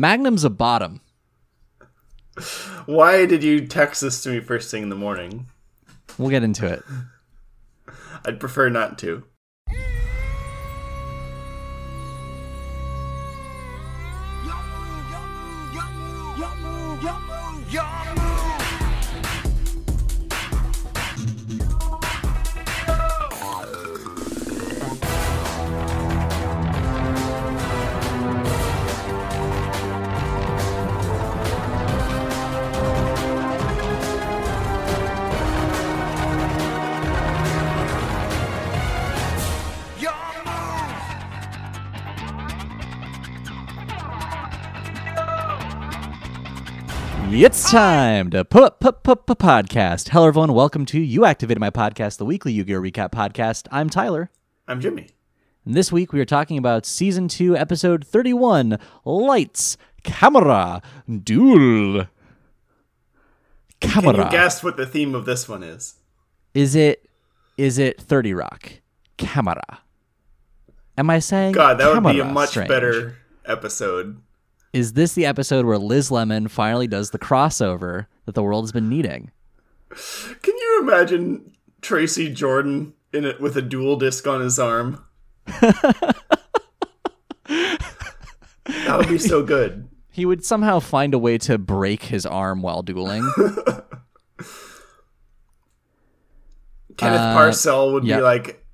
Magnum's a bottom. Why did you text this to me first thing in the morning? We'll get into it. I'd prefer not to. It's time to put put put put podcast. Hello, everyone. Welcome to You Activated My Podcast, the weekly Yu-Gi-Oh recap podcast. I'm Tyler, I'm Jimmy. and this week we are talking about season two, episode thirty-one. Lights, camera, duel. Camera. Can you guess what the theme of this one is? Is it is it Thirty Rock? Camera. Am I saying? God, that would be a much strange? better episode. Is this the episode where Liz Lemon finally does the crossover that the world has been needing? Can you imagine Tracy Jordan in it with a Duel Disk on his arm? that would be so good. He would somehow find a way to break his arm while dueling. Kenneth Uh, Parcell would yeah. be like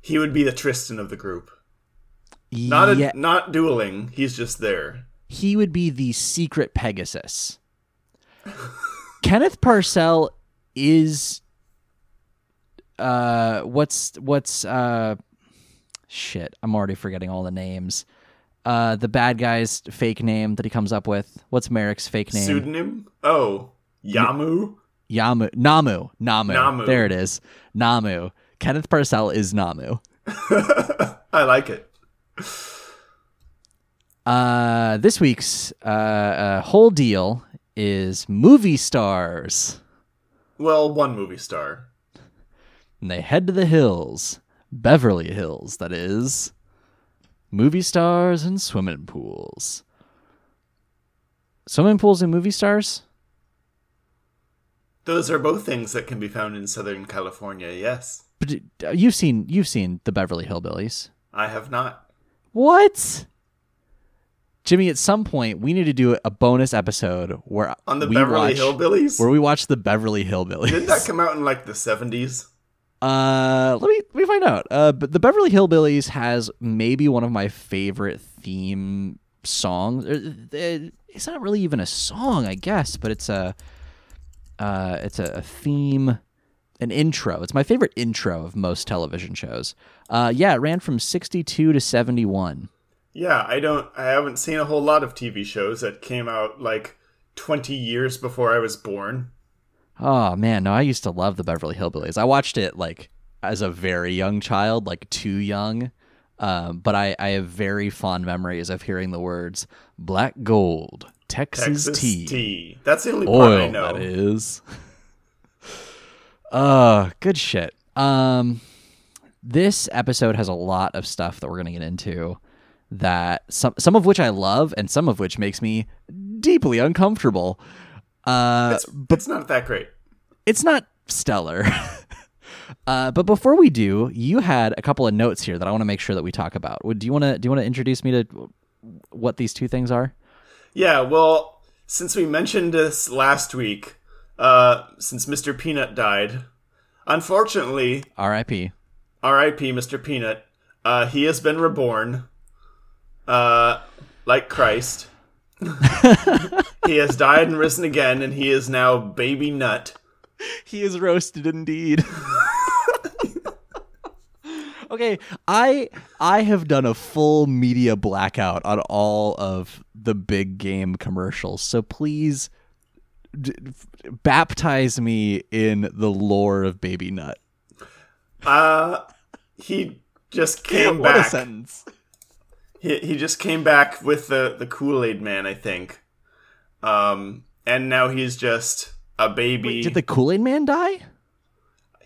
he would be the Tristan of the group. Not a, Yeah, not dueling. He's just there. He would be the secret Pegasus. Kenneth Parcell is uh what's what's uh shit, I'm already forgetting all the names. Uh the bad guy's fake name that he comes up with. What's Marik's fake name? Pseudonym? Oh, Yamu. Yamu Namu. Namu. Namu. There it is. Namu. Kenneth Parcell is Namu. I like it. Uh, this week's uh, uh, whole deal is movie stars. Well, one movie star. And they head to the hills, Beverly Hills, that is. Movie stars and swimming pools. Swimming pools and movie stars? Those are both things that can be found in Southern California. Yes, But uh, you've seen you've seen the Beverly Hillbillies. I have not. What? Jimmy, at some point we need to do a bonus episode where On the we Beverly watch, Hillbillies. where we watch the Beverly Hillbillies. Didn't that come out in like the seventies? Uh, let me let me find out. Uh, but the Beverly Hillbillies has maybe one of my favorite theme songs. Er, It's not really even a song, I guess, but it's a uh, it's a, a theme, an intro. It's my favorite intro of most television shows. Uh, yeah, it ran from sixty two to seventy one. Yeah, I don't. I haven't seen a whole lot of TV shows that came out like twenty years before I was born. Oh man, no, I used to love the Beverly Hillbillies. I watched it like as a very young child, like too young. Um, but I, I have very fond memories of hearing the words black gold, Texas, Texas tea, tea. That's the only part I oil, know. that is. Uh, good shit. Um, this episode has a lot of stuff that we're gonna get into. That some some of which I love, and some of which makes me deeply uncomfortable. Uh, It's, it's not that great. it's not stellar. uh, but before we do, you had a couple of notes here that I want to make sure that we talk about. Do you want to do you want to introduce me to what these two things are? Yeah, well, since we mentioned this last week, uh, since Mr. Peanut died, unfortunately, R.I.P. R.I.P. Mr. Peanut, uh, he has been reborn, uh, like Christ. he has died and risen again, and he is now Baby Nut. He is roasted indeed. okay, I I have done a full media blackout on all of the big game commercials. So please d- baptize me in the lore of Baby Nut. Uh, he just came back. what a sentence. He he just came back with the the Kool Aid Man, I think. Um, and now he's just a baby. Did the Kool Aid Man die?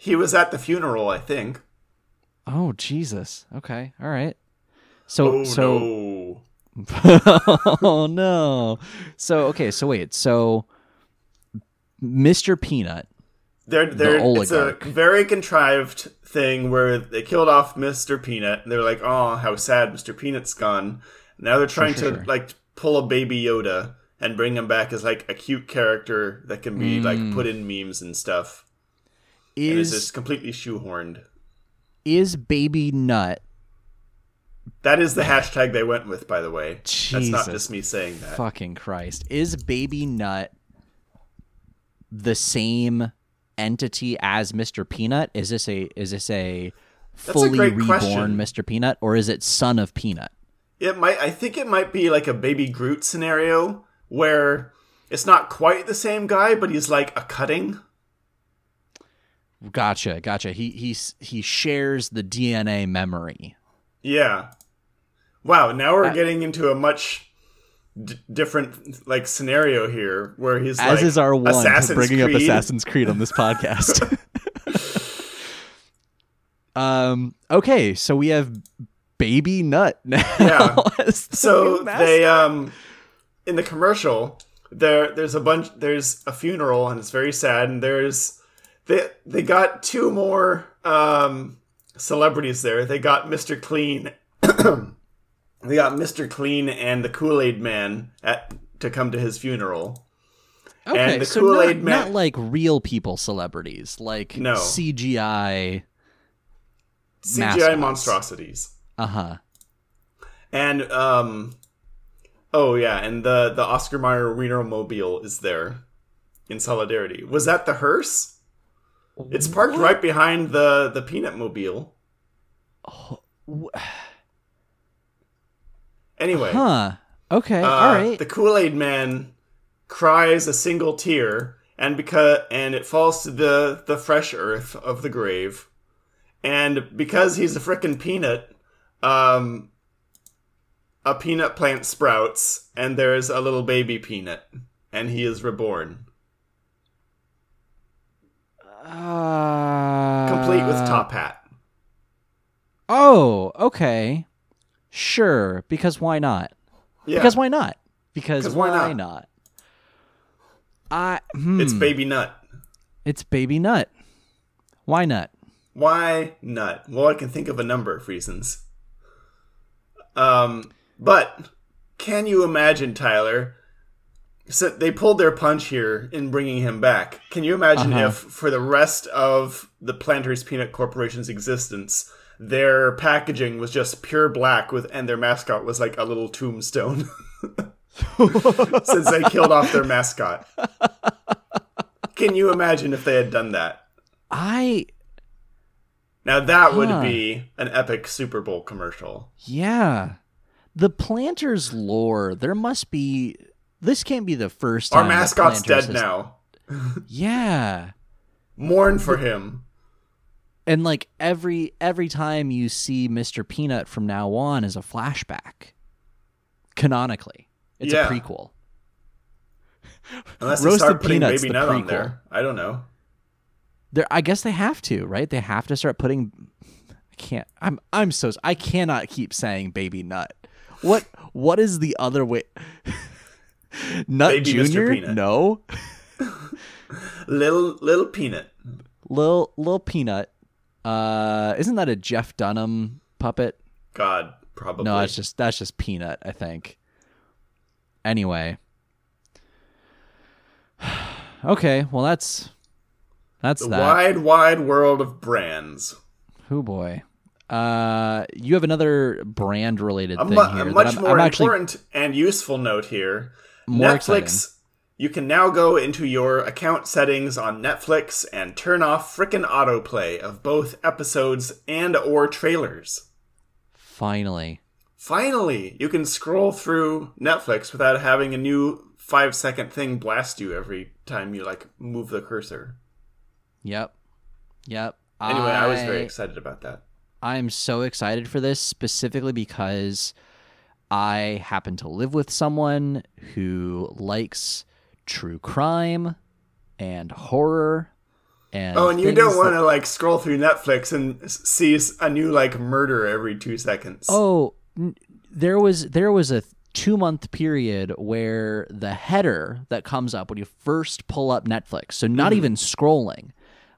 he was at the funeral, I think. Oh Jesus. Okay. All right. So Oh so no! oh no. So okay, so wait, so Mr. Peanut. They're they're it's a very contrived thing where they killed off Mr. Peanut and they're like, "Oh, how sad Mr. Peanut's gone." Now they're trying sure, to sure. like pull a baby Yoda and bring him back as like a cute character that can be Mm. like put in memes and stuff. And it's Is just completely shoehorned. is Baby Nut That is the hashtag they went with, by the way. That's not just me saying that. fucking Christ? Is Baby Nut the same entity as Mr. Peanut? Is this a is this a a fully great reborn question. Mr. Peanut or is it son of Peanut? It might. I think it might be like a baby Groot scenario where it's not quite the same guy, but he's like a cutting. Gotcha, gotcha. He he's he shares the DNA memory. Yeah. Wow. Now we're Uh, getting into a much d- different like scenario here, where he's As like is our one Assassin's bringing Creed. up Assassin's Creed on this podcast. um. Okay, so we have Baby Nut now. Yeah. the So they um in the commercial there there's a bunch there's a funeral and it's very sad and there's they they got two more um celebrities there. They got Mr. Clean they got Mr. Clean and the Kool-Aid man at to come to his funeral. okay, and the so Kool-Aid not, Man- not like real people celebrities, like No. CGI. CGI Mascots. monstrosities. Uh huh. And um oh yeah, and the the Oscar Mayer Wienermobile is there in solidarity. Was that the hearse? It's parked right behind the the peanut mobile. Anyway, Huh. Okay. uh, all right. the Kool-Aid man cries a single tear and because and it falls to the the fresh earth of the grave. And because he's a frickin' peanut, um a peanut plant sprouts and there's a little baby peanut and he is reborn. Uh, Complete with top hat. Oh, okay. Sure, because why not? Yeah. Because why not? Because why, why not? not? I hmm, it's baby nut. it's baby nut. Why not? Why nut? Well, I can think of a number of reasons. Um, but can you imagine, Tyler? So they pulled their punch here in bringing him back. Can you imagine Uh-huh. if, for the rest of the Planters Peanut Corporation's existence, their packaging was just pure black with, and their mascot was like a little tombstone? Since they killed off their mascot. Can you imagine if they had done that? I Now that would be an epic Super Bowl commercial. yeah. The planters lore, there must be this can't be the first Our mascot's dead has- now. Yeah. Mourn for him. And like every every time you see Mr. Peanut from now on is a flashback. Canonically. It's Yeah. a prequel. Unless they Roasted start putting Peanuts, Baby Nut on there. I don't know. There I guess they have to, right? They have to start putting I can't I'm I'm so I cannot keep saying baby nut. What what is the other way Nut Baby Mr. Junior? Peanut. No. Little little peanut. Little Lil Peanut. Uh isn't that a Jeff Dunham puppet? God, probably. No, it's just that's just Peanut, I think. Anyway. okay, well that's that's the that. wide, wide world of brands. Oh boy. Uh, you have another brand related thing mu- here a that much I'm, more I'm actually important and useful note here. More Netflix. exciting. You can now go into your account settings on Netflix and turn off frickin' autoplay of both episodes and or trailers. finally. Finally, you can scroll through Netflix without having a new five second thing blast you every time you like move the cursor. Yep. Yep. Anyway, I, was very excited about that. I'm so excited for this specifically because I happen to live with someone who likes true crime and horror and Oh, and you don't want to like scroll through Netflix and see a new like murder every two seconds. Oh, there was there was a two month period where the header that comes up when you first pull up Netflix, so not mm-hmm. even scrolling,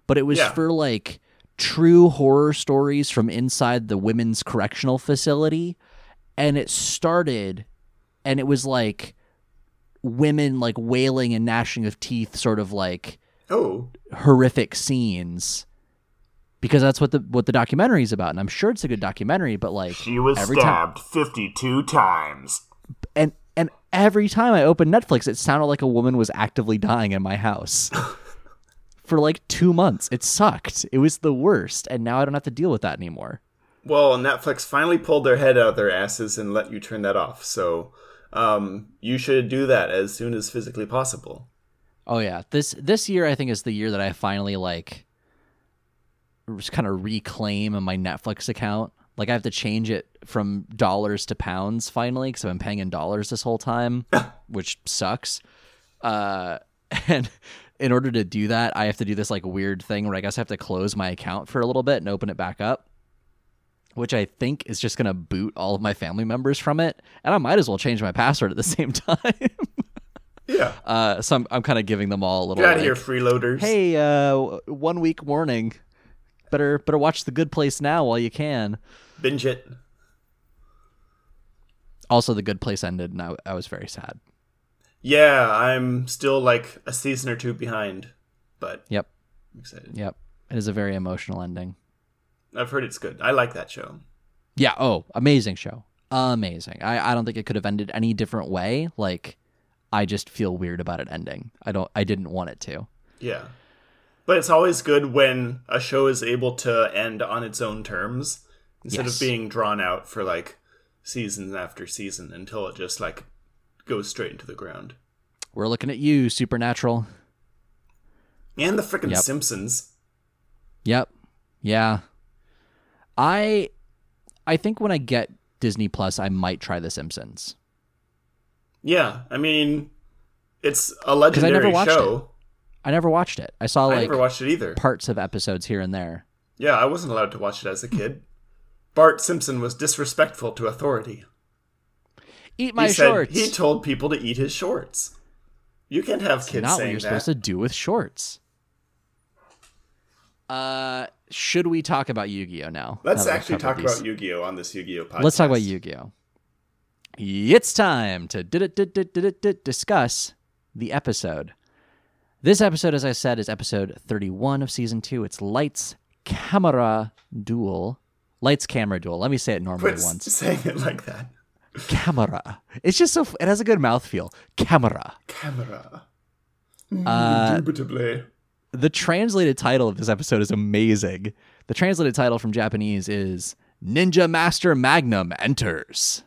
but it was Yeah. for like true horror stories from inside the women's correctional facility. And it started, and it was like women like wailing and gnashing of teeth, sort of like Oh, horrific scenes. Because that's what the what the documentary is about and i'm sure it's a good documentary but like She was every time stabbed 52 times. and and every time i opened netflix it sounded like a woman was actively dying in my house. For like two months. It sucked. It was the worst and now i don't have to deal with that anymore. Well, Netflix finally pulled their head out of their asses and let you turn that off. So, um, you should do that as soon as physically possible. oh yeah. This this year i think is the year that i finally like just kind of reclaim my netflix account. Like i have to change it from dollars to pounds finally because i've been paying in dollars this whole time which sucks. Uh and in order to do that i have to do this like weird thing where i guess i have to close my account for a little bit and open it back up which i think is just going to boot all of my family members from it and i might as well change my password at the same time Yeah. uh so i'm, I'm kind of giving them all a little Get out of like, here, freeloaders. hey uh one week warning better better watch the good place now while you can Binge it. also the good place ended and i, I was very sad Yeah, I'm still like a season or two behind, but yep I'm excited. yep it is a very emotional ending I've heard it's good. I like that show. yeah oh amazing show amazing i i don't think it could have ended any different way like i just feel weird about it ending i don't i didn't want it to Yeah. But it's always good when a show is able to end on its own terms instead Yes. of being drawn out for like season after season until it just like goes straight into the ground. we're looking at you supernatural And the frickin' Yep. Simpsons. Yep. Yeah. I I think when I get Disney Plus, I might try The Simpsons. Yeah, I mean, it's a I legendary never watched show. I never watched it. I saw like I never watched it either. parts of episodes here and there. Yeah, I wasn't allowed to watch it as a kid. Bart Simpson was disrespectful to authority. Eat my he said shorts. he told people to eat his shorts. You can't have kids Not what saying you're that. supposed to do with shorts. Uh, should we talk about Yu-Gi-Oh now? Let's Now actually talk these? about Yu-Gi-Oh on this Yu-Gi-Oh podcast. Let's talk about Yu-Gi-Oh. It's time to discuss the episode. This episode, as I said, is episode 31 of season two. It's Lights Camera Duel. Lights Camera Duel. Let me say it normally Quit once. saying it like that. Camera. It's just so. It has a good mouthfeel. Camera. Camera. Uh, Indubitably. The translated title of this episode is amazing. The translated title from Japanese is Ninja Master Magnum Enters,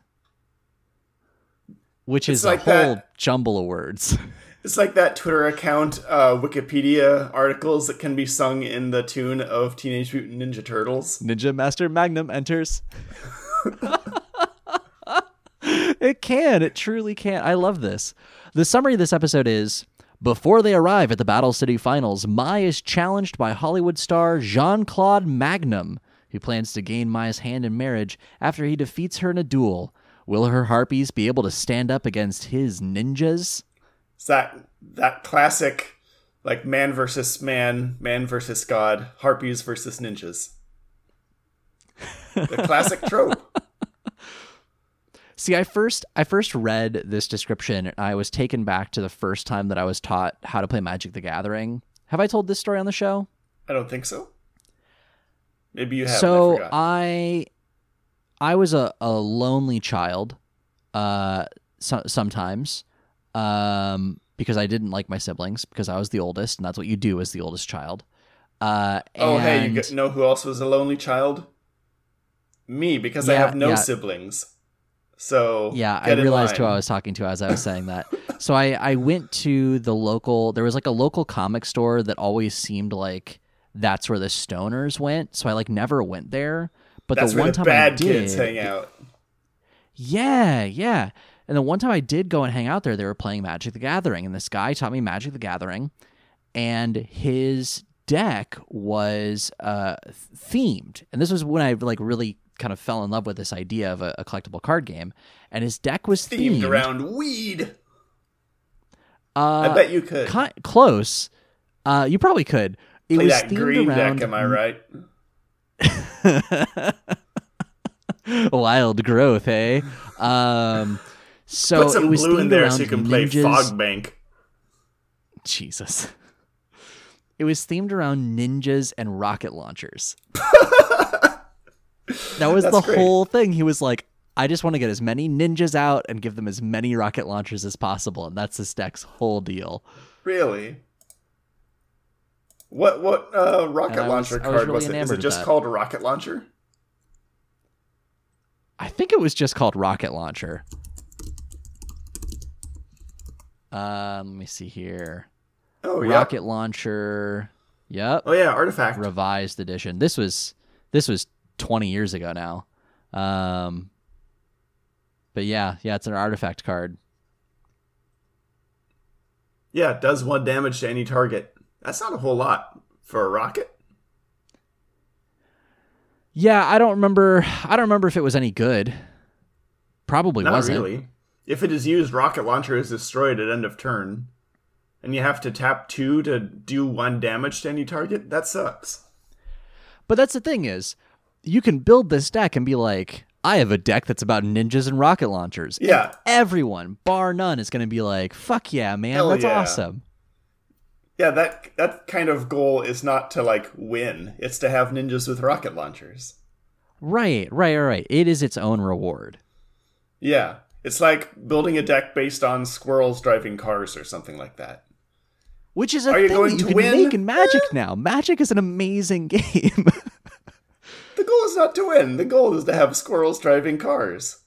which It's is like a whole that- jumble of words. It's like that Twitter account, uh, Wikipedia articles that can be sung in the tune of Teenage Mutant Ninja Turtles. Ninja Master Magnum enters. it can. It truly can. I love this. The summary of this episode is Before they arrive at the Battle City Finals, Mai is challenged by Hollywood star Jean Claude Magnum, who plans to gain Mai's hand in marriage after he defeats her in a duel. Will her harpies be able to stand up against his ninjas? It's that that classic, like man versus man, man versus god, harpies versus ninjas. The classic trope. See, I first I first read this description and I was taken back to the first time that I was taught how to play Magic the Gathering. Have I told this story on the show? I don't think so. Maybe you have. So forgot. I I was a, a lonely child uh so, sometimes um because I didn't like my siblings because I was the oldest and that's what you do as the oldest child. Uh oh, hey, you know who else was a lonely child? Me, because I have no yeah. siblings. So Yeah, I realized who. I was talking to as I was saying that. so I, I went to the local, there was like a local comic store that always seemed like that's where the stoners went. So I like never went there. But That's the one the time bad I did, kids hang out. Yeah, yeah. And the one time I did go and hang out there, they were playing Magic the Gathering, and this guy taught me Magic the Gathering, and his deck was uh, themed. And this was when I like really kind of fell in love with this idea of a, a collectible card game, and his deck was Themed themed, around weed. Uh, I bet you could. ki- close. Uh, you probably could. It Play was that themed green around deck, am I right? wild growth, hey. Um, so Put some it was blue in there so you can play. Fog Bank. Jesus. It was themed around ninjas and rocket launchers. that was the great. whole thing. He was like, I just want to get as many ninjas out and give them as many rocket launchers as possible. And that's this deck's whole deal. Really? What what uh, rocket was- launcher I was card really was it? Is it just called a rocket launcher? I think it was just called Rocket Launcher. Uh, let me see here. Oh yeah. Rocket Launcher. Yep. Oh yeah, artifact. revised edition. This was this was 20 years ago now. Um but yeah, yeah, it's an artifact card. Yeah, it does one damage to any target. That's not a whole lot for a rocket. Yeah, I don't remember I don't remember if it was any good. Probably Not wasn't. really. If it is used, rocket launcher is destroyed at end of turn, and you have to tap two to do one damage to any target. That sucks. But that's the thing is, you can build this deck and be like, I have a deck that's about ninjas and rocket launchers. And Yeah. everyone, bar none, is going to be like, "Fuck yeah, man, Hell that's yeah. awesome." Yeah, that that kind of goal is not to like win; it's to have ninjas with rocket launchers. Right, right, right, right. It is its own reward. Yeah, it's like building a deck based on squirrels driving cars or something like that. Which is a Are you thing going that you to can win? make in Magic eh. now. Magic is an amazing game. The goal is not to win. The goal is to have squirrels driving cars.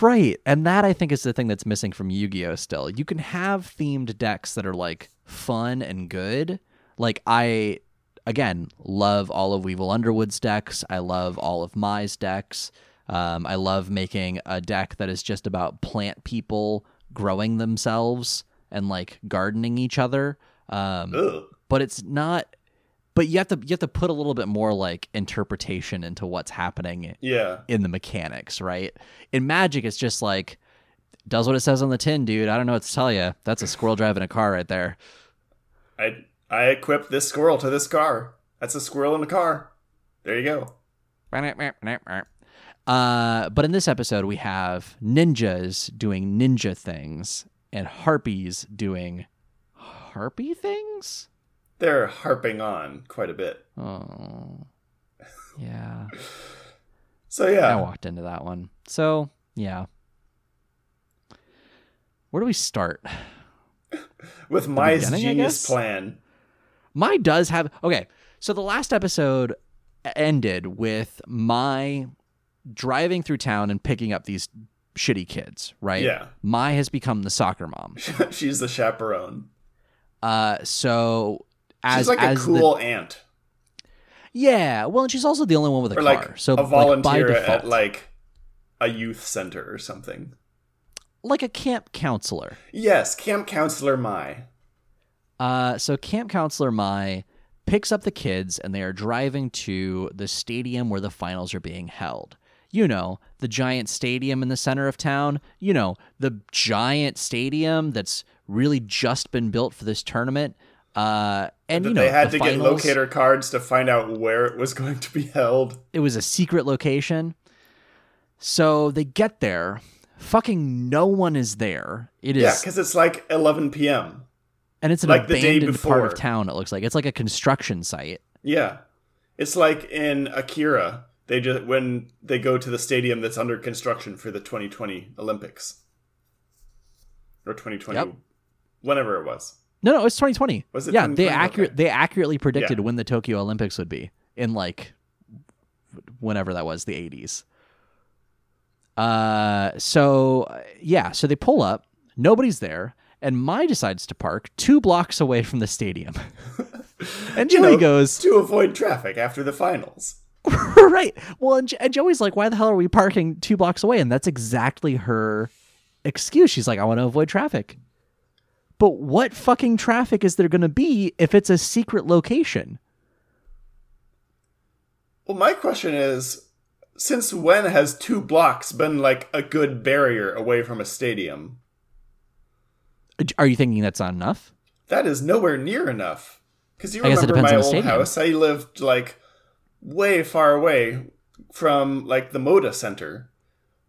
right. And that I think is the thing that's missing from Yu-Gi-Oh still. You can have themed decks that are like fun and good. Like I again love all of Weevil Underwood's decks. I love all of Mai's decks. Um, I love making a deck that is just about plant people growing themselves and like gardening each other. Um, but it's not but you have to you have to put a little bit more like interpretation into what's happening Yeah. in the mechanics right in magic it's just like does what it says on the tin dude i don't know what to tell you that's a squirrel driving a car right there I I equipped this squirrel to this car. That's a squirrel in a car. There you go. uh, but in this episode we have ninjas doing ninja things and harpies doing harpy things They're harping on quite a bit. oh yeah So yeah, I walked into that one. So, yeah. Where do we start? with my genius plan. My does have. Okay, so the last episode ended with Mai driving through town and picking up these shitty kids, right? Yeah. Mai has become the soccer mom. She's the chaperone. Uh, so as She's like a as the- cool aunt, yeah, well, and she's also the only one with a or car. like so a volunteer default, at like a youth center or something. like a camp counselor. Yes, camp counselor Mai. Uh, so Camp Counselor Mai picks up the kids and they are driving to the stadium where the finals are being held. You know, the giant stadium in the center of town. You know, the giant stadium that's really just been built for this tournament. Uh, and you know, they had the to finals, get locator cards to find out where it was going to be held. it was a secret location. So they get there. Fucking no one is there. It is Yeah, because it's like 11 p.m. and it's an like the day abandoned part of town, it looks like. It's like a construction site. Yeah, it's like in Akira. They just when they go to the stadium that's under construction for the 2020 Olympics or 2020, Yep. whenever it was. No, no, it's 2020. Was it Yeah, they accurate Okay. they accurately predicted Yeah. when the Tokyo Olympics would be in like whenever that was, the 80s. Uh so yeah, so they pull up, nobody's there, and Mai decides to park 2 blocks away from the stadium. and You Joey know, goes, to avoid traffic after the finals. right. Well, and, and Joey's like, why the hell are we parking 2 blocks away? And that's exactly her excuse. She's like, I want to avoid traffic. But what fucking traffic is there going to be if it's a secret location? Well, my question is, since when has two blocks been like a good barrier away from a stadium? Are you thinking that's not enough? That is nowhere near enough. Because you I remember my old house, I lived like way far away from like the Moda Center.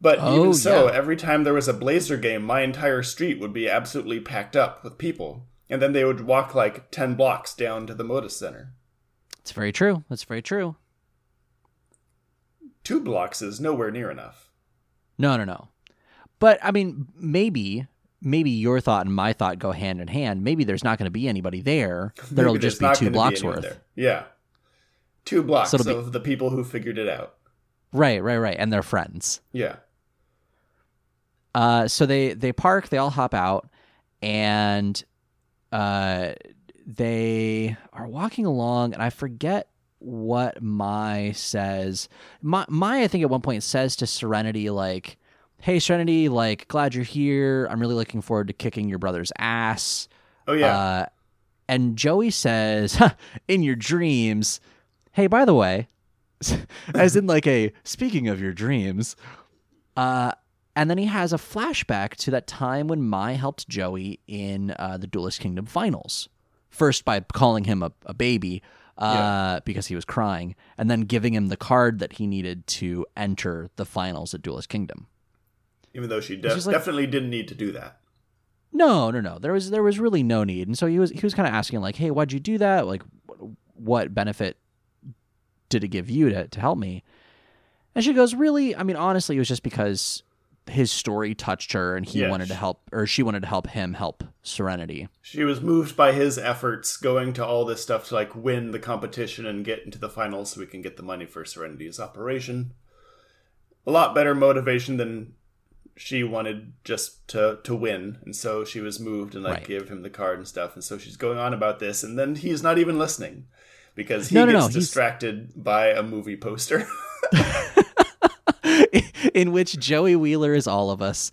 But Oh, even so, yeah. every time there was a Blazer game, my entire street would be absolutely packed up with people. And then they would walk like 10 blocks down to the Moda Center. It's very true. That's very true. Two blocks is nowhere near enough. No, no, no. But I mean, maybe, maybe your thought and my thought go hand in hand. Maybe there's not going to be anybody there. There'll just be two blocks anyone worth. there. Yeah. Two blocks So it'll be- of the people who figured it out. Right, right, right. And they're friends. Yeah. Uh, so they they park, they all hop out, and uh, they are walking along, and I forget what Mai says. Mai, Mai, I think at one point says to Serenity like, "Hey, Serenity, like, glad you're here. I'm really looking forward to kicking your brother's ass." Oh, yeah. Uh, and Joey says, "Huh, "In your dreams." Hey, by the way, as in like a speaking of your dreams, uh, and then he has a flashback to that time when Mai helped Joey in uh, the Duelist Kingdom finals. First by calling him a, a baby uh, Yeah. because he was crying, and then giving him the card that he needed to enter the finals at Duelist Kingdom. Even though she de- just like- definitely didn't need to do that. No, no, no. There was there was really no need, and so he was he was kind of asking like, "Hey, why'd you do that? Like, what benefit did it give you to to help me?" And she goes, "Really? I mean, honestly, it was just because his story touched her, and he Yeah, wanted to help, or she wanted to help him help Serenity." She was moved by his efforts going to all this stuff to like win the competition and get into the finals so we can get the money for Serenity's operation. A lot better motivation than she wanted just to to win, and so she was moved and like Right. give him the card and stuff, and so she's going on about this, and then he's not even listening because he No, no, gets no, he's- distracted by a movie poster. in which Joey Wheeler is all of us.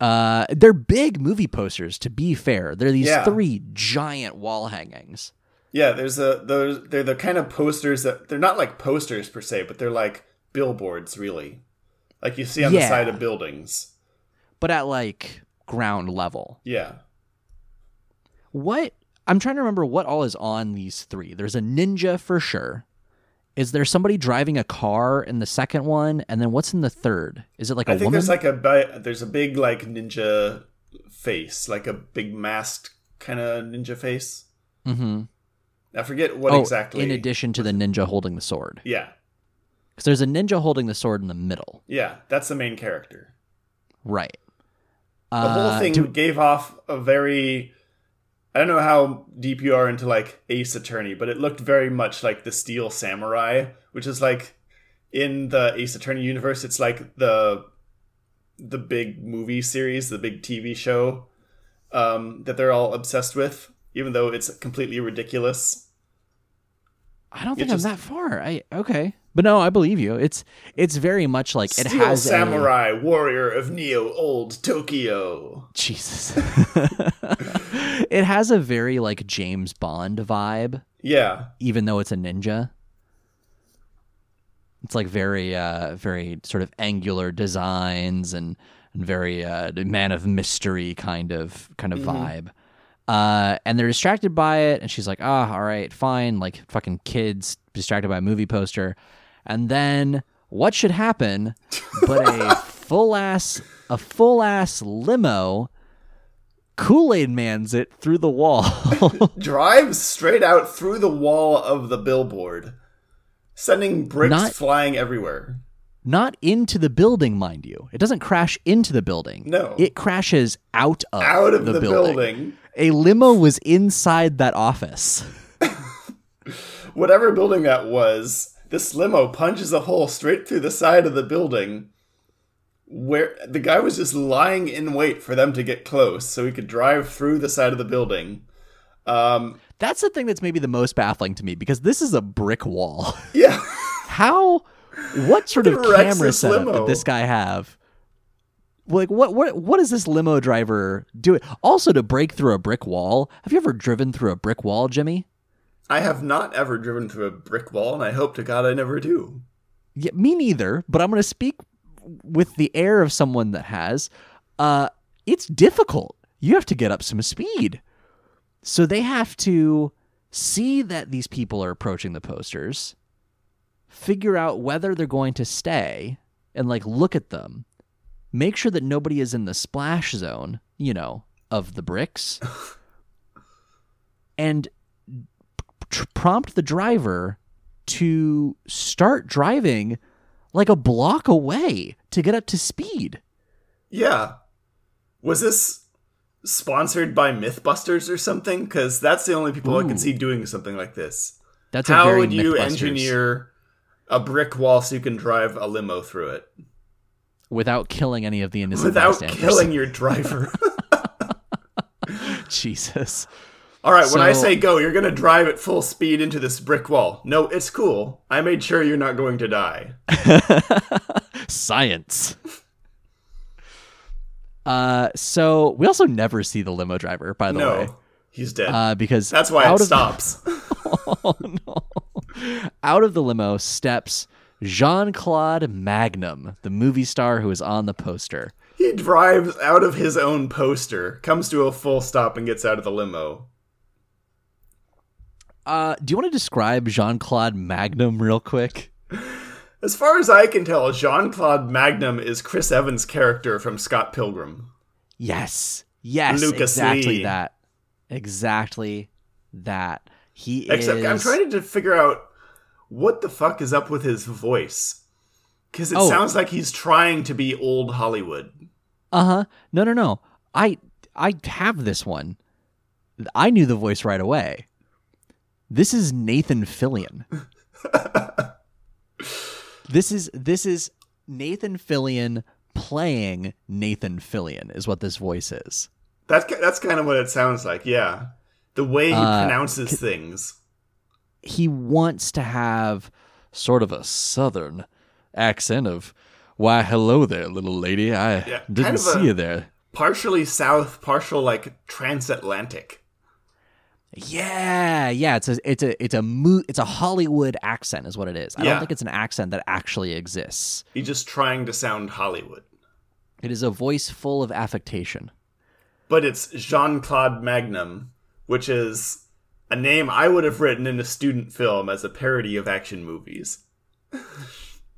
Uh, they're big movie posters. To be fair, they're these Yeah. three giant wall hangings. Yeah, there's a those they're the kind of posters that they're not like posters per se, but they're like billboards really. Like you see on the side of buildings. but at like ground level. Yeah. What I'm trying to remember what all is on these three. There's a ninja for sure. Is there somebody driving a car in the second one? And then what's in the third? Is it like a I think woman? there's like a there's a big like ninja face, like a big masked kind of ninja face. mm-hmm. I forget what oh, exactly. in addition to the ninja holding the sword, yeah, because there's a ninja holding the sword in the middle, yeah, that's the main character. right? The Uh, whole thing do- gave off a very. I don't know how deep you are into like Ace Attorney, but it looked very much like the Steel Samurai, which is like in the Ace Attorney universe. It's like the the big movie series, the big TV show um, that they're all obsessed with, even though it's completely ridiculous. I don't think just- I'm that far. I okay, but no, I believe you. It's it's very much like it Steel has a- Samurai, warrior of Neo Old Tokyo. Jesus. it has a very like James Bond vibe, Yeah, even though it's a ninja. It's like very uh very sort of angular designs and, and very uh man of mystery kind of kind of vibe. Uh and they're distracted by it and she's like, "Ah, all right, fine, like fucking kids distracted by a movie poster." And then what should happen but a full ass a full ass limo Kool-Aid man's it through the wall. drives straight out through the wall of the billboard, sending bricks Not- flying everywhere. Not into the building, mind you. It doesn't crash into the building. No. It crashes out of, Out of the, building. building. A limo was inside that office. Whatever building that was, this limo punches a hole straight through the side of the building where the guy was just lying in wait for them to get close so he could drive through the side of the building. Um, That's the thing that's maybe the most baffling to me because this is a brick wall. yeah. How what sort of camera setup limo? did this guy have? Like what what what is this limo driver doing? Also to break through a brick wall. Have you ever driven through a brick wall, Jimmy? I have not ever driven through a brick wall, and I hope to God I never do. Yeah, me neither, but I'm going to speak with the air of someone that has. Uh, it's difficult. You have to get up some speed. So they have to see that these people are approaching the posters, figure out whether they're going to stay, and like look at them, make sure that nobody is in the splash zone, you know, of the bricks, and prompt the driver to start driving like a block away to get up to speed. Yeah. Was this sponsored by Mythbusters or something? Because that's the only people I can see doing something like this. That's a How would you engineer a brick wall so you can drive a limo through it without killing any of the innocent without killing your driver? Jesus. All right, when I say go, you're going to drive at full speed into this brick wall. No, it's cool. I made sure you're not going to die. Science. Uh, so we also never see the limo driver, by the way, No, he's dead. uh, because That's why it stops. oh no! Out of the limo steps Jean Claude Magnum, the movie star who is on the poster. he drives out of his own poster, comes to a full stop, and gets out of the limo. Uh, do you want to describe Jean Claude Magnum real quick? As far as I can tell, Jean Claude Magnum is Chris Evans' character from Scott Pilgrim. Yes, yes, Lucas exactly Lee. that, exactly that. He Except is. I'm trying to figure out what the fuck is up with his voice. Because it Oh. sounds like he's trying to be old Hollywood. Uh huh. No, no, no. I I have this one. I knew the voice right away. This is Nathan Fillion. this is this is Nathan Fillion playing Nathan Fillion is what this voice is. That's that's kind of what it sounds like. Yeah, the way he Uh, pronounces things. He wants to have sort of a southern accent of why hello there little lady I Yeah, didn't see a- you there. Partially South, partial like transatlantic. Yeah, yeah, it's a it's a it's a mo- it's a Hollywood accent is what it is. I Yeah. don't think it's an accent that actually exists. He's just trying to sound Hollywood. It is a voice full of affectation. But it's Jean Claude Magnum, which is a name I would have written in a student film as a parody of action movies.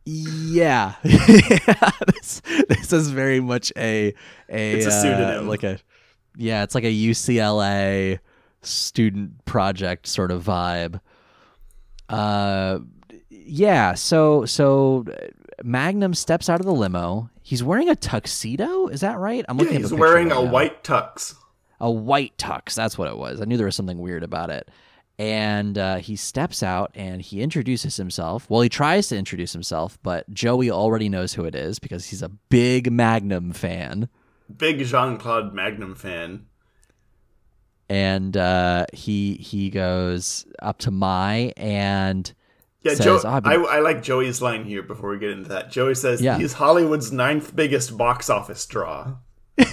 Yeah. this, this is very much a a It's a uh, pseudonym. like a yeah, it's like a UCLA student project sort of vibe. Uh yeah, so so Magnum steps out of the limo. He's wearing a tuxedo, is that right? I'm looking at he's wearing right a now. white tux. a white tux. That's what it was. I knew there was something weird about it. And uh, he steps out and he introduces himself. Well, he tries to introduce himself, but Joey already knows who it is because he's a big Magnum fan. Big Jean Claude Magnum fan. And uh, he he goes up to Mai and Yeah, says, Joe, "Oh, I've I, I like Joey's line here before we get into that. Joey says Yeah. he's Hollywood's ninth biggest box office draw.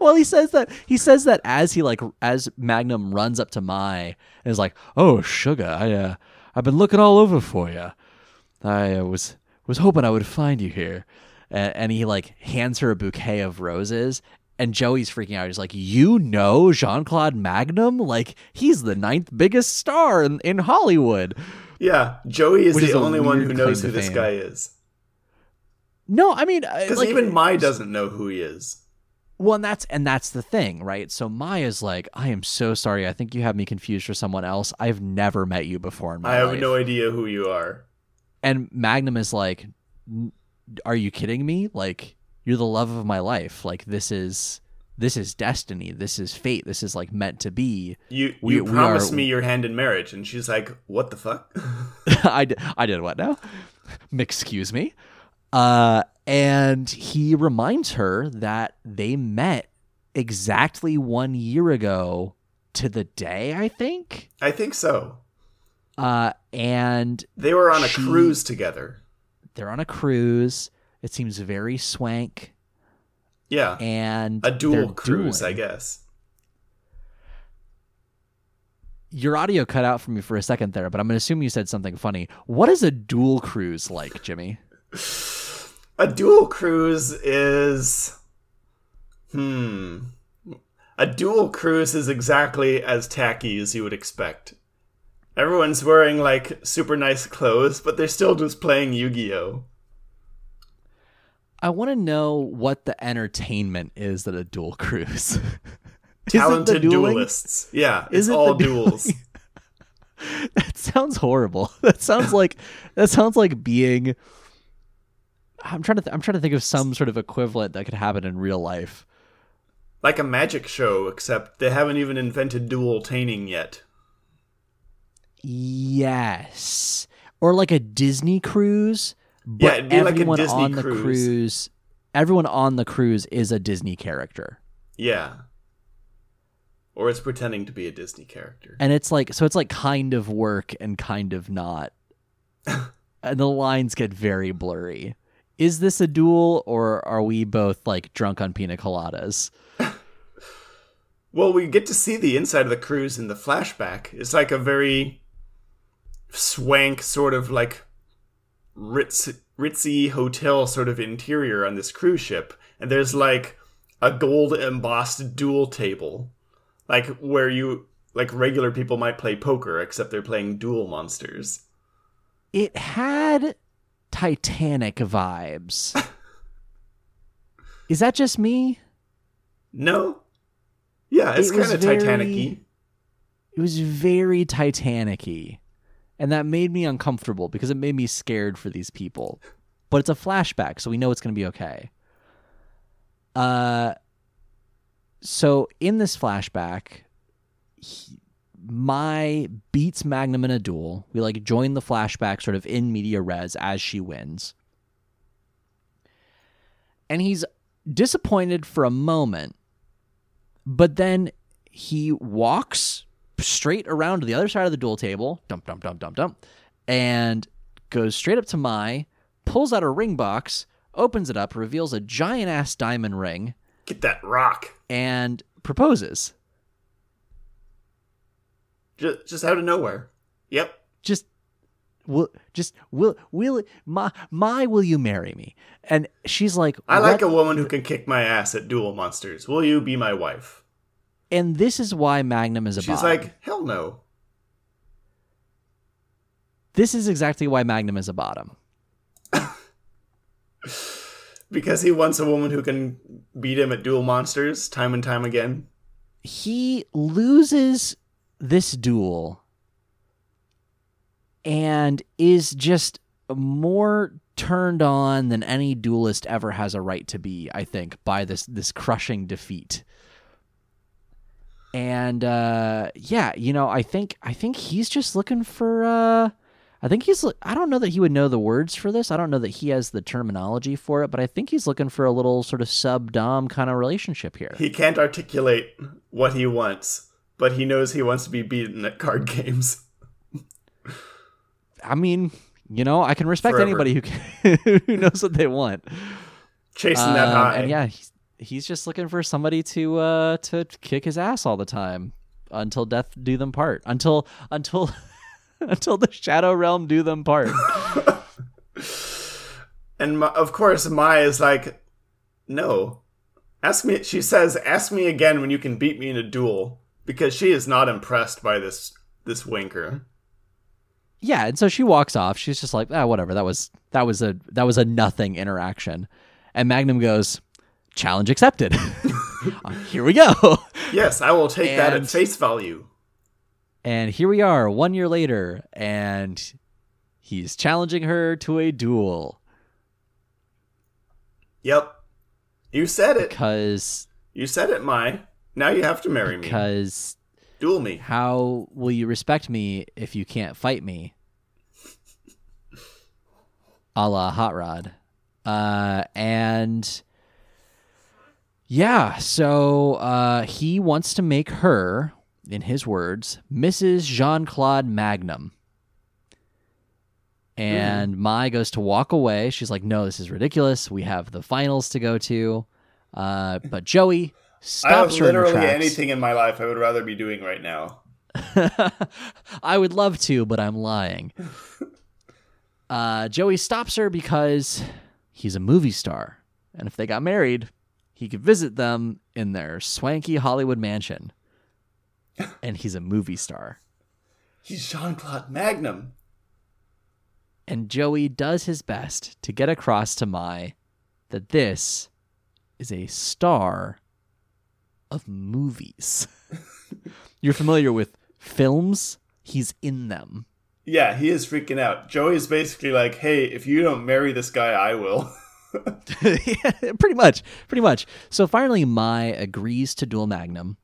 well, he says that he says that as he like as Magnum runs up to Mai and is like, "Oh, sugar, I uh, I've been looking all over for you. I uh, was was hoping I would find you here." And, and he like hands her a bouquet of roses. And Joey's freaking out. He's like, "You know Jean Claude Magnum? Like he's the ninth biggest star in, in Hollywood." Yeah, Joey is Which the is only one who knows who this fame. guy is. No, I mean, uh, Because like, even Mai doesn't know who he is. Well, and that's and that's the thing, right? So Mai's like, I am so sorry. I think you have me confused for someone else. I've never met you before in my life. I have life. no idea who you are. and Magnum is like, Are you kidding me? Like, you're the love of my life. Like, this is this is destiny. This is fate. This is like meant to be. You We- you we promised are- me your hand in marriage, and she's like, "What the fuck?" I did, I did what now? Excuse me. Uh, and he reminds her that they met exactly one year ago to the day, I think. I think so. Uh, and They were on a She- cruise together. they're on a cruise. It seems very swank. Yeah, And a duel cruise. I guess. your audio cut out for me for a second there, but I'm going to assume you said something funny. What is a duel cruise like, Jimmy? A duel cruise is. Hmm. A duel cruise is exactly as tacky as you would expect. Everyone's wearing like super nice clothes, but they're still just playing Yu Gi Oh! I want to know what the entertainment is at a duel cruise. is Talented the dueling? duelists. Yeah, Is it's it all duels. That sounds horrible. That sounds like that sounds like being. I'm trying to. Th- I'm trying to think of some sort of equivalent that could happen in real life. like a magic show, except they haven't even invented dual taining yet. Yes, or like a Disney cruise. But Yeah, it'd be like a everyone Disney on the cruise. cruise. Everyone on the cruise is a Disney character. Yeah. Or it's pretending to be a Disney character. and it's like so it's like kind of work and kind of not and the lines get very blurry is this a duel or are we both like drunk on pina coladas Well, we get to see the inside of the cruise in the flashback. It's like a very swank, sort of like ritz, ritzy hotel sort of interior on this cruise ship. And there's like a gold embossed duel table, like where you, like regular people might play poker, except they're playing duel monsters. it had titanic vibes is that just me No? Yeah, it's It kind of very- Titanic y. it was very titanic-y and that made me uncomfortable because it made me scared for these people. But it's a flashback so we know it's going to be okay. Uh so in this flashback he, Mai beats magnum in a duel we like join the flashback sort of in media res as she wins. And he's disappointed for a moment but then he walks straight around to the other side of the duel table, dump, dump, dump, dump, dump, and goes straight up to Mai, pulls out a ring box, opens it up, reveals a giant ass diamond ring, Get that rock. and proposes. Just, just out of nowhere. Yep. Just will just will will my my will you marry me? And she's like, I like a woman who can kick my ass at duel monsters. Will you be my wife? And this is why Magnum is a She's bottom. like, hell no. this is exactly why Magnum is a bottom. Because he wants a woman who can beat him at duel monsters time and time again. he loses this duel and is just more turned on than any duelist ever has a right to be i think by this this crushing defeat and uh yeah you know i think i think he's just looking for uh i think he's i don't know that he would know the words for this i don't know that he has the terminology for it but i think he's looking for a little sort of sub dom kind of relationship here He can't articulate what he wants, but he knows he wants to be beaten at card games. I mean, you know, I can respect Forever. anybody who can, who knows what they want. Chasing that Um, high. and yeah, he's, he's just looking for somebody to uh to kick his ass all the time until death do them part. Until until until the shadow realm do them part. And Ma- of course, Mai is like, no. Ask me, she says, ask me again when you can beat me in a duel. Because she is not impressed by this this wanker. yeah, and so she walks off. She's just like, ah, whatever. That was that was a that was a nothing interaction. And Magnum goes, challenge accepted. Uh, Here we go. Yes, I will take that at face value. And here we are, one year later, and he's challenging her to a duel Yep. You said it. because You said it, Mai. Now you have to marry me. because Duel me. how will you respect me if you can't fight me? A la Hot Rod. Uh, and yeah, so uh, he wants to make her, in his words, Mrs. Jean Claude Magnum. And Mai goes to walk away. She's like, no, this is ridiculous. We have the finals to go to. Uh, but Joey stops her in her literally anything in my life I would rather be doing right now. I would love to, but I'm lying. Uh, Joey stops her because he's a movie star. And if they got married, he could visit them in their swanky Hollywood mansion. And he's a movie star. He's Jean Claude Magnum. And Joey does his best to get across to Mai that this is a star of movies. You're familiar with films? He's in them. Yeah, he is freaking out. Joey is basically like, hey, if you don't marry this guy, I will. yeah, pretty much, pretty much. So finally, Mai agrees to duel Magnum,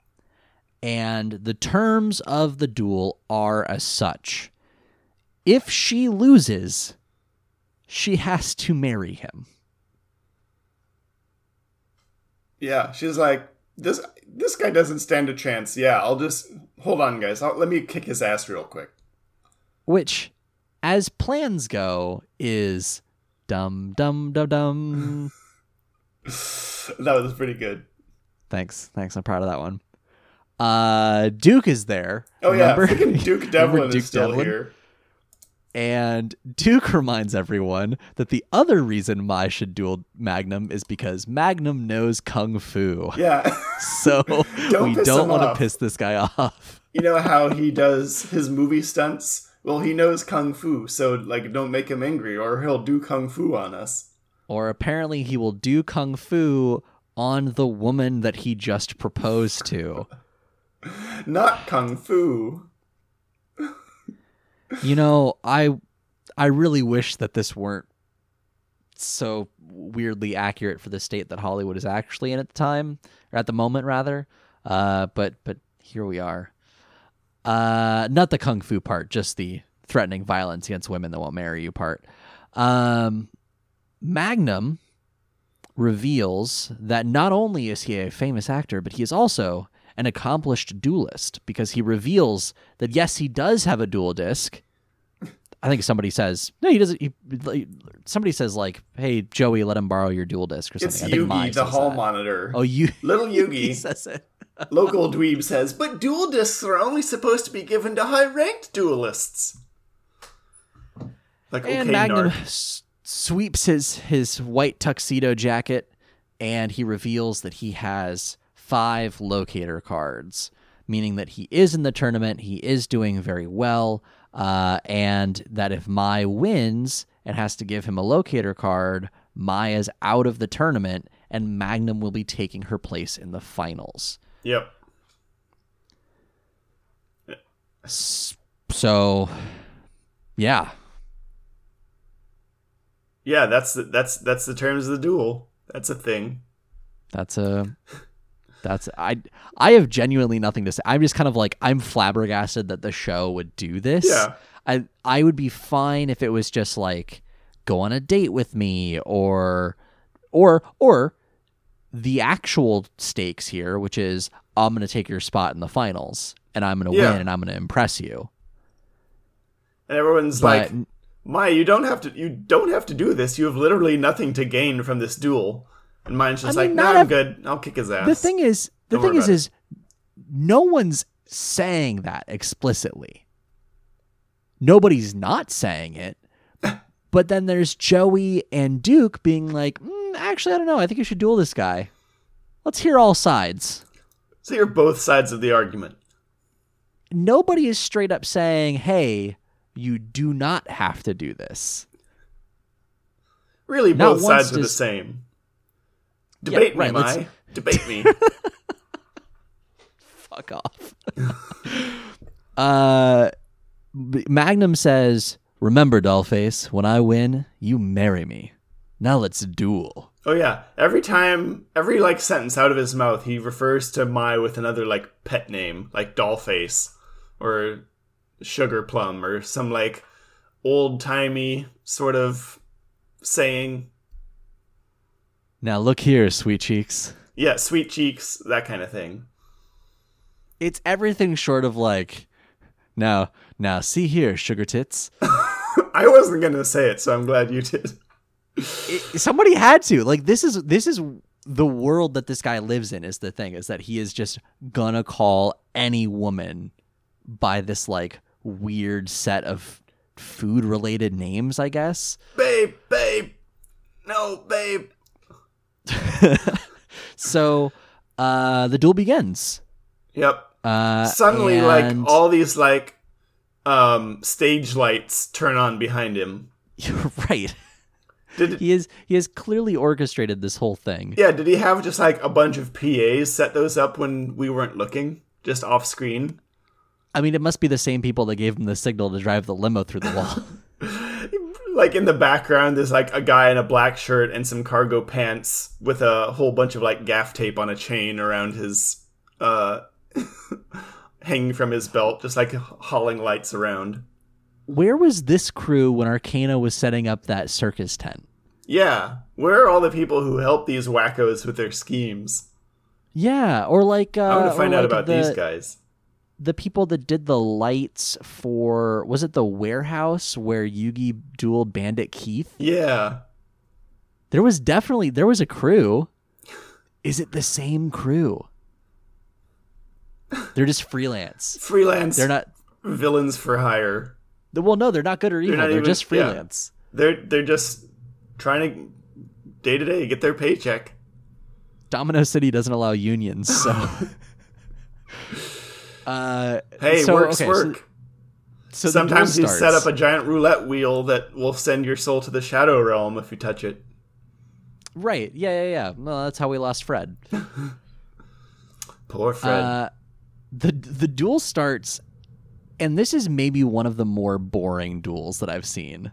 and the terms of the duel are as such: if she loses, she has to marry him. yeah, she's like, this this guy doesn't stand a chance. Yeah, I'll just hold on, guys. I'll, let me kick his ass real quick. Which, as plans go, is dum dum dum dum. That was pretty good. thanks, thanks. I'm proud of that one. Uh, Duke is there. Oh remember? yeah, Duke Devlin Duke is still Devlin? here. And Duke reminds everyone that the other reason Mai should duel Magnum is because Magnum knows Kung Fu. Yeah, So Don't we don't want to piss this guy off. you know how he does his movie stunts. Well, he knows kung fu, so like, don't make him angry, or he'll do kung fu on us. Or apparently he will do Kung Fu on the woman that he just proposed to. Not kung fu. You know, I I really wish that this weren't so weirdly accurate for the state that Hollywood is actually in at the time or at the moment rather. Uh, but but here we are. Uh, not the kung fu part, just the threatening violence against women that won't marry you part. Um, Magnum reveals that not only is he a famous actor, but he is also an accomplished duelist because he reveals that yes, he does have a Duel Disk. I think somebody says no, he doesn't. He, somebody says like, "Hey, Joey, let him borrow your Duel Disk or something." It's I think Mai Yugi, the hall that. monitor. Oh, you Little he Yugi, says it. Local dweeb says, but Duel Disks are only supposed to be given to high-ranked duelists. Like, okay, and Magnum s- sweeps his his white tuxedo jacket, and he reveals that he has five locator cards, meaning that he is in the tournament. He is doing very well, uh, and that if Mai wins and has to give him a locator card, Mai is out of the tournament, and Magnum will be taking her place in the finals. Yep. So, yeah, Yeah, that's the, that's that's the terms of the duel. That's a thing. That's a that's I I have genuinely nothing to say. I'm just kind of like I'm flabbergasted that the show would do this. Yeah. I I would be fine if it was just like go on a date with me or or or the actual stakes here, which is I'm going to take your spot in the finals and I'm going to Yeah. win and I'm going to impress you. And everyone's But like, Maya, you don't have to. You don't have to do this. You have literally nothing to gain from this duel. And mine's just I like, mean, nah, I'm good. I'll kick his ass. the thing is the Don't thing is it. is no one's saying that explicitly nobody's not saying it but then there's joey and duke being like mm, actually i don't know i think you should duel this guy let's hear all sides so you're both sides of the argument. nobody is straight up saying hey you do not have to do this Really, Not both sides are the same. Debate right, me, Mai. Debate me. fuck off. uh, Magnum says, "Remember, Dollface, when I win, you marry me. Now let's duel." oh yeah. Every time, every like sentence out of his mouth, he refers to Mai with another like pet name, like Dollface or Sugar Plum or some like old timey sort of saying. Now look here, sweet cheeks. Yeah, sweet cheeks, that kind of thing. It's everything short of like, now, now see here, sugar tits. I wasn't gonna say it, so I'm glad you did. It- somebody had to. Like this is this is the world that this guy lives in. Is the thing is that he is just gonna call any woman by this like weird set of food related names, I guess. Babe, babe. No, babe. So uh, the duel begins. Yep. Uh, Suddenly, and- like all these like um stage lights turn on behind him. You're right. Did He is he has clearly orchestrated this whole thing. yeah? Did he have just like a bunch of PAs set those up when we weren't looking, just off screen? I mean, it must be the same people that gave him the signal to drive the limo through the wall. Like in the background, there's like a guy in a black shirt and some cargo pants with a whole bunch of like gaff tape on a chain around his uh hanging from his belt, just like hauling lights around. Where was this crew when Arkana was setting up that circus tent? Yeah, where are all the people who help these wackos with their schemes? Yeah, or like uh, I want to find out like about the, these guys. the people that did the lights for was it the warehouse where Yugi dueled Bandit Keith? Yeah, There was definitely there was a crew. Is it the same crew? They're just freelance. freelance. They're not. villains for hire. Well, no, they're not good or evil. not They're, even- just yeah. freelance. They're they're just trying to day to day get their paycheck. Domino City doesn't allow unions, so. uh, Hey, so, works okay, work. So, the Sometimes you set up a giant roulette wheel that will send your soul to the shadow realm if you touch it. right. Yeah, yeah, yeah. Well, that's how we lost Fred. Poor Fred. Uh, the the duel starts, and this is maybe one of the more boring duels that I've seen.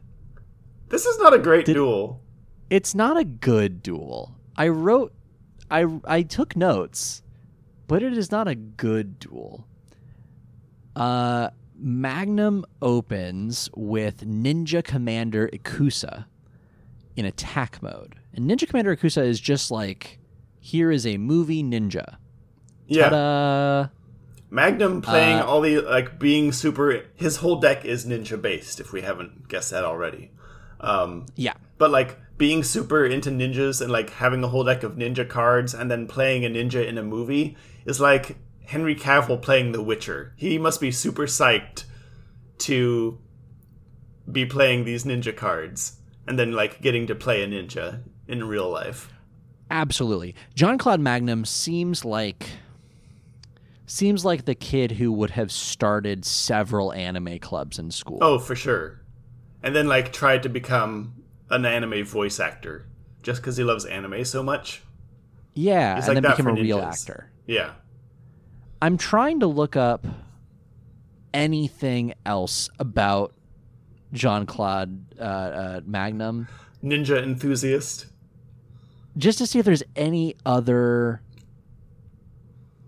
this is not a great duel. It's not a good duel. I wrote, I I took notes, but it is not a good duel. Uh, Magnum opens with Ninja Commander Ikusa in attack mode, and Ninja Commander Ikusa is just like, here is a movie ninja. Yeah, Ta-da! Magnum playing Uh, all the like being super. His whole deck is ninja based. If we haven't guessed that already. Um, Yeah. but like being super into ninjas and like having a whole deck of ninja cards and then playing a ninja in a movie is like Henry Cavill playing The Witcher. He must be super psyched to be playing these ninja cards and then like getting to play a ninja in real life. Absolutely. Jean Claude Magnum seems like seems like the kid who would have started several anime clubs in school. Oh, for sure. And then like tried to become an anime voice actor just because he loves anime so much. yeah, It's and like then became a real actor. Yeah. I'm trying to look up anything else about Jean Claude uh, uh, Magnum Ninja enthusiast. just to see if there's any other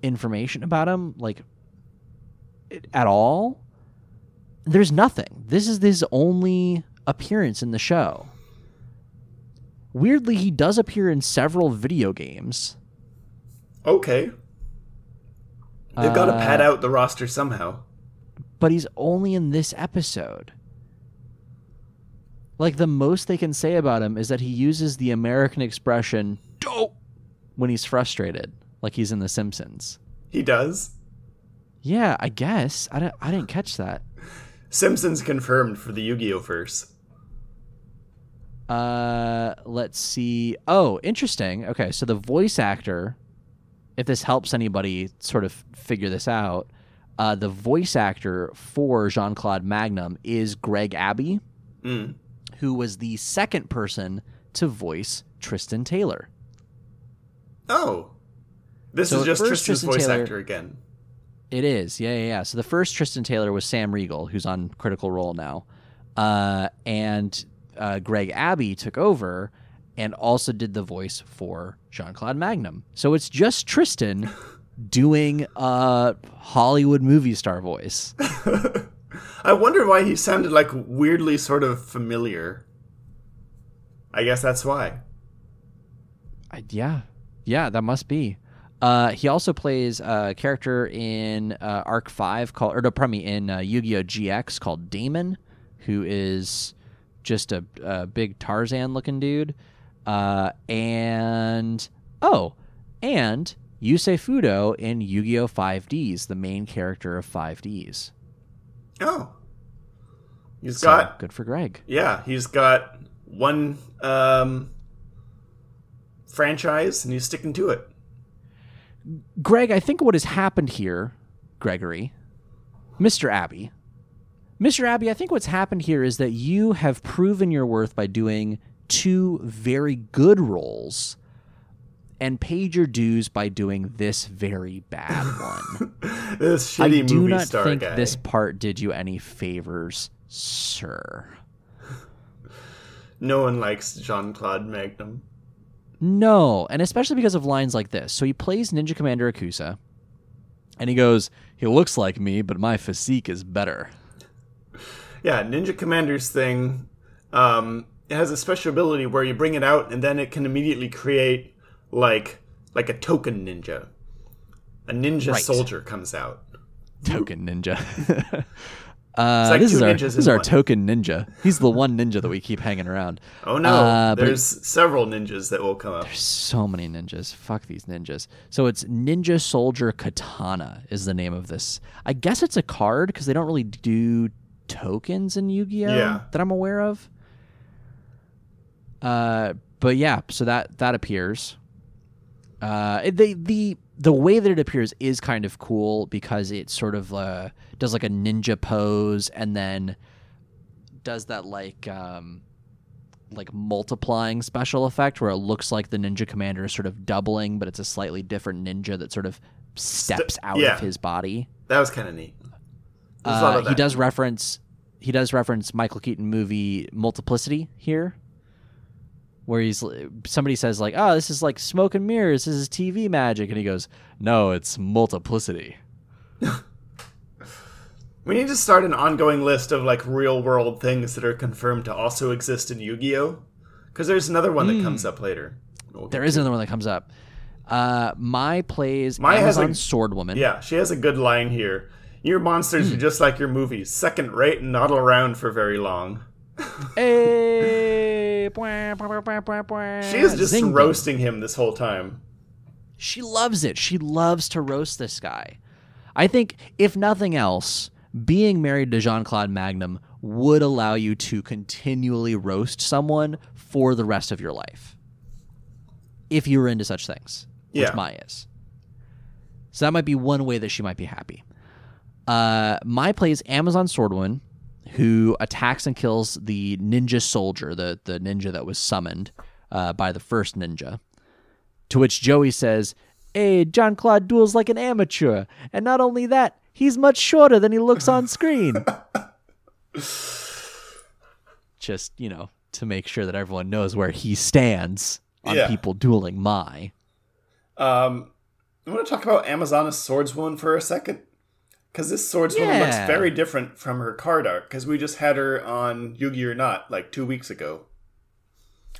information about him, like at all. There's nothing. This is his only appearance in the show. Weirdly, he does appear in several video games. Okay. They've got to Uh, pad out the roster somehow. but he's only in this episode. Like the most they can say about him is that he uses the American expression "dope" when he's frustrated, like he's in The Simpsons. He does. Yeah, I guess I, don't, I didn't catch that. Simpsons confirmed for the Yu-Gi-Oh verse. Uh, let's see. Oh, interesting. Okay, so the voice actor, if this helps anybody sort of figure this out, uh, the voice actor for Jean Claude Magnum is Greg Abbey, Mm. who was the second person to voice Tristan Taylor. Oh. This So is just first Tristan's Tristan voice Taylor- actor again. It is, yeah, yeah, yeah. So the first Tristan Taylor was Sam Riegel, who's on Critical Role now, uh, and uh, Greg Abbey took over and also did the voice for Jean Claude Magnum. So it's just Tristan doing a Hollywood movie star voice. I wonder why he sounded like weirdly sort of familiar. I guess that's why. I, yeah, yeah, that must be. Uh, he also plays a character in uh, ARC-V called, or no, pardon me, in uh, Yu-Gi-Oh GX called Damon, who is just a, a big Tarzan-looking dude. Uh, and oh, and Yusei Fudo in Yu-Gi-Oh! 5Ds, the main character of 5Ds. Oh. He's So, got good for Greg. yeah, he's got one um franchise and he's sticking to it. Greg, I think what has happened here, Gregory, Mr. Abbey, Mr. Abbey, I think what's happened here is that you have proven your worth by doing two very good roles and paid your dues by doing this very bad one. This shitty I do not star think guy. this part did you any favors, sir. No one likes Jean Claude Magnum. No, and especially because of lines like this. So he plays Ninja Commander Akusa, and he goes, "He looks like me, but my physique is better." Yeah, Ninja Commander's thing um, it has a special ability where you bring it out and then it can immediately create like like a token ninja. A ninja Right. soldier comes out. Token ninja. uh, like this is our this is our one. token ninja. He's the one ninja that we keep hanging around. Oh no, Uh, there's several ninjas that will come up. There's so many ninjas. Fuck these ninjas. So it's Ninja Soldier Katana is the name of this. I guess it's a card because they don't really do tokens in Yu-Gi-Oh Yeah. that I'm aware of. Uh, but yeah, so that that appears. Uh, the the the way that it appears is kind of cool because it sort of uh, does like a ninja pose and then does that like um like multiplying special effect where it looks like the ninja commander is sort of doubling but it's a slightly different ninja that sort of steps out yeah. of his body That was kind of neat. There's a lot uh, he does reference he does reference Michael Keaton movie Multiplicity here, where he's somebody says like, "Oh, this is like smoke and mirrors. This is TV magic," and he goes, "No, it's multiplicity." We need to start an ongoing list of like real world things that are confirmed to also exist in Yu-Gi-Oh. Because there's another one that comes up later. We'll Hmm. There is to. another one that comes up. Uh, Mai plays Mai has a- Sword Woman. Yeah, she has a good line here. Your monsters Hmm. are just like your movies, second rate and not around for very long. Hey, bwah. She is just Zing roasting him this whole time. She loves it. She loves to roast this guy. I think, if nothing else, being married to Jean Claude Magnum would allow you to continually roast someone for the rest of your life. If you were into such things, which Yeah. Mai is. So that might be one way that she might be happy. Uh, Mai play is Amazon Swordwoman, who attacks and kills the ninja soldier, the, the ninja that was summoned uh, by the first ninja. To which Joey says, Hey, Jean Claude duels like an amateur. And not only that, he's much shorter than he looks on screen. Just, you know, to make sure that everyone knows where he stands on Yeah. people dueling Mai. Um, I want to talk about Amazon's swordswoman for a second. Because this swordswoman looks very different from her card art. Because we just had her on Yugi or Not like two weeks ago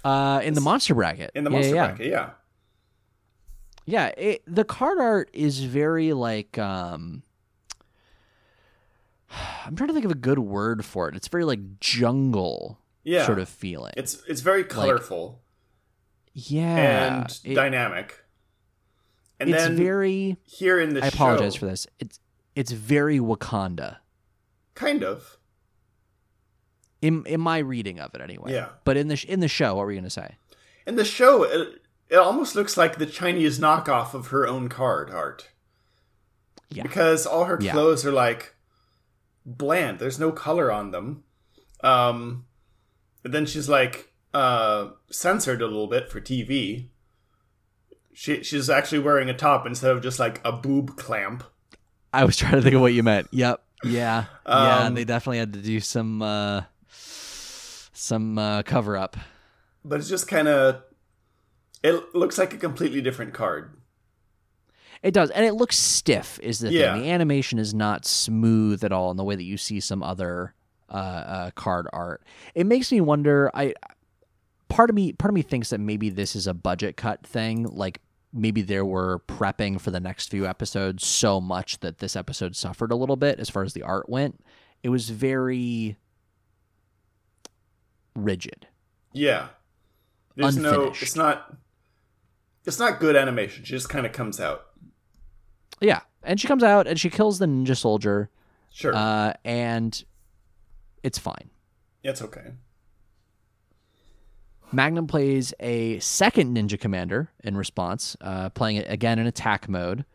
Uh, in the monster bracket. in the Yeah, monster yeah, bracket. Yeah. Yeah, it, the card art is very like um I'm trying to think of a good word for it. It's very like jungle Yeah. sort of feeling. It's it's very colorful yeah. and it- dynamic. And it's then very here in the I apologize show, for this. It's it's very Wakanda. kind of. In in my reading of it anyway. Yeah. But in the sh- in the show, what were you going to say? In the show, it, it almost looks like the Chinese knockoff of her own card art. Yeah. Because all her Yeah. clothes are like bland. There's no color on them. Um, then she's like uh, censored a little bit for TV. She she's actually wearing a top instead of just like a boob clamp. I was trying to think of what you meant. Yep. Yeah. yeah, Um, they definitely had to do some uh some uh cover up. But it's just kind of. It looks like a completely different card. It does, and it looks stiff. Is the Yeah. thing? The animation is not smooth at all in the way that you see some other uh, uh, card art. It makes me wonder. I part of me part of me thinks that maybe this is a budget cut thing. Like maybe they were prepping for the next few episodes so much that this episode suffered a little bit as far as the art went. It was very rigid. Yeah. There's no. It's not. It's not good animation. She just kind of comes out. Yeah, and she comes out and she kills the ninja soldier, Sure, uh, and it's fine. it's okay. Magnum plays a second ninja commander in response, uh, playing it again in attack mode.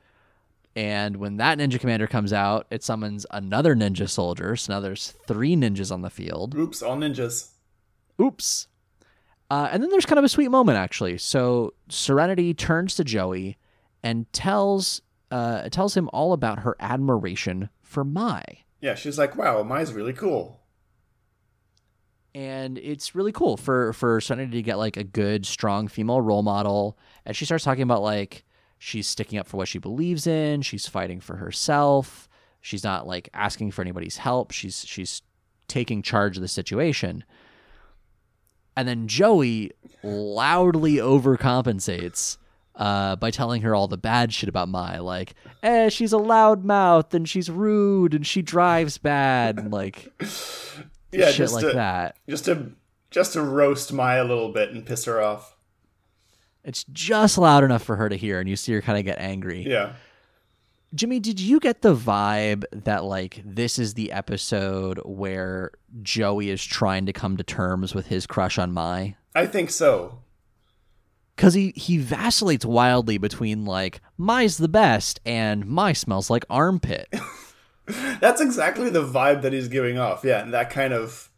And when that ninja commander comes out, it summons another ninja soldier. So now there's three ninjas on the field. Oops, all ninjas. Oops. Uh, and then there's kind of a sweet moment, actually. So Serenity turns to Joey and tells uh, tells him all about her admiration for Mai. Yeah, she's like, wow, Mai's really cool. And it's really cool for for Serenity to get like a good, strong female role model. And she starts talking about like she's sticking up for what she believes in. She's fighting for herself. She's not like asking for anybody's help. She's she's taking charge of the situation. And then Joey loudly overcompensates uh, by telling her all the bad shit about Mai, like, eh, she's a loud mouth and she's rude and she drives bad and like Yeah, shit just like to, that. just to just to roast Mai a little bit and piss her off. It's just loud enough for her to hear, and you see her kind of get angry. Yeah. Jimmy, did you get the vibe that like this is the episode where Joey is trying to come to terms with his crush on Mai? I think so. Because he he vacillates wildly between like Mai's the best and Mai smells like armpit. That's exactly the vibe that he's giving off. Yeah, and that kind of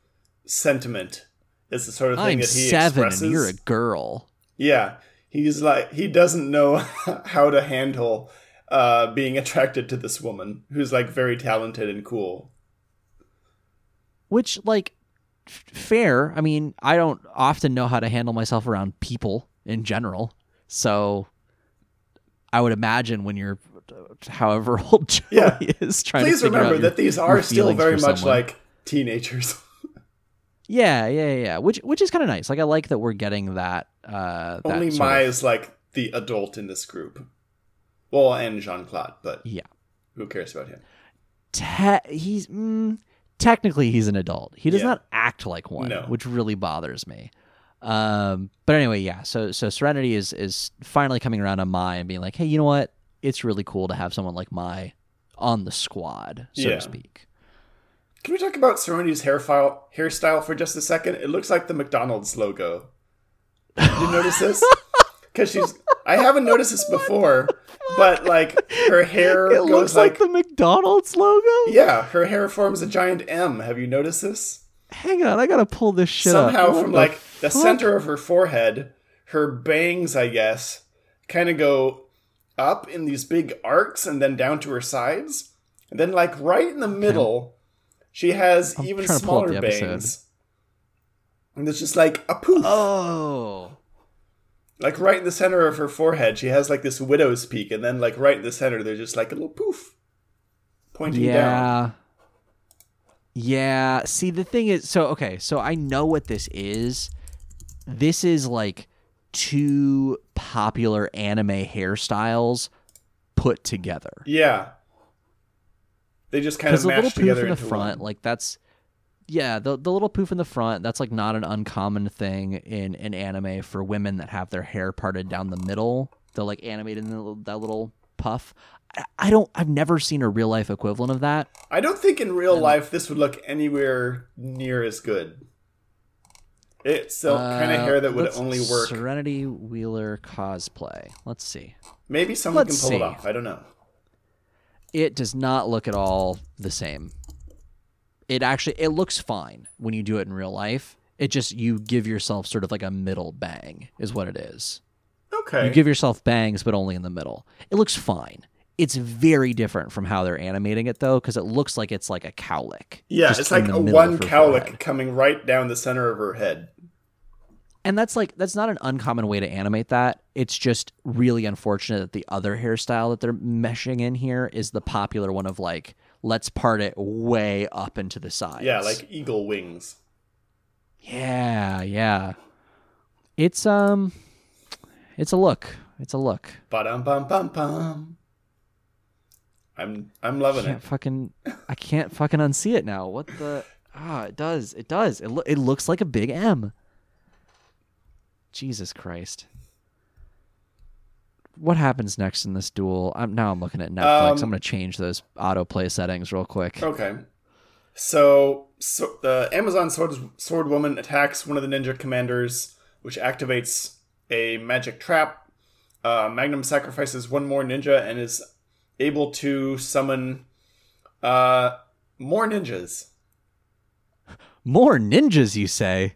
sentiment is the sort of thing I'm that he seven expresses. and you're a girl. Yeah, he's like he doesn't know how to handle uh, being attracted to this woman who's like very talented and cool. Which like f- fair. I mean, I don't often know how to handle myself around people in general. So I would imagine when you're however old Joey Yeah. is trying Please to figure out remember your- that these are still very much someone. like teenagers. Yeah, yeah, yeah. Which which is kind of nice. Like I like that we're getting that uh that Only Mai of- is like the adult in this group. Well, and Jean Claude, but Yeah. who cares about him? te- he's mm, technically he's an adult. He does Yeah. not act like one, No. which really bothers me. Um, but anyway, yeah. So so Serenity is is finally coming around on Mai and being like, hey, you know what? It's really cool to have someone like Mai on the squad, so Yeah. to speak. Can we talk about Serenity's hairstyle hairstyle for just a second? It looks like the McDonald's logo. Did you notice this? Because she's I haven't noticed this before, but like her hair It goes looks like, like, the McDonald's logo. yeah, her hair forms a giant M. Have you noticed this? Hang on, I gotta pull this shit. Somehow What from the like the center of her forehead, her bangs, I guess, kind of go up in these big arcs and then down to her sides. And then like right in the middle, she has I'm even trying to pull up smaller bangs. And it's just like a poof. Oh, Like right in the center of her forehead, she has like this widow's peak, and then like right in the center, there's just like a little poof pointing down. yeah. Yeah. See, the thing is, so okay, so I know what this is. This is like two popular anime hairstyles put together. Yeah. They just kind of the little poof in the front, one. like that's yeah, the the little poof in the front, that's like not an uncommon thing in in anime for women that have their hair parted down the middle. They'll like animate in the, little- that little puff. I, I don't. I've never seen a real life equivalent of that. I don't think in real life this would look anywhere near as good. It's the kind of Uh, hair that would only work. Serenity Wheeler cosplay. Let's see. Maybe someone let's can pull see. it off. I don't know. It does not look at all the same. It actually it looks fine when you do it in real life. It just you give yourself sort of like a middle bang is what it is. Okay. You give yourself bangs, but only in the middle. It looks fine. It's very different from how they're animating it though, because it looks like it's like a cowlick. yeah, it's like a one cowlick forehead. coming right down the center of her head. And that's like that's not an uncommon way to animate that. It's just really unfortunate that the other hairstyle that they're meshing in here is the popular one of like let's part it way up into the sides. Yeah, like eagle wings. Yeah, yeah. It's um it's a look. It's a look. Ba dum bum bum bum. I'm I'm loving can't it. fucking I can't fucking unsee it now. What the ah, it does. It does. It lo- it looks like a big M. Jesus Christ. what happens next in this duel? I'm now I'm looking at Netflix. Um, I'm gonna change those autoplay settings real quick. Okay. So, so the Amazon sword, sword woman attacks one of the ninja commanders, which activates a magic trap. Uh, Magnum sacrifices one more ninja and is able to summon uh, more ninjas. More ninjas, you say?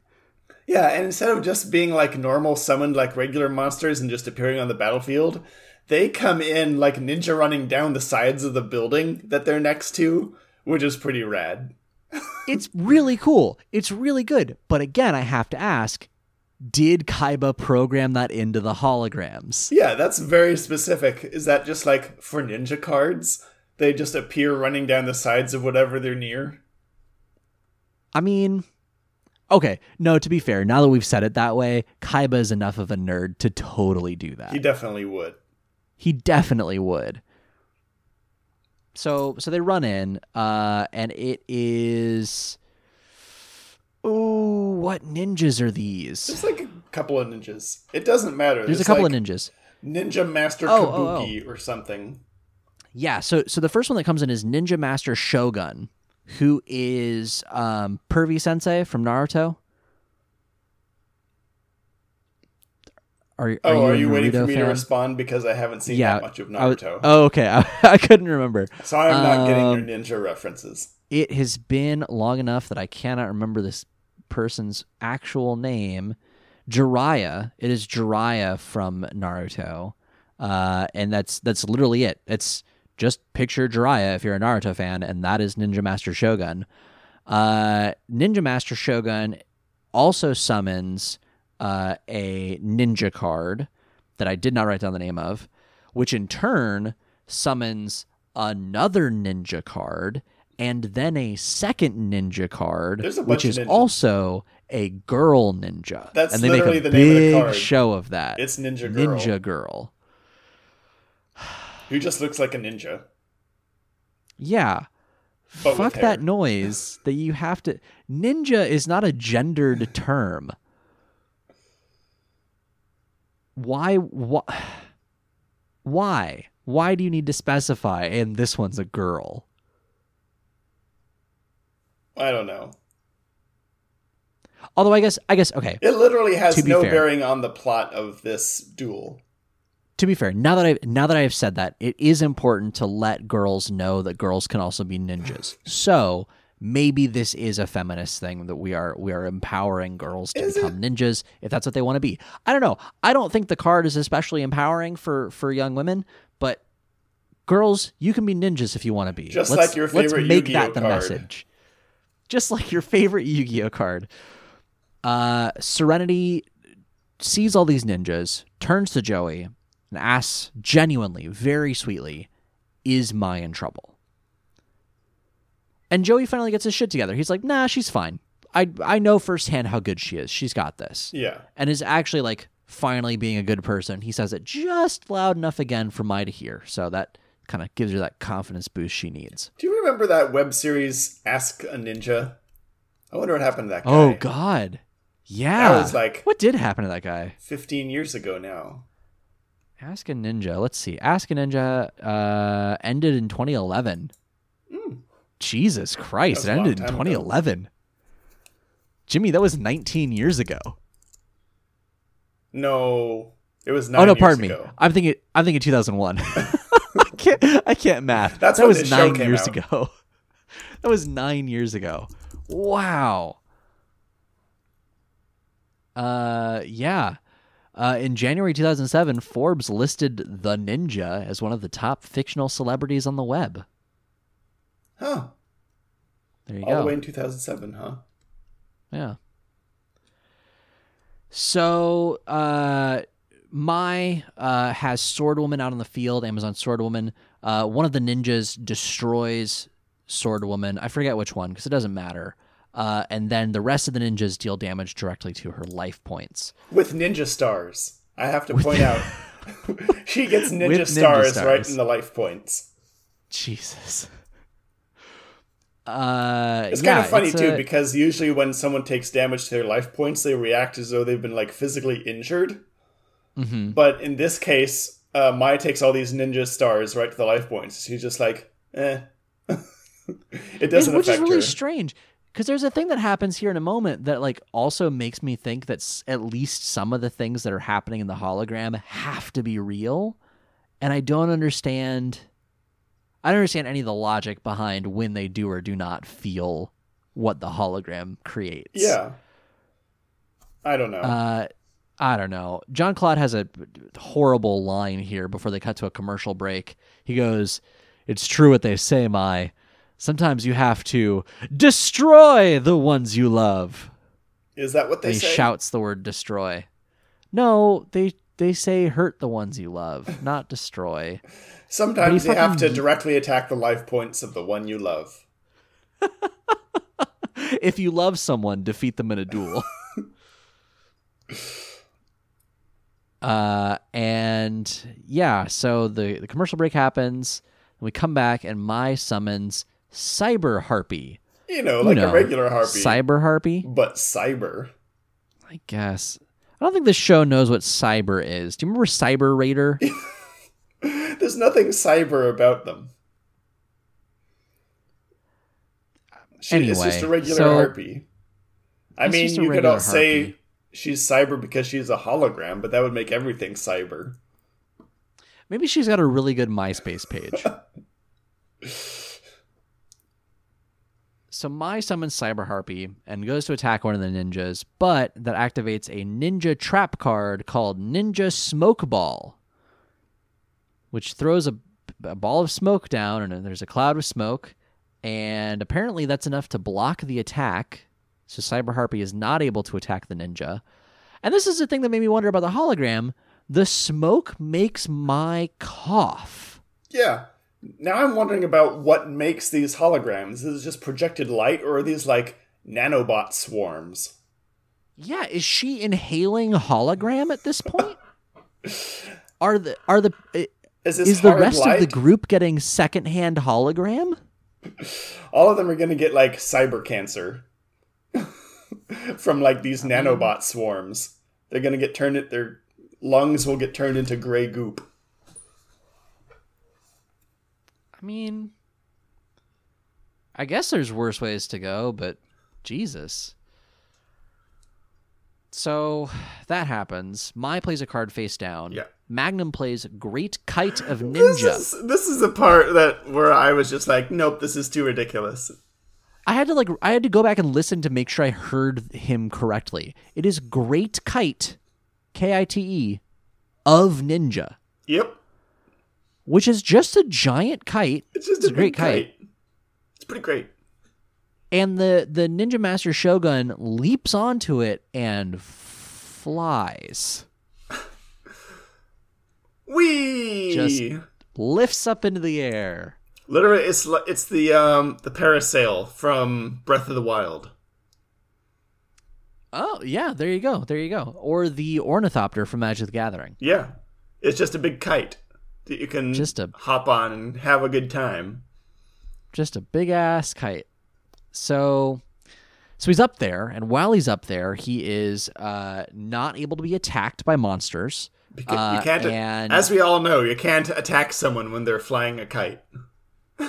Yeah, and instead of just being like normal summoned like regular monsters and just appearing on the battlefield, they come in like ninja running down the sides of the building that they're next to, which is pretty rad. It's really cool. It's really good. But again, I have to ask, did Kaiba program that into the holograms? Yeah, that's very specific. Is that just like for ninja cards? They just appear running down the sides of whatever they're near? I mean, okay, no, to be fair, now that we've said it that way, Kaiba is enough of a nerd to totally do that. He definitely would. He definitely would. So so they run in, uh, and it is Ooh, what ninjas are these? There's like a couple of ninjas. It doesn't matter. There's a couple like of ninjas. Ninja Master Oh, oh, Kabuki or something. Yeah, so so the first one that comes in is Ninja Master Shogun, who is um Pervy Sensei from Naruto. Are, are Oh, you are you waiting for Naruto me to respond because I haven't seen Yeah, that much of was- Naruto? oh, okay. I, I couldn't remember. so I'm not getting um, your ninja references. It has been long enough that I cannot remember this person's actual name. Jiraiya. It is Jiraiya from Naruto, uh, and that's that's literally it. It's just picture Jiraiya if you're a Naruto fan, and that is Ninja Master Shogun. Uh, Ninja Master Shogun also summons uh, a ninja card that I did not write down the name of, which in turn summons another ninja card and then a second ninja card, which is also a girl ninja. That's and they make a the name of the big card. show of that. It's Ninja Girl. Ninja Girl. Who just looks like a ninja. Yeah. But Fuck that noise that you have to. Ninja is not a gendered term. Why? Why? Why? Why do you need to specify? And this one's a girl. I don't know. Although I guess I guess okay. It literally has no fair. bearing on the plot of this duel. To be fair, now that I now that I have said that, it is important to let girls know that girls can also be ninjas. So maybe this is a feminist thing that we are we are empowering girls to Is become ninjas if that's what they want to be. I don't know. I don't think the card is especially empowering for for young women, but girls, you can be ninjas if you want to be. Just Let's- like your favorite let's make Yu-Gi-Oh that the card. message. Just like your favorite Yu-Gi-Oh card. Uh, Serenity sees all these ninjas, turns to Joey, and asks genuinely, very sweetly, "Is Mai in trouble?" And Joey finally gets his shit together. He's like, "Nah, she's fine. I I know firsthand how good she is. She's got this." Yeah. And is actually like finally being a good person. He says it just loud enough again for Mai to hear. So that kind of gives her that confidence boost she needs. Do you remember that web series Ask a Ninja? I wonder what happened to that guy. Oh God, yeah. That was like what did happen to that guy? 15 years ago now. Ask a Ninja. Let's see. Ask a Ninja uh, ended in 2011. Jesus Christ! It ended in long time ago. 2011. Jimmy, that was 19 years ago. No, it was nine oh no, years pardon me. I'm thinking. I'm thinking 2001. I can't. I can't math. That's that was nine years out. ago. that was nine years ago. Wow. Uh, yeah. Uh, in January 2007, Forbes listed the Ninja as one of the top fictional celebrities on the web. Huh. There you All go. the way in 2007, huh? Yeah. So, uh, Mai uh, has Swordwoman out on the field, Amazon Swordwoman. Uh, one of the ninjas destroys Swordwoman. I forget which one because it doesn't matter. Uh, and then the rest of the ninjas deal damage directly to her life points. With ninja stars. I have to point out. she gets ninja, ninja stars, right in the life points. Jesus. Uh, It's yeah, kind of funny too a- because usually when someone takes damage to their life points, they react as though they've been like physically injured. Mhm. But in this case, uh, Mai takes all these ninja stars right to the life points. She's just like, eh. it doesn't which is affect really her. strange because there's a thing that happens here in a moment that like also makes me think that s- at least some of the things that are happening in the hologram have to be real and i don't understand i don't understand any of the logic behind when they do or do not feel what the hologram creates yeah. I don't know. uh, I don't know. Jean Claude has a horrible line here before they cut to a commercial break. He goes, It's true what they say, Mai. Sometimes you have to destroy the ones you love. Is that what they And he say? shouts the word destroy. No, they they say hurt the ones you love, not destroy. Sometimes you have to directly attack the life points of the one you love. if you love someone, defeat them in a duel. uh, and yeah, so the, the commercial break happens, and we come back, and Mai summons Cyber Harpy. You know, You like know, a regular harpy, Cyber Harpy? but cyber. I guess. I don't think this show knows what cyber is. Do you remember Cyber Raider? There's nothing cyber about them. She, it's just a regular so- harpy. I mean, you could all say. She's cyber because she's a hologram, but that would make everything cyber. Maybe she's got a really good MySpace page. so Mai summons Cyber Harpy and goes to attack one of the ninjas, but that activates a ninja trap card called Ninja Smoke Ball, which throws a, a ball of smoke down, and there's a cloud of smoke, and apparently that's enough to block the attack. So Cyber Harpy is not able to attack the ninja. And this is the thing that made me wonder about the hologram. The smoke makes Mai cough. Yeah. Now I'm wondering about what makes these holograms. Is it just projected light, or are these like nanobot swarms? Yeah, is she inhaling hologram at this point? are the are the Is this is the rest light? of the group getting secondhand hologram? All of them are going to get like cyber cancer from like these um, nanobot swarms. They're to get turned. Their lungs will get turned into gray goop. I mean, I guess there's worse ways to go, but Jesus. So that happens. Mai plays a card face down. Yeah. Magnum plays Great Kite of This Ninja. is this is the part that where I was just like, nope, this is too ridiculous. I had to like I had to go back and listen to make sure I heard him correctly. It is Great Kite, K I T E, of Ninja, Yep, which is just a giant kite, it's just It's a, great big kite. It's pretty great. and the the Ninja Master Shogun leaps onto it and flies, Wee. Just- lifts up into the air. Literally, it's it's the um the parasail from Breath of the Wild. Oh yeah, there you go, there you go. Or the ornithopter from Magic the Gathering. Yeah, it's just a big kite that you can Just a- hop on and have a good time. just a big ass kite. So, so he's up there, and while he's up there, he is uh, not able to be attacked by monsters. Because Uh, you can't, and- as we all know, you can't attack someone when they're flying a kite.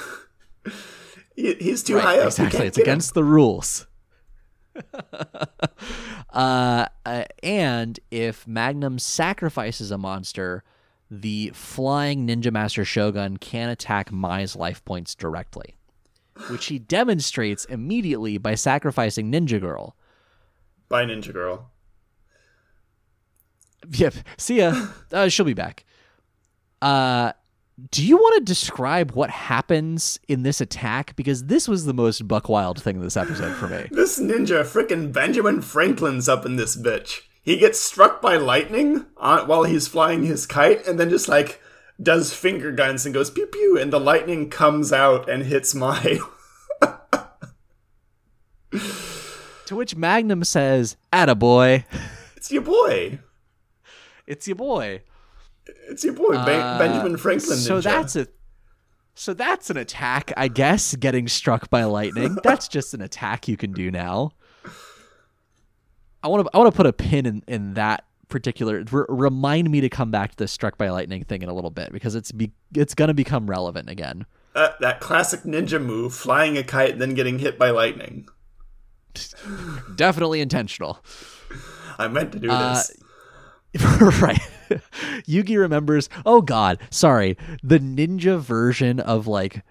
He- He's too Right, high up. exactly, it's get him. against the rules. uh, uh, and if Magnum sacrifices a monster, the flying Ninja Master Shogun can attack Mai's life points directly, which he demonstrates immediately by sacrificing Ninja Girl. by Ninja Girl. Yep. See ya. Uh, she'll be back. Uh, do you want to describe what happens in this attack? Because this was the most buckwild thing in this episode for me. This ninja, frickin' Benjamin Franklin's up in this bitch. He gets struck by lightning on, while he's flying his kite, and then just like does finger guns and goes pew pew, and the lightning comes out and hits Mai. To which Magnum says, "Attaboy, it's your boy. it's your boy." It's your boy, ben- Benjamin Franklin. Ninja. Uh, So that's a so that's an attack, I guess. Getting struck by lightning. That's just an attack you can do now. I want to I want to put a pin in in that particular. R- remind me to come back to this struck by lightning thing in a little bit because it's be- it's gonna become relevant again. Uh, that classic ninja move, flying a kite and then getting hit by lightning. Definitely intentional. I meant to do Uh, this. right. Yugi remembers. Oh God, sorry. The ninja version of like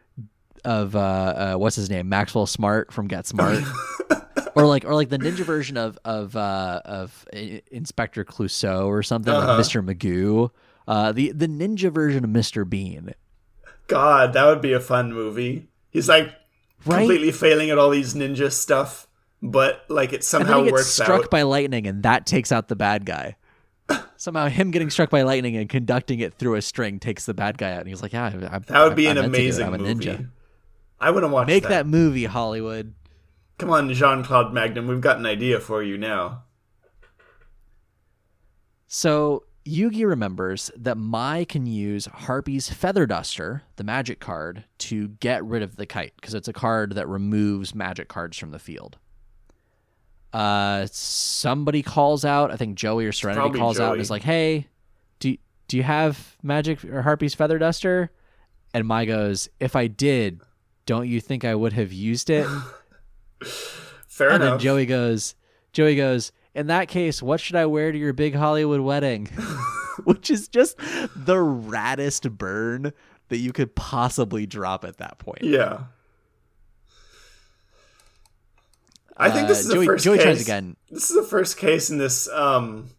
of uh, uh what's his name, Maxwell Smart from Get Smart, or like or like the ninja version of of uh of I- Inspector Clouseau or something Uh-huh. like Mr. Magoo. Uh, the the ninja version of Mr. Bean. God, that would be a fun movie. He's like Right? completely failing at all these ninja stuff, but like it somehow he gets works struck out. by lightning, and that takes out the bad guy. Somehow, him getting struck by lightning and conducting it through a string takes the bad guy out, and he's like, "Yeah, I, I, that would be I an meant to amazing I'm a movie. ninja." I want to watch Make that. that movie, Hollywood. Come on, Jean Claude Magnum, we've got an idea for you now. So Yugi remembers that Mai can use Harpy's Feather Duster, the magic card, to get rid of the kite because it's a card that removes magic cards from the field. Uh, somebody calls out. I think Joey or Serenity probably calls out and is like, "Hey, do do you have magic or Harpy's Feather Duster?" And Mai goes, "If I did, don't you think I would have used it?" Fair And then enough. Joey goes, Joey goes, in that case, what should I wear to your big Hollywood wedding? Which is just the raddest burn that you could possibly drop at that point. yeah. I think this Uh, is Joey, the first Joey case. tries again. This is the first case in this um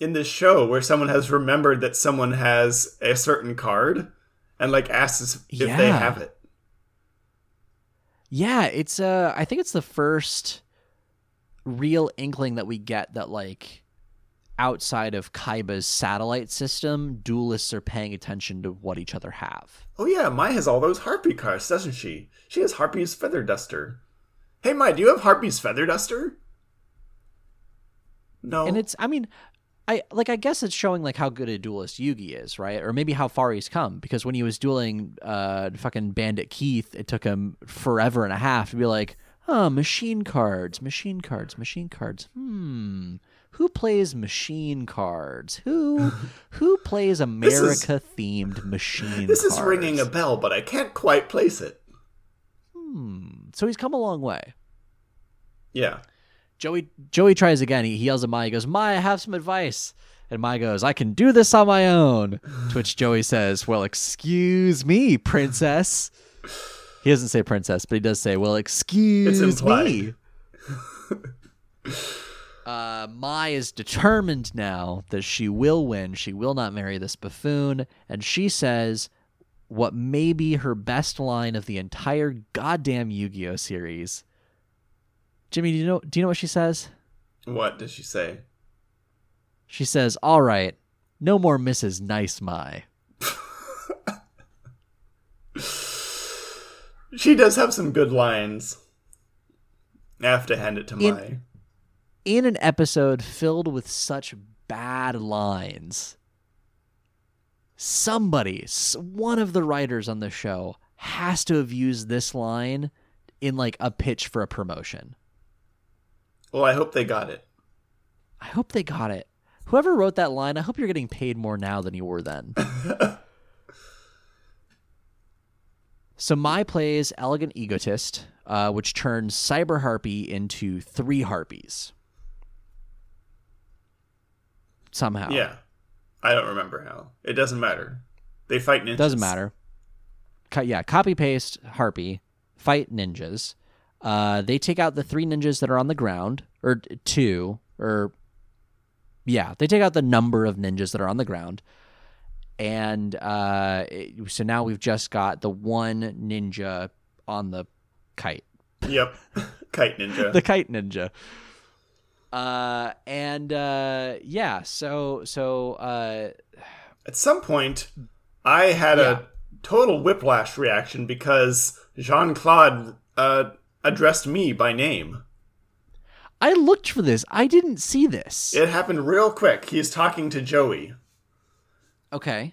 in this show where someone has remembered that someone has a certain card and like asks if they have it. Yeah, it's uh I think it's the first real inkling that we get that like outside of Kaiba's satellite system, duelists are paying attention to what each other have. Oh yeah, Mai has all those Harpy cards, doesn't she? She has Harpy's Feather Duster. Hey Mai, do you have Harpy's Feather Duster? No. and it's i mean i like i guess it's showing like how good a duelist yugi is right or maybe how far he's come because when he was dueling uh fucking bandit keith it took him forever and a half to be like oh machine cards machine cards machine cards hmm who plays machine cards who who plays america themed machine this is ringing a bell, but I can't quite place it. hmm so he's come a long way Yeah. Joey Joey tries again. He, he yells at Maya. He goes, Maya, I have some advice. And Maya goes, I can do this on my own. To which Joey says, Well, excuse me, princess. He doesn't say princess, but he does say, Well, excuse me. uh, Mai is determined now that she will win. She will not marry this buffoon. And she says what may be her best line of the entire goddamn Yu Gi Oh series. Jimmy, do you know do you know what she says? What does she say? She says, "All right, no more Mrs. Nice Mai." She does have some good lines. I have to hand it to In- Mai. In an episode filled with such bad lines, somebody, one of the writers on the show, has to have used this line in like a pitch for a promotion. Well, I hope they got it. I hope they got it. Whoever wrote that line, I hope you're getting paid more now than you were then. so Mai plays Elegant Egotist, uh, which turns Cyber Harpy into three harpies. Somehow. Yeah. I don't remember how. It doesn't matter. They fight ninjas. Doesn't matter. Co- yeah, copy paste Harpy, fight ninjas. Uh, they take out the three ninjas that are on the ground, or two, or yeah, they take out the number of ninjas that are on the ground. And uh, it- so now we've just got the one ninja on the kite, Yep. Kite ninja. the kite ninja. Uh, and uh, yeah, so so uh, At some point, I had Yeah. a total whiplash reaction because Jean Claude uh, addressed me by name. I looked for this. I didn't see this. It happened real quick. He's talking to Joey, okay.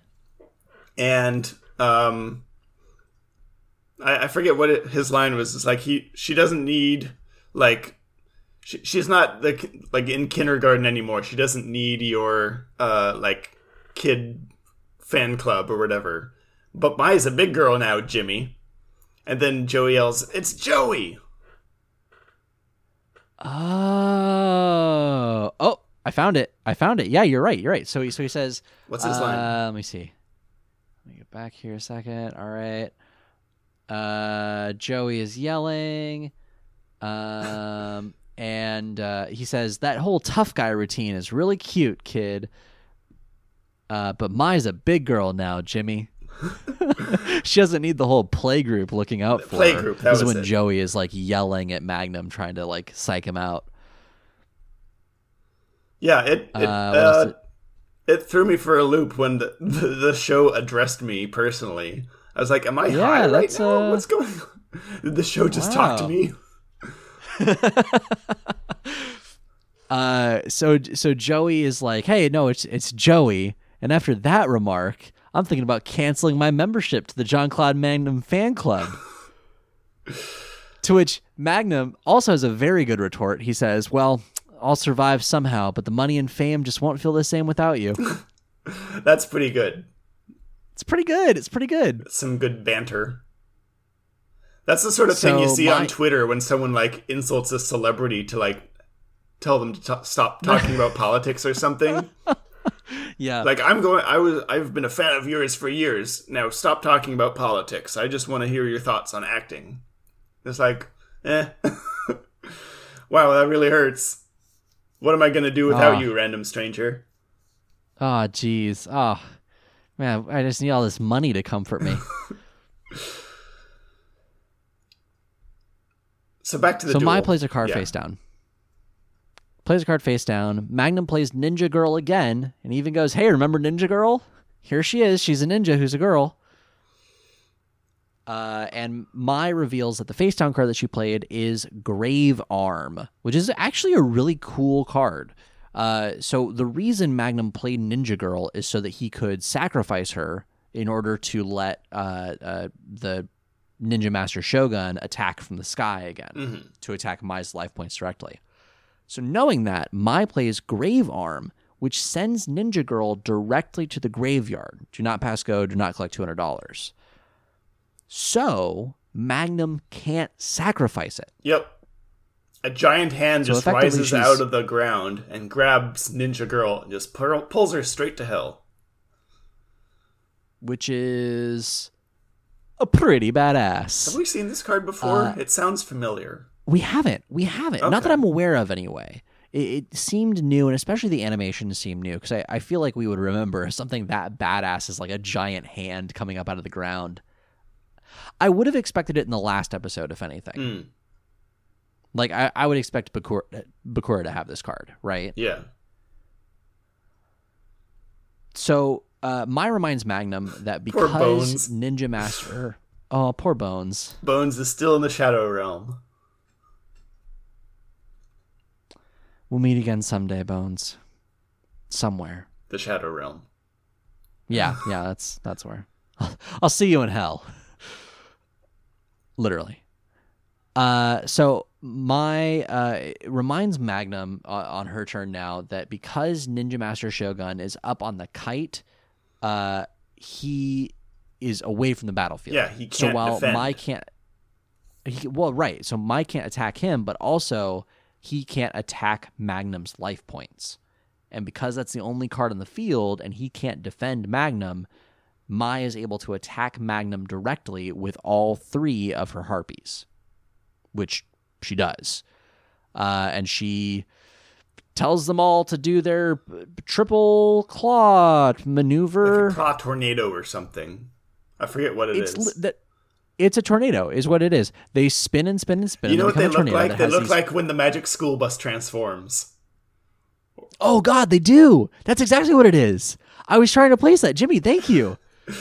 and um, I, I forget what it, his line was. It's like he she doesn't need like she, she's not the like in kindergarten anymore. She doesn't need your uh like kid fan club or whatever. But Maya's a big girl now, Jimmy. And then Joey yells, "It's Joey!" Oh, oh, I found it. I found it. Yeah, you're right. You're right. So he, so he says, What's his uh, line? Let me see. Let me get back here a second. All right. Uh, Joey is yelling. Um, and uh, he says that whole tough guy routine is really cute, kid. Uh, but Maya's a big girl now, Jimmy. she doesn't need the whole play group looking out for play her. group, that this is when it. Joey is like yelling at Magnum, trying to like psych him out. Yeah, it it, Uh, what uh, it threw me for a loop when the, the the show addressed me personally. I was like, "Am I Yeah, high right now? uh, What's going on?" Did the show just talk to me? Uh, so so Joey is like, "Hey, no, it's it's Joey." And after that remark, I'm thinking about canceling my membership to the Jean Claude Magnum fan club. to which Magnum also has a very good retort. He says, "Well, I'll survive somehow, but the money and fame just won't feel the same without you." That's pretty good. it's pretty good. It's pretty good. Some good banter. That's the sort of thing you see my- on Twitter when someone like insults a celebrity to like tell them to t- stop talking about politics or something. Yeah. Like I'm going I was I've been a fan of yours for years. Now stop talking about politics. I just want to hear your thoughts on acting. It's like, eh. wow, that really hurts. What am I going to do without Ah. you, random stranger? oh, jeez. Oh, man, I just need all this money to comfort me. So back to the so duel. Mai plays a card Yeah. face down. Plays a card face down. Magnum plays Ninja Girl again, and even goes, "Hey, remember Ninja Girl? Here she is. She's a ninja who's a girl." Uh, and Mai reveals that the face down card that she played is Grave Arm, which is actually a really cool card. Uh, so the reason Magnum played Ninja Girl is so that he could sacrifice her in order to let uh, uh, the Ninja Master Shogun attack from the sky again mm-hmm. to attack Mai's life points directly. So knowing that, Mai plays Grave Arm, which sends Ninja Girl directly to the graveyard. Do not pass go, do not collect $200. So Magnum can't sacrifice it. Yep. A giant hand So just rises she's- out of the ground and grabs Ninja Girl and just pulls her straight to hell. which is a pretty badass. Have we seen this card before? Uh, it sounds familiar. We haven't. We haven't. Not that I'm aware of, anyway. It, it seemed new, and especially the animation seemed new because I, I feel like we would remember something that badass as like a giant hand coming up out of the ground. I would have expected it in the last episode, if anything. Mm, Like I, I would expect Bakura, Bakura to have this card, right? yeah. So uh, Mai reminds Magnum that because. Ninja Master, oh poor Bones, Bones is still in the Shadow Realm. we'll meet again someday, Bones, somewhere. The Shadow Realm. Yeah, yeah, that's that's where. I'll see you in hell. Literally. Uh, so Mai uh it reminds Magnum uh, on her turn now that because Ninja Master Shogun is up on the kite, uh, he is away from the battlefield. Yeah, he So can't while defend. Mai can't, he, well, right. So Mai can't attack him, but also he can't attack Magnum's life points. And because that's the only card on the field and he can't defend Magnum, Mai is able to attack Magnum directly with all three of her harpies, which she does. Uh, and she tells them all to do their triple claw maneuver. Like a claw tornado or something. I forget what it is. it's li- that it's a tornado is what it is. They spin and spin and spin. you know what they look like? They look these- like when the magic school bus transforms. Oh God, they do. That's exactly what it is. I was trying to place that, Jimmy. Thank you.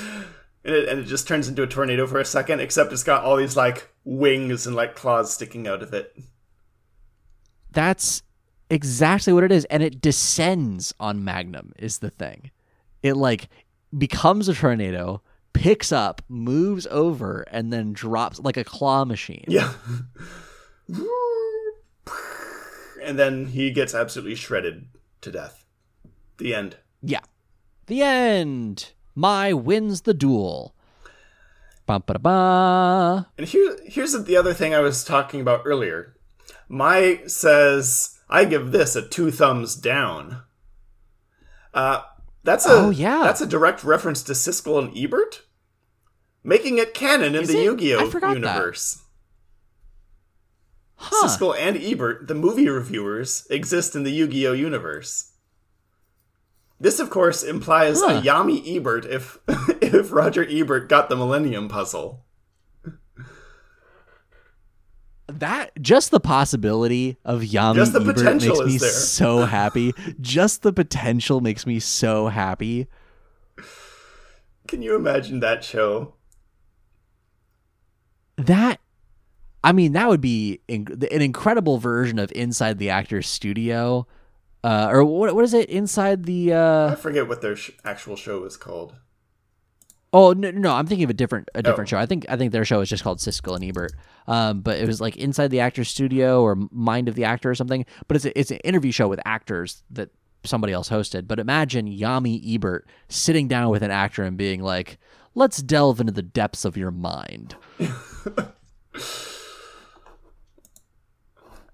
And it, and it just turns into a tornado for a second, except it's got all these like wings and like claws sticking out of it. That's exactly what it is, and it descends on Magnum. Is the thing. It like becomes a tornado, picks up, moves over, and then drops like a claw machine. Yeah. and then he gets absolutely shredded to death. The end. Yeah. The end. Mai wins the duel. Ba ba ba. And here, here's the other thing I was talking about earlier. Mai says, "I give this a two thumbs down." Uh, that's a Oh, yeah. that's a direct reference to Siskel and Ebert, making it canon in Is the it? Yu-Gi-Oh that. universe. Huh. Siskel and Ebert, the movie reviewers, exist in the Yu-Gi-Oh universe. This, of course, implies Huh. a Yami Ebert if if Roger Ebert got the Millennium Puzzle. That just the possibility of Yami Just the Ebert potential makes me there. so happy. just the potential makes me so happy. Can you imagine that show? That I mean, that would be in, an incredible version of Inside the Actor's Studio. Uh, or what, what is it? Inside the. Uh, I forget what their sh- actual show is called. Oh no, no, I'm thinking of a different a different Oh. show. I think I think their show is just called Siskel and Ebert. Um, but it was like Inside the Actor's Studio or Mind of the Actor or something. But it's a, it's an interview show with actors that somebody else hosted. But imagine Yami Ebert sitting down with an actor and being like, "Let's delve into the depths of your mind."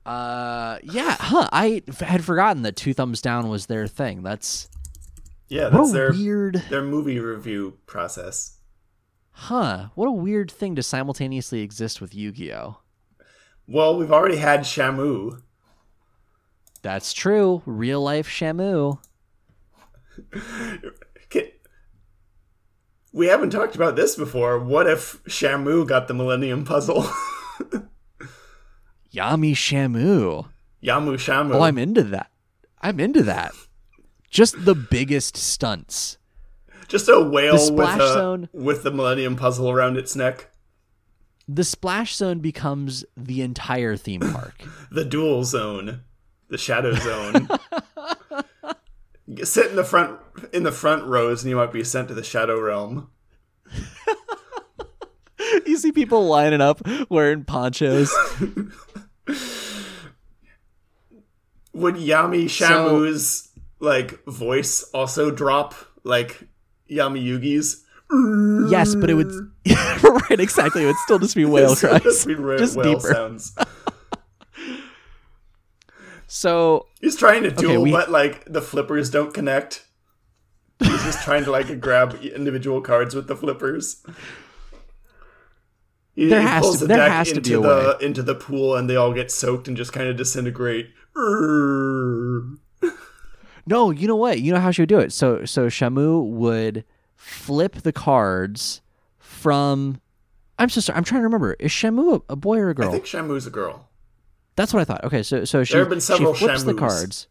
Uh, yeah, huh? I had forgotten that Two Thumbs Down was their thing. That's Yeah, that's their weird, their movie review process. huh? What a weird thing to simultaneously exist with Yu-Gi-Oh. Well, we've already had Shamu. That's true. Real life Shamu. We haven't talked about this before. What if Shamu got the Millennium Puzzle? Yami Shamu. Yamu Shamu. Oh, I'm into that. I'm into that. Just the biggest stunts. Just a whale The with a, Zone. with the Millennium Puzzle around its neck. The splash zone becomes the entire theme park. The Dual Zone, the Shadow Zone. Sit in the front in the front rows, and you might be sent to the Shadow Realm. you see people lining up wearing ponchos. Would Yami Shamu's like voice also drop like Yami Yugi's? yes, but it would right exactly. It would still just be whale cries, just be whale just whale deeper. sounds. So He's trying to duel, we- but like the flippers don't connect. He's just trying to like grab individual cards with the flippers. He, There he has pulls to- the there deck has to be into a the into the pool, and they all get soaked and just kind of disintegrate. No, you know what? You know how she would do it. So so Shamu would flip the cards from. I'm so sorry. I'm trying to remember. Is Shamu a, a boy or a girl? I think Shamu's a girl. That's what I thought. Okay, so so she, There have been several she flips the cards.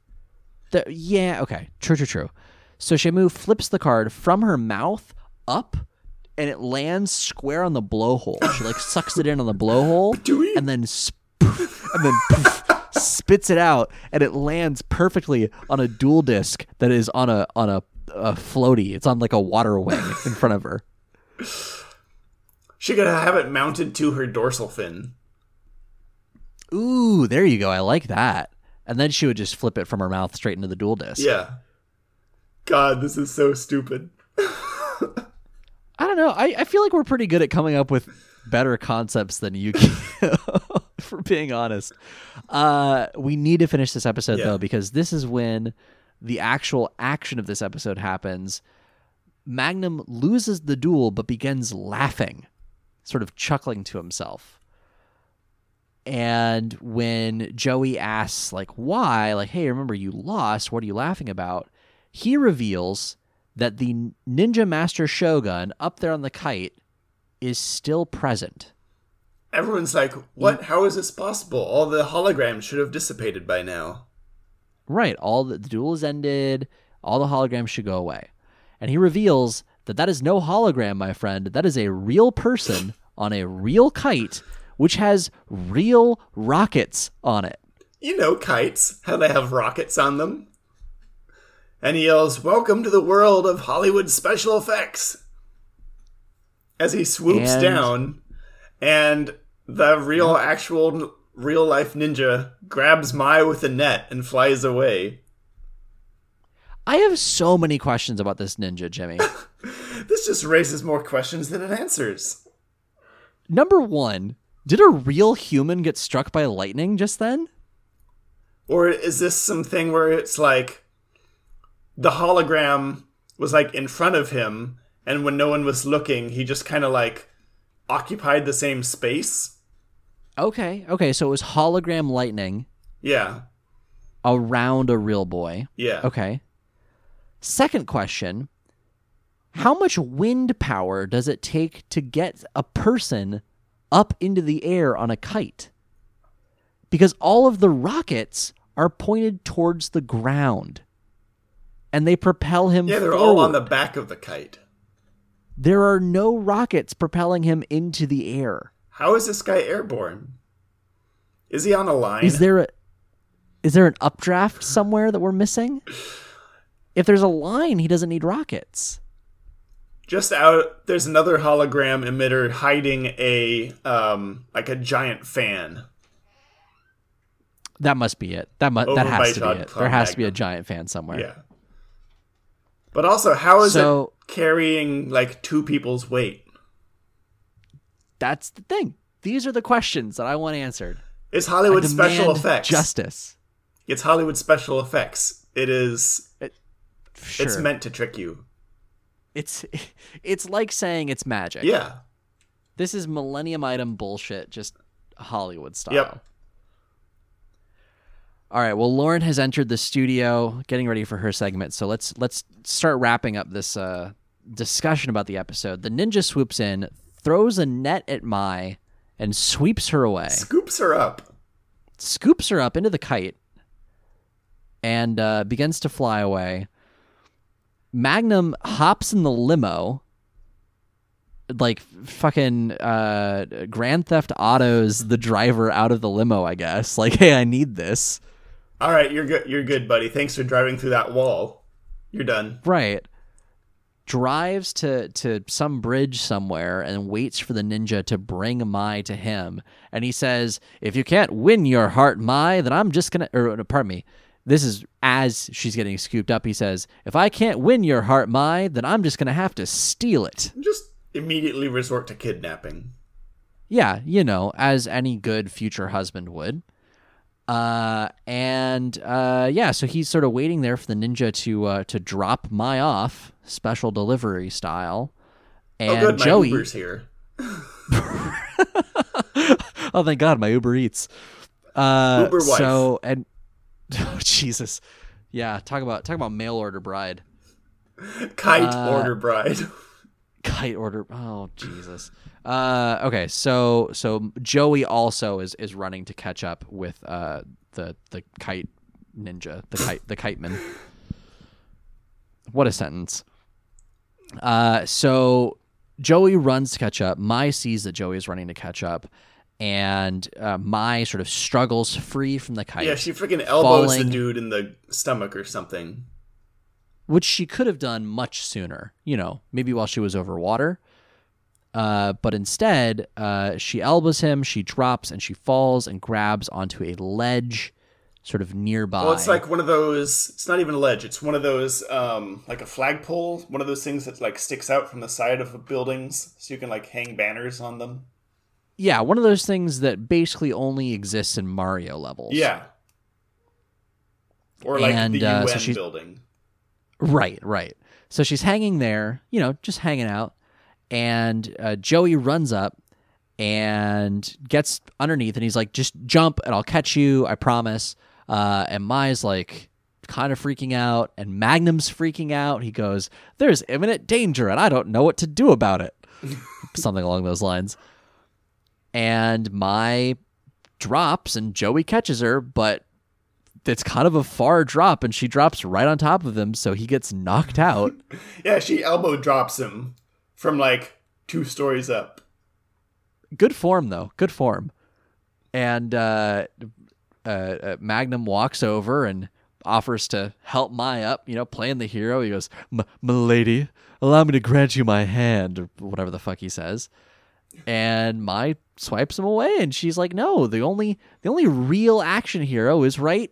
The, yeah, okay, true, true, true. So Shamu flips the card from her mouth up, and it lands square on the blowhole. She like sucks it in on the blowhole, and then sp- and then poof, spits it out, and it lands perfectly on a Duel Disk that is on a on a, a floaty. It's on like a water wing in front of her. She could have it mounted to her dorsal fin. Ooh, there you go. I like that. And then she would just flip it from her mouth straight into the Duel Disk. Yeah. God, this is so stupid. I don't know. I, I feel like we're pretty good at coming up with better concepts than you can, for being honest. Uh, we need to finish this episode, Yeah. though, because this is when the actual action of this episode happens. Magnum loses the duel, but begins laughing, sort of chuckling to himself. And when Joey asks, like, why? Like, hey, remember you lost. What are you laughing about? He reveals that the Ninja Master Shogun up there on the kite is still present. Everyone's like, "What? How is this possible? All the holograms should have dissipated by now." Right. All the, the duel is ended. All the holograms should go away. And he reveals that that is no hologram, my friend. That is a real person on a real kite, which has real rockets on it. You know kites, how they have rockets on them. And he yells, Welcome to the world of Hollywood special effects. As he swoops And- down, and the real actual real life ninja grabs Mai with a net and flies away. I have so many questions about this ninja, Jimmy. This just raises more questions than it answers. Number one, did a real human get struck by lightning just then? Or is this something where it's like the hologram was like in front of him, and when no one was looking, he just kind of like occupied the same space? Okay, okay, so it was hologram lightning Yeah, around a real boy. yeah. Okay. Second question How much wind power does it take to get a person up into the air on a kite? Because all of the rockets are pointed towards the ground and they propel him Yeah, they're all on the forward. back of the kite. There are no rockets propelling him into the air. How is this guy airborne? Is he on a line? Is there a is there an updraft somewhere that we're missing? If there's a line, he doesn't need rockets. just out there's another hologram emitter hiding a um like a giant fan. That must be it. That mu- Over that has to Todd be it. There has to be a giant fan somewhere. Yeah. But also how is So- it carrying like two people's weight? That's the thing. These are the questions that I want answered. It's Hollywood special effects. Justice. It's Hollywood special effects. It is Sure. it's meant to trick you. it's it's like saying it's magic. Yeah. This is millennium item bullshit, just Hollywood style. Yep. All right. Well, Lauren has entered the studio, getting ready for her segment. So let's let's start wrapping up this uh, discussion about the episode. The ninja swoops in, throws a net at Mai, and sweeps her away. Scoops her up. scoops her up into the kite and uh, begins to fly away. Magnum hops in the limo, like fucking uh, Grand Theft Auto's the driver out of the limo. I guess like, hey, I need this. All right, you're good. You're good, buddy. Thanks for driving through that wall. You're done. Right. Drives to to some bridge somewhere and waits for the ninja to bring Mai to him. And he says, "If you can't win your heart, Mai, then I'm just gonna." Or pardon me. This is as she's getting scooped up. He says, "If I can't win your heart, Mai, then I'm just gonna have to steal it." Just immediately resort to kidnapping. Yeah, you know, as any good future husband would. Uh, and uh, yeah, so he's sort of waiting there for the ninja to uh, to drop Mai off, special delivery style. And oh, good. My Joey, Uber's here. oh thank God, my Uber Eats. Uh, Uber wife. So and oh, Jesus, yeah, talk about talk about mail order bride, Kite Uh, order bride. kite order. Oh Jesus. Uh, okay, so so Joey also is is running to catch up with uh the the kite ninja, the kite the kite man. What a sentence. Uh, so Joey runs to catch up. Mai sees that Joey is running to catch up, and uh, Mai sort of struggles free from the kite. yeah, she freaking elbows falling- the dude in the stomach or something. which she could have done much sooner, you know, maybe while she was over water. Uh, but instead, uh, she elbows him, she drops, and she falls and grabs onto a ledge sort of nearby. Well, it's like one of those. It's not even a ledge. It's one of those, um, like a flagpole. One of those things that like sticks out from the side of buildings, so you can like hang banners on them. yeah, one of those things that basically only exists in Mario levels. Yeah. Or like And, the uh, UN so building. Right, right. So she's hanging there, you know, just hanging out. And uh, Joey runs up and gets underneath, and he's like, "Just jump, and I'll catch you. I promise." Uh, and Mai's like, kind of freaking out, and Magnum's freaking out. He goes, "There's imminent danger, and I don't know what to do about it." Something along those lines. And Mai drops, and Joey catches her, but it's kind of a far drop, and she drops right on top of him, so he gets knocked out. Yeah, she elbow drops him from like two stories up. Good form, though. Good form. And uh, uh, uh, Magnum walks over and offers to help Mai up, you know, playing the hero. He goes, "M- Milady, allow me to grant you my hand, or whatever the fuck he says. and Mai swipes him away, and she's like, "No, the only the only real action hero is right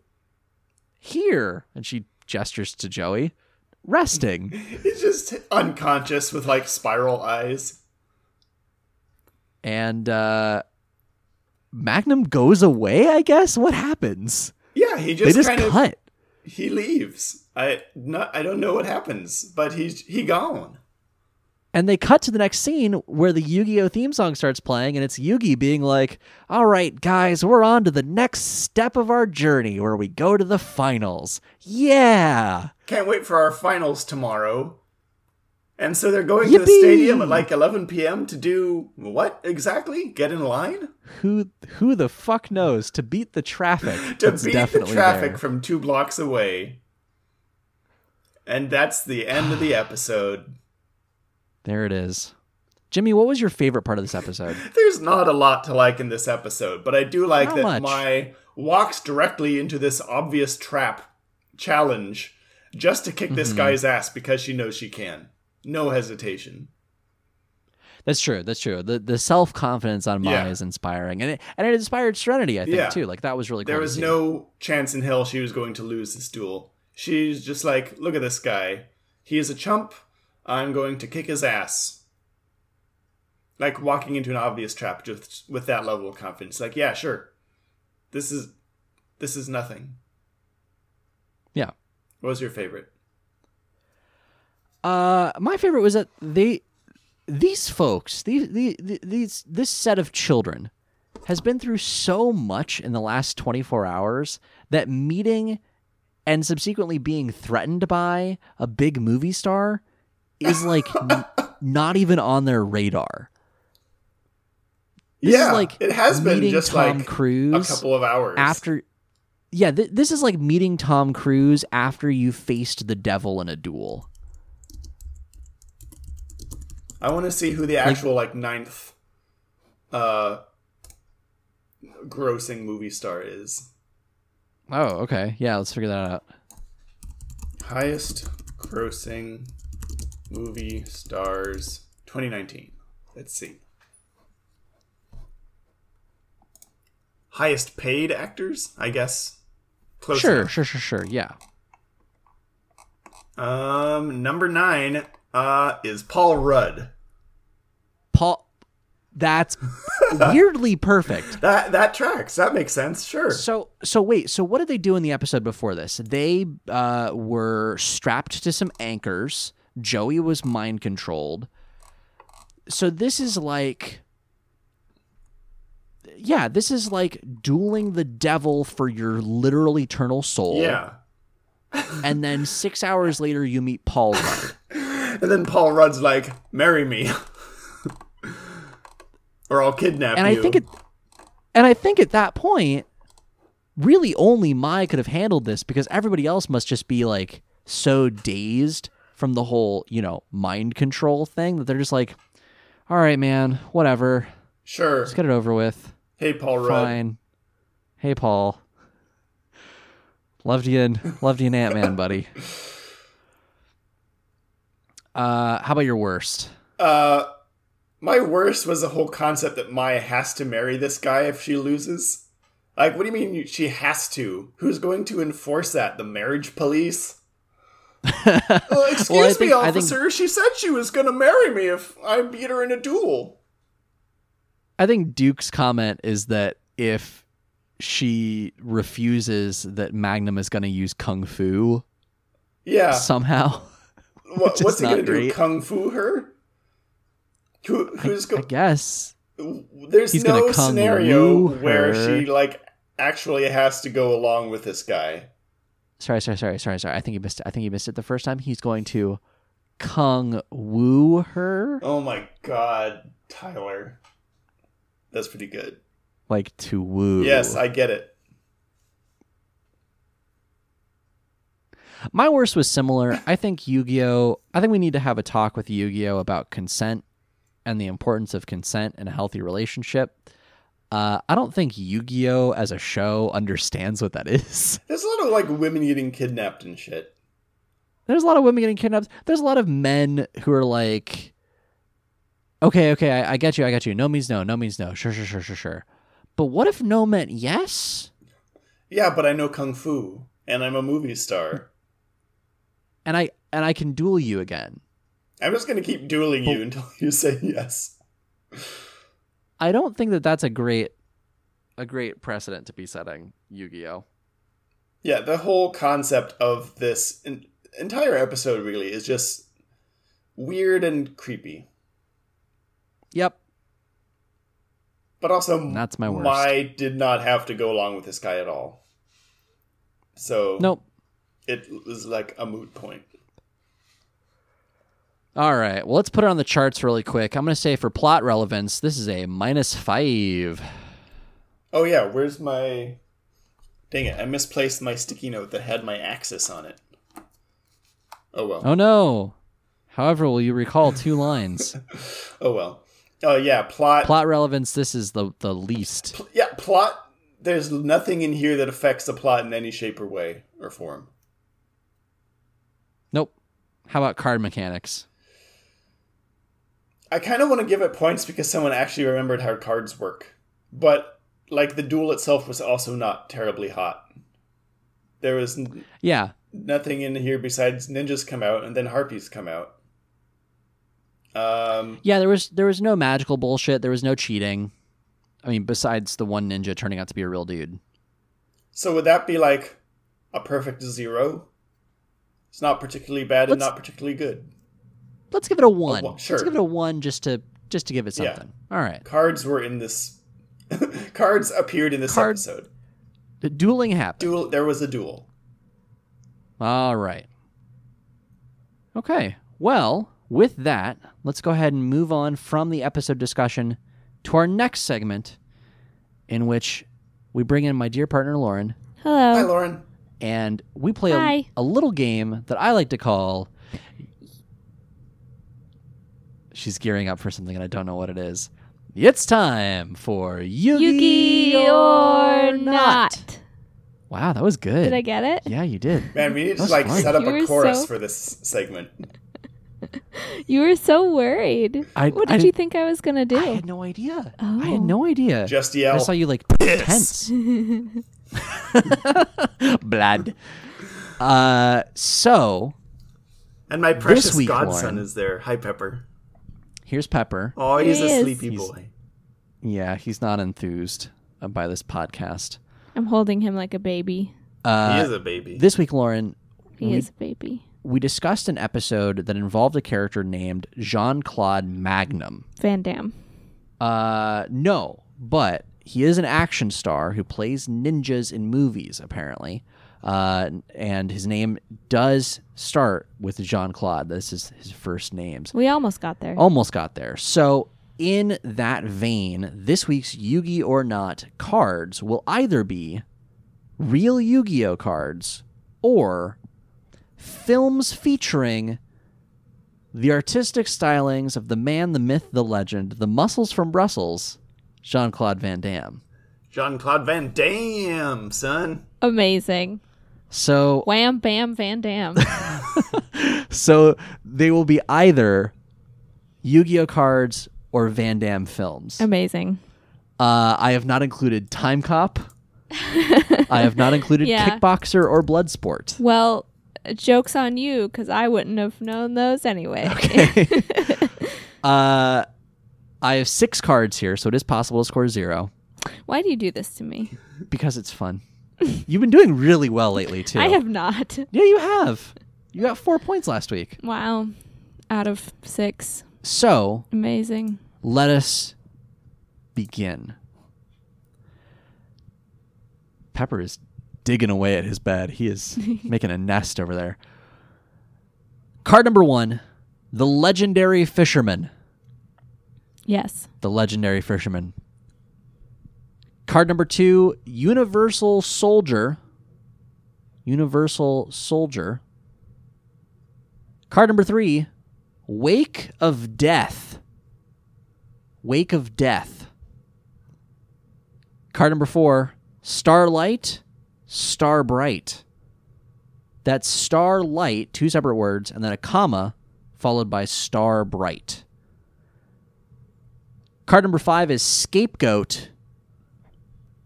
here," and she gestures to Joey, resting. He's just unconscious with like spiral eyes. and uh Magnum goes away, I guess. What happens? Yeah, he They just, just kind of cut. he leaves. I not I don't know what happens, but he's he gone. And they cut to the next scene where the Yu-Gi-Oh theme song starts playing and it's Yugi being like, "All right, guys, we're on to the next step of our journey where we go to the finals." Yeah. Can't wait for our finals tomorrow. And so they're going to the stadium at like 11 p.m. to do what exactly? Get in line? Who who the fuck knows to beat the traffic? To beat the traffic there. from two blocks away. And that's the end of the episode. There it is. Jimmy, what was your favorite part of this episode? There's not a lot to like in this episode, but I do like that much. Mai walks directly into this obvious trap challenge just to kick Mm-hmm. this guy's ass because she knows she can. No hesitation. That's true. That's true. The the self confidence on Maya Yeah. is inspiring, and it and it inspired Serenity. I think Yeah. too. Like that was really cool. There was no chance in hell she was going to lose this duel. She's just like, look at this guy. He is a chump. I'm going to kick his ass. Like walking into an obvious trap just with that level of confidence. Like, yeah, sure. This is this is nothing. Yeah. What was your favorite? Uh, my favorite was that they, these folks, these, these, these, this set of children, has been through so much in the last twenty four hours that meeting, and subsequently being threatened by a big movie star, is like n- not even on their radar. This yeah, is like it has been just Tom like Cruise a couple of hours after. Yeah, th- this is like meeting Tom Cruise after you faced the devil in a duel. I want to see who the actual like ninth, uh, grossing movie star is. Oh, okay. Yeah, let's figure that out. Highest grossing movie stars 2019. Let's see. Highest paid actors, I guess. Close Sure, enough. sure, sure, sure. Yeah. Um, number nine uh, is Paul Rudd. Paul that's weirdly perfect. That that tracks. That makes sense. Sure. So so wait, so what did they do in the episode before this? They uh were strapped to some anchors. Joey was mind controlled. So this is like Yeah, this is like dueling the devil for your literal eternal soul. Yeah. And then 6 hours later you meet Paul Rudd. And then Paul Rudd's like, "Marry me." or I'll kidnap and you. I think it, and I think at that point, really only Mai could have handled this because everybody else must just be like so dazed from the whole you know mind control thing that they're just like, all right, man, whatever, Sure. let's get it over with. Hey, Paul Rudd. Fine. Hey, Paul. Loved you in loved you in Ant Man, buddy. Uh, how about your worst? Uh, my worst was the whole concept that Maya has to marry this guy if she loses. Like, what do you mean she has to? Who's going to enforce that? The marriage police? Uh, excuse Well, me, think- I think- officer. She said she was going to marry me if I beat her in a duel. I think Duke's comment is that if she refuses that Magnum is going to use kung fu Yeah. somehow, What, what's he going to do? Kung fu her? Who, who's going? I guess. There's he's no scenario where her. she like actually has to go along with this guy. Sorry, sorry, sorry, sorry, sorry. I think you missed it. I think you missed it the first time. He's going to kung woo her, Oh my god, Tyler. That's pretty good. like to woo. Yes, I get it. My worst was similar. I think Yu-Gi-Oh. I think we need to have a talk with Yu-Gi-Oh about consent and the importance of consent in a healthy relationship. Uh, I don't think Yu-Gi-Oh as a show understands what that is. There's a lot of like women getting kidnapped and shit. There's a lot of women getting kidnapped. There's a lot of men who are like, Okay, okay, I, I get you, I get you. No means no, no means no. Sure, sure, sure, sure, sure. But what if no meant yes? Yeah, but I know kung fu, and I'm a movie star. And I and I can duel you again. I'm just gonna keep dueling you until you say yes. I don't think that that's a great a great precedent to be setting, Yu-Gi-Oh. Yeah, the whole concept of this en- entire episode really is just weird and creepy. Yep. But also, That's my worst. Mai did not have to go along with this guy at all. So Nope. it was like a moot point. All right. Well, let's put it on the charts really quick. I'm going to say for plot relevance, this is a minus five. Oh yeah, where's my? Dang it! I misplaced my sticky note that had my axis on it. Oh well. Oh no. However, will you recall two lines? Oh well. Oh yeah, plot. plot relevance, this is the the least. Yeah, plot. There's nothing in here that affects the plot in any shape or way or form. Nope. How about card mechanics? I kind of want to give it points because someone actually remembered how cards work, but like the duel itself was also not terribly hot. There was n- Yeah. nothing in here besides ninjas come out and then harpies come out. Um, Yeah, there was there was no magical bullshit, there was no cheating. I mean, besides the one ninja turning out to be a real dude. so would that be like a perfect zero? It's not particularly bad and Let's- not particularly good. Let's give it a 1. one, sure. Let's give it a 1 just to just to give it Yeah. something. All right. Cards were in this. cards appeared in this Card- episode. The dueling happened. Duel. There was a duel. All right. Okay. Well, with that, let's go ahead and move on from the episode discussion to our next segment, in which we bring in my dear partner Lauren, Hello. Hi, Lauren. and we play a, a little game that I like to call. She's gearing up for something, and I don't know what it is. It's time for Yugi, Yugi or not. Wow, that was good. Did I get it? Yeah, you did. Man, we need to like fine. set up You a chorus so- for this segment. You were so worried. I- what I did you think I was gonna do? I had no idea. Oh. I had Oh. no idea. Just yell. I saw you like tense. Blood. Uh, so And my precious week, godson Lauren. is there. Hi, Pepper. Here's Pepper. Oh, he's He a is. sleepy He's- boy. Yeah, he's not enthused uh, by this podcast. I'm holding him like a baby. Uh, he is a baby. this week, Lauren, He we- is a baby. we discussed an episode that involved a character named Jean Claude Magnum. Van Damme. Uh, no, but he is an action star who plays ninjas in movies, apparently. Uh, and his name does start with Jean Claude. This is his first names. We almost got there. Almost got there. So, in that vein, this week's Yugi or Not cards will either be real Yu Gi Oh cards or films featuring the artistic stylings of the man, the myth, the legend, the muscles from Brussels, Jean Claude Van Damme. Jean Claude Van Damme, son. Amazing. So, Wham bam Van Dam. so they will be either Yu Gi Oh cards or Van Damme films. Amazing. Uh, I have not included Timecop. I have not included Yeah. Kickboxer or Bloodsport. Well, joke's on you because I wouldn't have known those anyway. Uh, I have six cards here, so it is possible to score zero Why do you do this to me? because it's fun. You've been doing really well lately too. I have not. Yeah, you have. You got four points last week. Wow. Out of six. So Amazing. let us begin. Pepper is digging away at his bed. He is making a nest over there. Card number one The Legendary Fisherman. Yes. The Legendary Fisherman. Card number two Universal Soldier. Universal Soldier. Card number three Wake of Death. Wake of Death. Card number four Starlight, Starbright. That's Starlight, two separate words, and then a comma followed by Starbright. Card number five is Scapegoat.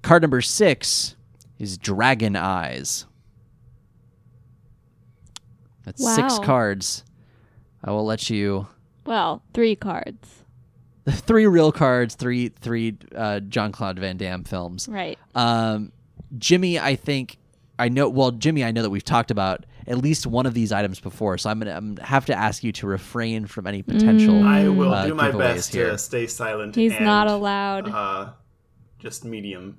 Card number six is Dragon Eyes. That's six cards. I will let you Well, three cards. three real cards, three three uh, Jean Claude Van Damme films. Right. Um, Jimmy, I think I know. Well, Jimmy, I know that we've talked about at least one of these items before, so I'm gonna, I'm gonna have to ask you to refrain from any potential. I will uh, do my best here. to stay silent. He's and, not allowed. Uh, just medium.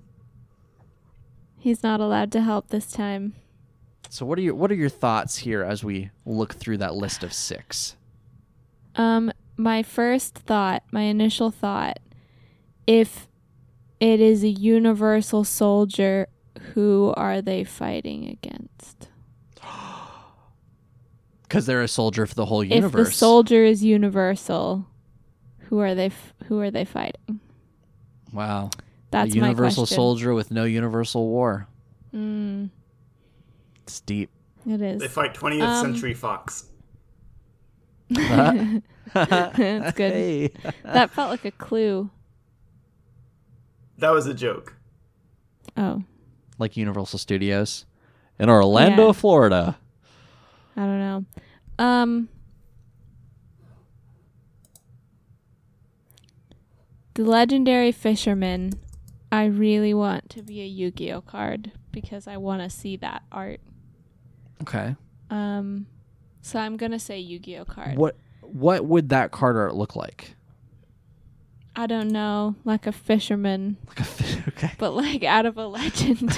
He's not allowed to help this time. So, what are your what are your thoughts here as we look through that list of six? Um, my first thought, my initial thought, if it is a universal soldier, who are they fighting against? Because they're a soldier for the whole universe. If the soldier is universal, who are they? F- who are they fighting? wow, That's a universal question. soldier with no universal war. Mm, It's deep. it is. They fight 20th Um, Century Fox. That's good. Hey. That felt like a clue. That was a joke. Oh, like Universal Studios in Orlando, Yeah. Florida. I don't know. Um, the legendary fisherman. I really want to be a Yu-Gi-Oh card because I want to see that art. Okay. Um, so I'm gonna say Yu-Gi-Oh card. What what would that card art look like? I don't know, like a fisherman, Like a fi- okay. but like out of a legend.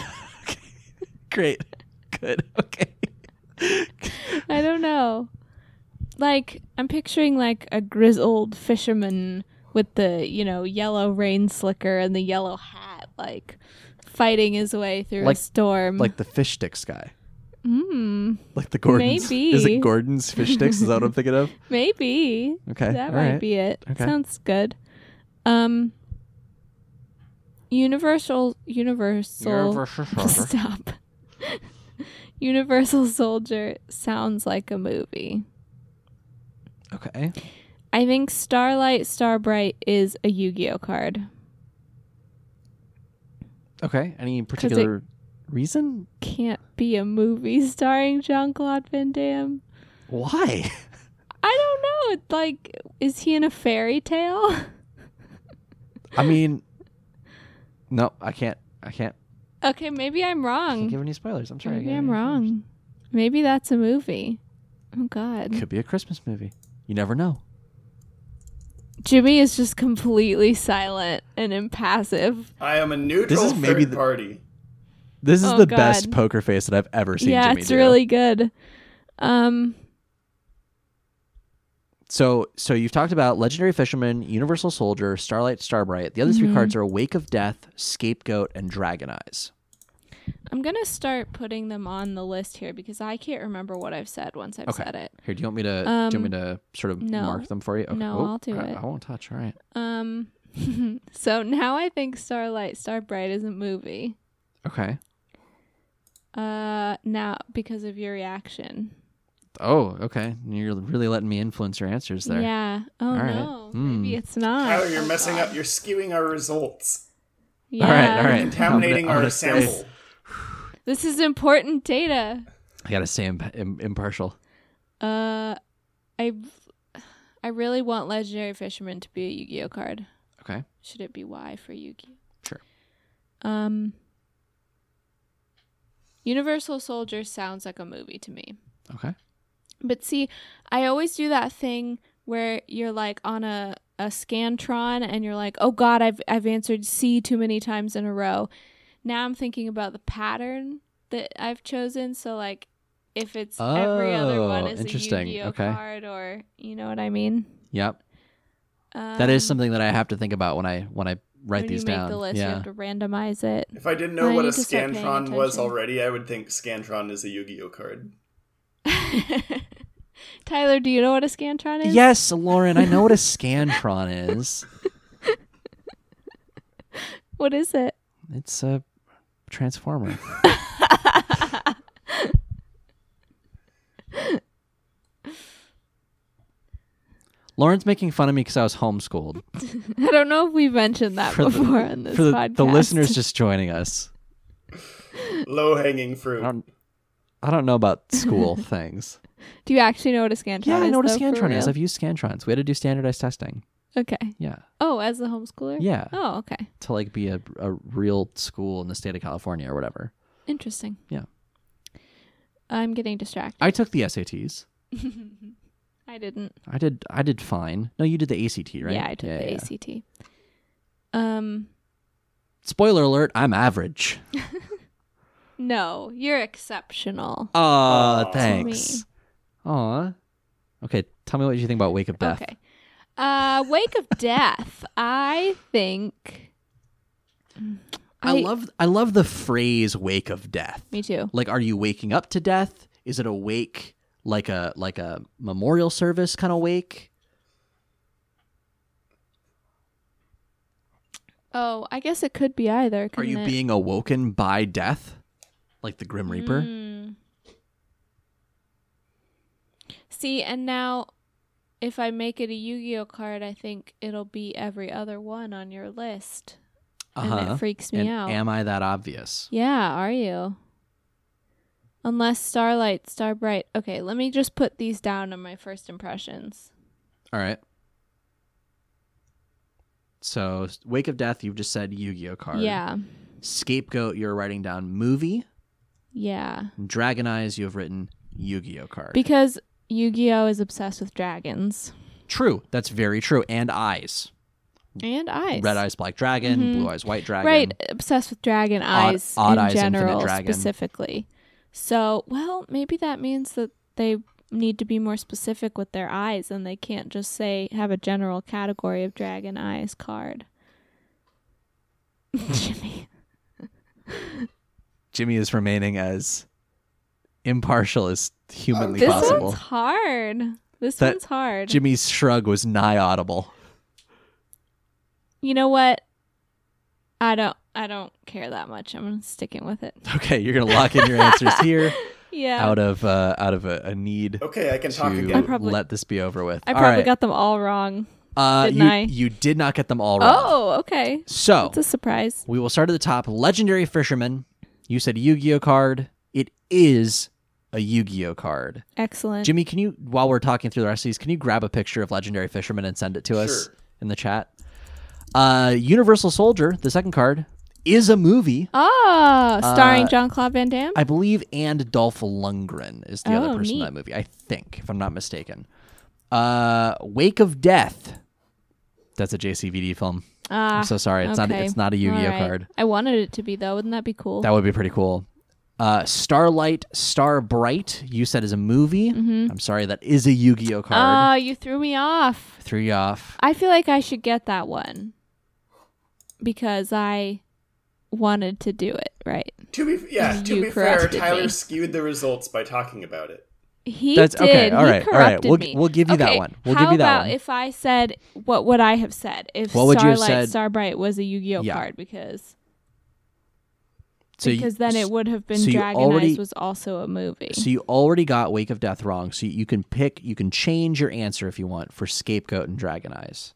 Great. Good. Okay. I don't know. Like I'm picturing like a grizzled fisherman with the, you know, yellow rain slicker and the yellow hat, like fighting his way through Like- a storm. like the fish sticks guy. mm, Like the Gorton's. Maybe. Is it Gorton's fish sticks? Is that what I'm thinking of? maybe Okay. that all might right. be it. Okay. Sounds good. Um, Universal, Universal. Universal Stop. Universal Soldier sounds like a movie. Okay. I think Starlight Starbright is a Yu-Gi-Oh card. Okay. Any particular reason? Can't be a movie starring Jean Claude Van Damme. Why? I don't know. It's like, is he in a fairy tale? I mean, no, I can't. I can't, okay, maybe I'm can't wrong. give any spoilers. I'm sorry. Maybe I'm any spoilers. wrong. Maybe that's a movie. Oh God, Could be a Christmas movie. You never know. Jimmy is just completely silent and impassive. I am a neutral is maybe third the- party. This is Oh, the best poker face that I've ever seen yeah, Jimmy it's do. really good. Um, So, so you've talked about Legendary Fisherman, Universal Soldier, Starlight, Starbright. The other Mm-hmm. three cards are Wake of Death, Scapegoat, and Dragon Eyes. I'm gonna start putting them on the list here because I can't remember what I've said once I've Okay. said it. Here, do you want me to? do you want me to sort of Um, no. mark them for you? Okay. No, Oh, I'll do I, it. I won't touch. All right. Um, so now I think Starlight Starbright is a movie. Okay. Uh, now because of your reaction. Oh, okay. You're really letting me influence your answers there. Yeah. Oh All right. no, Hmm. maybe it's not. Tyler, you're Oh, messing God. up. You're skewing our results. Yeah. All right. All right. Contaminating I'm gonna- I'm our gonna stay- sample. This is important data. I gotta stay imp- im- impartial. Uh, I, I really want Legendary Fisherman to be a Yu-Gi-Oh card. Okay. Should it be Y for Yu-Gi? Sure. Um, Universal Soldier sounds like a movie to me. Okay. But see, I always do that thing where you're like on a, a Scantron and you're like, oh God, I've I've answered C too many times in a row. Now I'm thinking about the pattern that I've chosen. So like if it's every other one is a interesting. Yu-Gi-Oh Okay. card or you know what I mean? Yep. Um, That is something that I have to think about when I when I write when these you down. make the list, you have to randomize it. If I didn't know I what a need to start paying Scantron was already, I would think Scantron is a Yu-Gi-Oh card. Tyler, do you know what a Scantron is? Yes, Lauren, I know what a scantron is. What is it? It's a transformer. Lauren's making fun of me because I was homeschooled. I don't know if we mentioned that For the- before on this For the, podcast. the listeners just joining us, Low hanging I fruit. don't, I don't know about school things. Do you actually know what a scantron Yeah, is? I know what a though, for scantron is. I've used scantrons. We had to do standardized testing. Okay. Yeah, Oh, as a homeschooler? yeah, Oh, okay. to like be a, a real school in the state of California or whatever. Interesting. Yeah. I'm getting distracted. I took the SATs. I didn't. I did. I did fine. No, you did the ACT, right? Yeah, I took the yeah. ACT. Um, Spoiler alert: I'm average. no, you're exceptional. Aw, Aw. thanks. Aw. Okay, tell me what you think about Wake of Death. Okay. Uh, Wake of Death. I think. I, love I love the phrase "wake of death." Me too. Like, are you waking up to death? Is it a wake like a like a memorial service kind of wake? Oh, I guess it could be either. Are you it? being awoken by death, like the Grim Reaper? Mm. See, and now if I make it a Yu-Gi-Oh card, I think it'll be every other one on your list, and Uh-huh. it freaks me And out. am I that obvious? yeah, are you? Unless Starlight, Starbright. Okay, let me just put these down on my first impressions. All right. So, Wake of Death, you've just said Yu-Gi-Oh card. Yeah, Scapegoat, you're writing down movie. yeah. Dragon Eyes, you have written Yu-Gi-Oh card. Because Yu-Gi-Oh is obsessed with dragons true, that's very true. And eyes. and eyes. Red eyes, black dragon. Mhm. Blue eyes, white dragon. Right, obsessed with dragon eyes odd in eyes, general, dragon. specifically. So, well, maybe that means that they need to be more specific with their eyes, and they can't just say have a general category of dragon eyes card. Jimmy, Jimmy is remaining as impartial as humanly this possible. one's hard. This That- one's hard. Jimmy's shrug was nigh audible. you know what? I don't. I don't care that much. I'm sticking with it. Okay, you're gonna lock in your answers here Yeah, out of uh, out of a, a need Okay, I can talk again. I probably- let this be over with. I probably right. got them all wrong. uh, didn't you, I? you did not get them all wrong. Oh, okay. So It's a surprise. we will start at the top. Legendary Fisherman. You said Yu-Gi-Oh card. It is a Yu-Gi-Oh card. Excellent. Jimmy, can you, while we're talking through the rest of these, can you grab a picture of Legendary Fisherman and send it to us Sure. in the chat? Uh, Universal Soldier, the second card, is a movie, Ah, starring Uh, Jean Claude Van Damme. I believe, and Dolph Lundgren is the Oh, other person in that movie. I think, if I'm not mistaken. Uh, Wake of Death. That's a JCVD film. Ah, I'm so sorry. It's not. It's not a Yu-Gi-Oh All right. card. I wanted it to be though. Wouldn't that be cool? That would be pretty cool. Uh, Starlight, Star Bright. You said is a movie. I'm sorry, that is a Yu-Gi-Oh card. Ah, you threw me off. Threw you off. I feel like I should get that one because I wanted to do it right. To be yeah, to You be fair, Tyler me. skewed the results by talking about it. He That's- did. okay, all he right, all right. corrupted We'll- me. we'll give you that one. We'll how give you that about one. if I said what would I have said if What would you have Starlight said? Starbright was a Yu-Gi-Oh Yeah. card because So you- because then it would have been so Dragon already- Eyes was also a movie. So you already got Wake of Death wrong. So you can pick. You can change your answer if you want for Scapegoat and Dragon Eyes.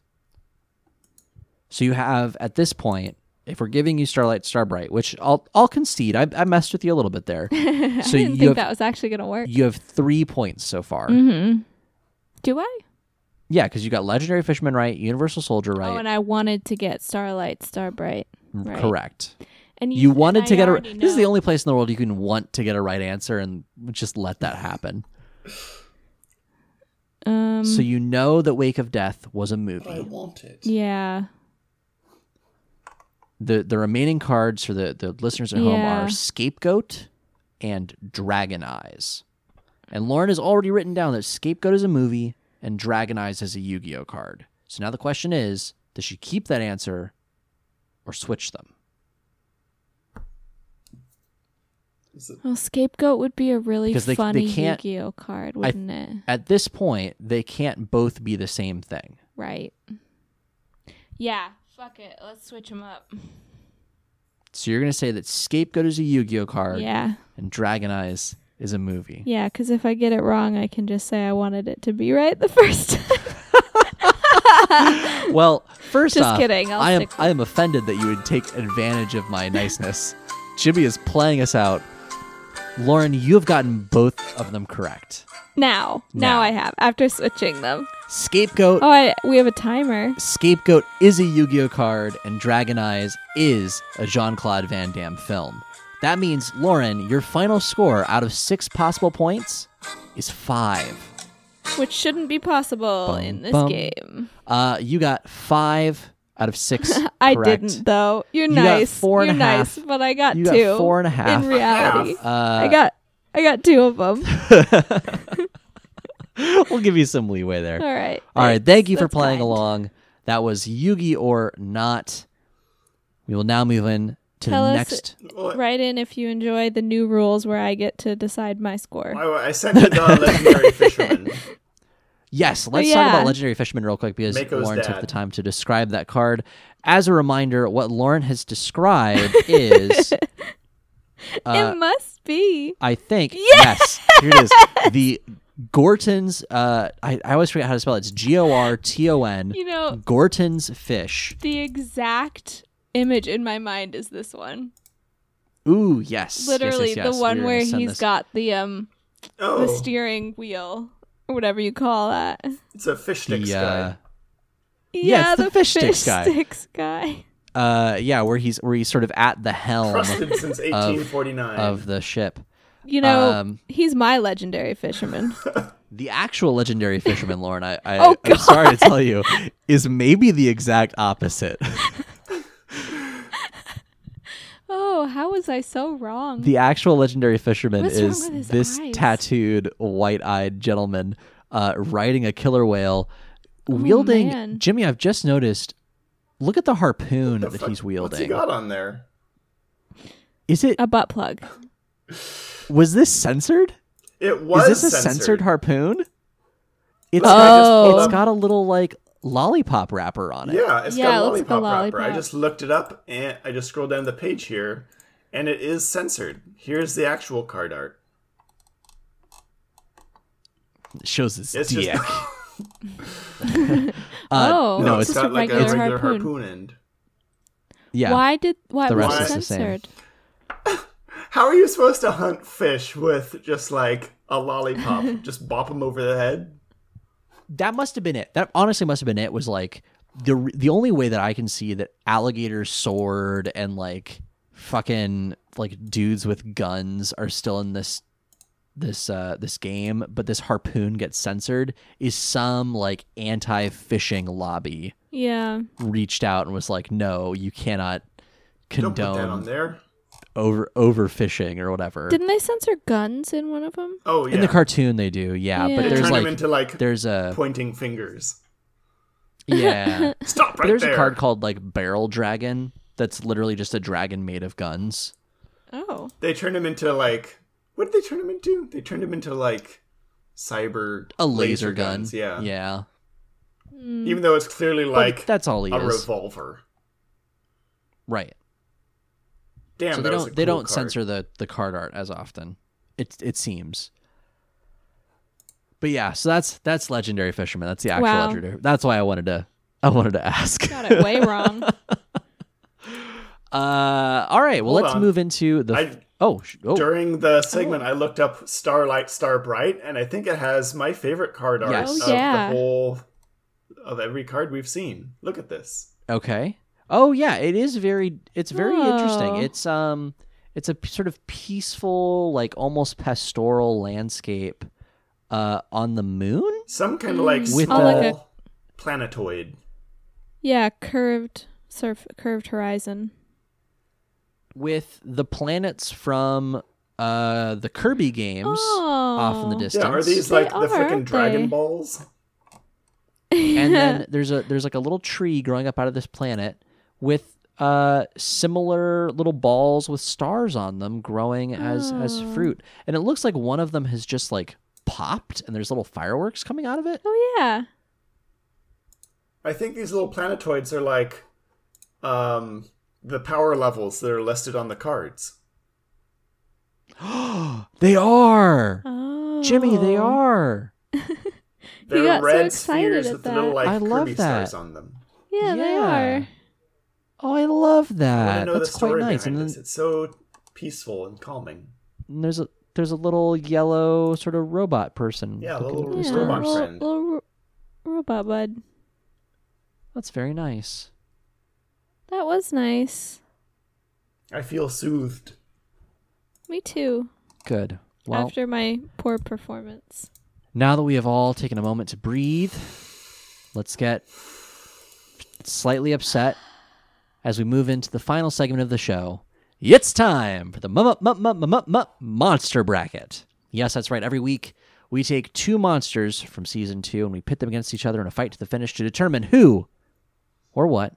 So you have at this point, if we're giving you Starlight, Starbright, which I'll I'll concede, I, I messed with you a little bit there. I so didn't you think have that was actually going to work. you have three points so far. Mm-hmm. Do I? Yeah, because you got Legendary Fisherman right, Universal Soldier right, Oh, and I wanted to get Starlight, Starbright. right. correct. And You and wanted to I get a. already This is the only place in the world you can want to get a right answer and just let that happen. Um, so you know that Wake of Death was a movie. I movie. want it. yeah. The the remaining cards for the, the listeners at home Yeah. are Scapegoat and Dragon Eyes. And Lauren has already written down that Scapegoat is a movie and Dragon Eyes is a Yu-Gi-Oh card. So now the question is, does she keep that answer or switch them? Is it- Well, Scapegoat would be a really Because they- they funny can't- Yu-Gi-Oh card, wouldn't it? At this point, they can't both be the same thing. Right. Yeah. Fuck it. Let's switch them up. So you're going to say that Scapegoat is a Yu-Gi-Oh card Yeah. and Dragon Eyes is a movie. Yeah, because if I get it wrong, I can just say I wanted it to be right the first time. well, first Just off, kidding, I'll I am I am offended that you would take advantage of my niceness. Jimmy is playing us out. Lauren, you have gotten both of them correct. Now, now, Now. I have after switching them. Scapegoat Oh, I, we have a timer. Scapegoat is a Yu-Gi-Oh card, and Dragon Eyes is a Jean-Claude Van Damme film. That means, Lauren, your final score out of six possible points is five. which shouldn't be possible Bum, in this bum. game. Uh, you got five out of six. I correct. didn't though. You're You got nice. four and You're a half. nice, but I got You got two. four and a half. In reality, Uh, I got I got two of them. we'll give you some leeway there. All right. All right, thank you for That's playing kind. along. That was Yugi or not. We will now move in to Tell the next. Well, Write in if you enjoy the new rules where I get to decide my score. I, I sent you the legendary fisherman. Yes, let's talk about Legendary Fisherman real quick because Mako's Lauren took the time to describe that card. As a reminder, what Lauren has described is, uh, it must be. I think, yes, here it is. The Gorton's, uh, I, I always forget how to spell it. It's G O R T O N, You know, Gorton's Fish. the exact image in my mind is this one. Ooh, yes. yes, yes, Literally yes. the one We where gonna send he's this. got the um the Oh, steering wheel or whatever you call that. it's a fish sticks the, guy. uh, Yeah, it's the fish sticks guy. sticks guy. uh, yeah, where he's where he's sort of at the helm Trusted since 1849. of the ship. You know, Um, he's my legendary fisherman. The actual legendary fisherman, Lauren, I, I Oh, I'm sorry to tell you, is maybe the exact opposite. oh, how was I so wrong? the actual legendary fisherman What's is this eyes? tattooed, white-eyed gentleman uh, riding a killer whale, wielding. Oh, man. Jimmy, I've just noticed. Look at the harpoon The that fuck- he's wielding. What's he got on there? Is it? a butt plug. Was this censored? It was is this a censored, harpoon? It's Look, I just Oh. pulled it's up- got a little like lollipop wrapper on it. Yeah, it's Yeah, got it a looks like a lollipop wrapper. I just looked it up and I just scrolled down the page here, and it is censored. Here's the actual card art. It shows his It's dick. just Uh, Oh. no, it's it's just got a like a regular regular harpoon. harpoon end. yeah. Why did why The was rest it is the censored? How are you supposed to hunt fish with just like a lollipop? just bop them over the head? That must have been it. That honestly must have been it. Was like the the only way that I can see that alligator sword and like fucking like dudes with guns are still in this this uh this game, but this harpoon gets censored is some like anti fishing lobby Yeah. reached out and was like, no, you cannot Don't put that on there. Over overfishing or whatever. Didn't they censor guns in one of them? Oh yeah. In the cartoon, they do, yeah. Yeah. But they there's turn like them into like there's a pointing fingers. yeah. Stop But right there's there. a card called like Barrel Dragon that's literally just a dragon made of guns. Oh. They turned him into like what did they turn him into? They turned him into like cyber A laser, gun. guns. Yeah. Yeah. Hmm. Even though it's clearly But like that's all he a is. revolver. right. Damn, so they don't they cool don't card. censor the the card art as often. It it seems. But yeah, so that's that's legendary fisherman. That's the actual Wow. legendary. That's why I wanted to I wanted to ask. Got it way wrong. Uh all right, well Hold let's on. move into the I- Oh, sh- oh During the segment, I looked up Starlight Star Bright, and I think it has my favorite card art Yes. of Oh, yeah. the whole of every card we've seen. Look at this. Okay. Oh yeah, it is very it's very interesting. Oh. It's um it's a p- sort of peaceful like almost pastoral landscape uh on the moon? Some kind of like With, small Oh, like planetoid. yeah, curved surf curved horizon. with the planets from uh the Kirby games off in the Oh. distance. Yeah, are these They like the freaking Dragon? Balls? and then there's a there's like a little tree growing up out of this planet with uh similar little balls with stars on them growing as as Oh. fruit. And it looks like one of them has just like popped and there's little fireworks coming out of it. Oh yeah. I think these little planetoids are like um, the power levels that are listed on the cards. they are. Oh. Jimmy, they are. They're got so red excited spheres with the little that. like I love Kirby that. stars on them. Yeah, they are. Oh, I love that. want to know That's the quite nice. behind And this. then It's so peaceful and calming. and there's a there's a little yellow sort of robot person. Yeah, a little Yeah, robot little, friend. little ro- robot bud. That's very nice. That was nice. I feel soothed. Me too. Good. Well, after my poor performance. now that we have all taken a moment to breathe, let's get slightly upset as we move into the final segment of the show. It's time for the mu- mu- mu- monster bracket. Yes, that's right. Every week we take two monsters from season two and we pit them against each other in a fight to the finish to determine who, or what,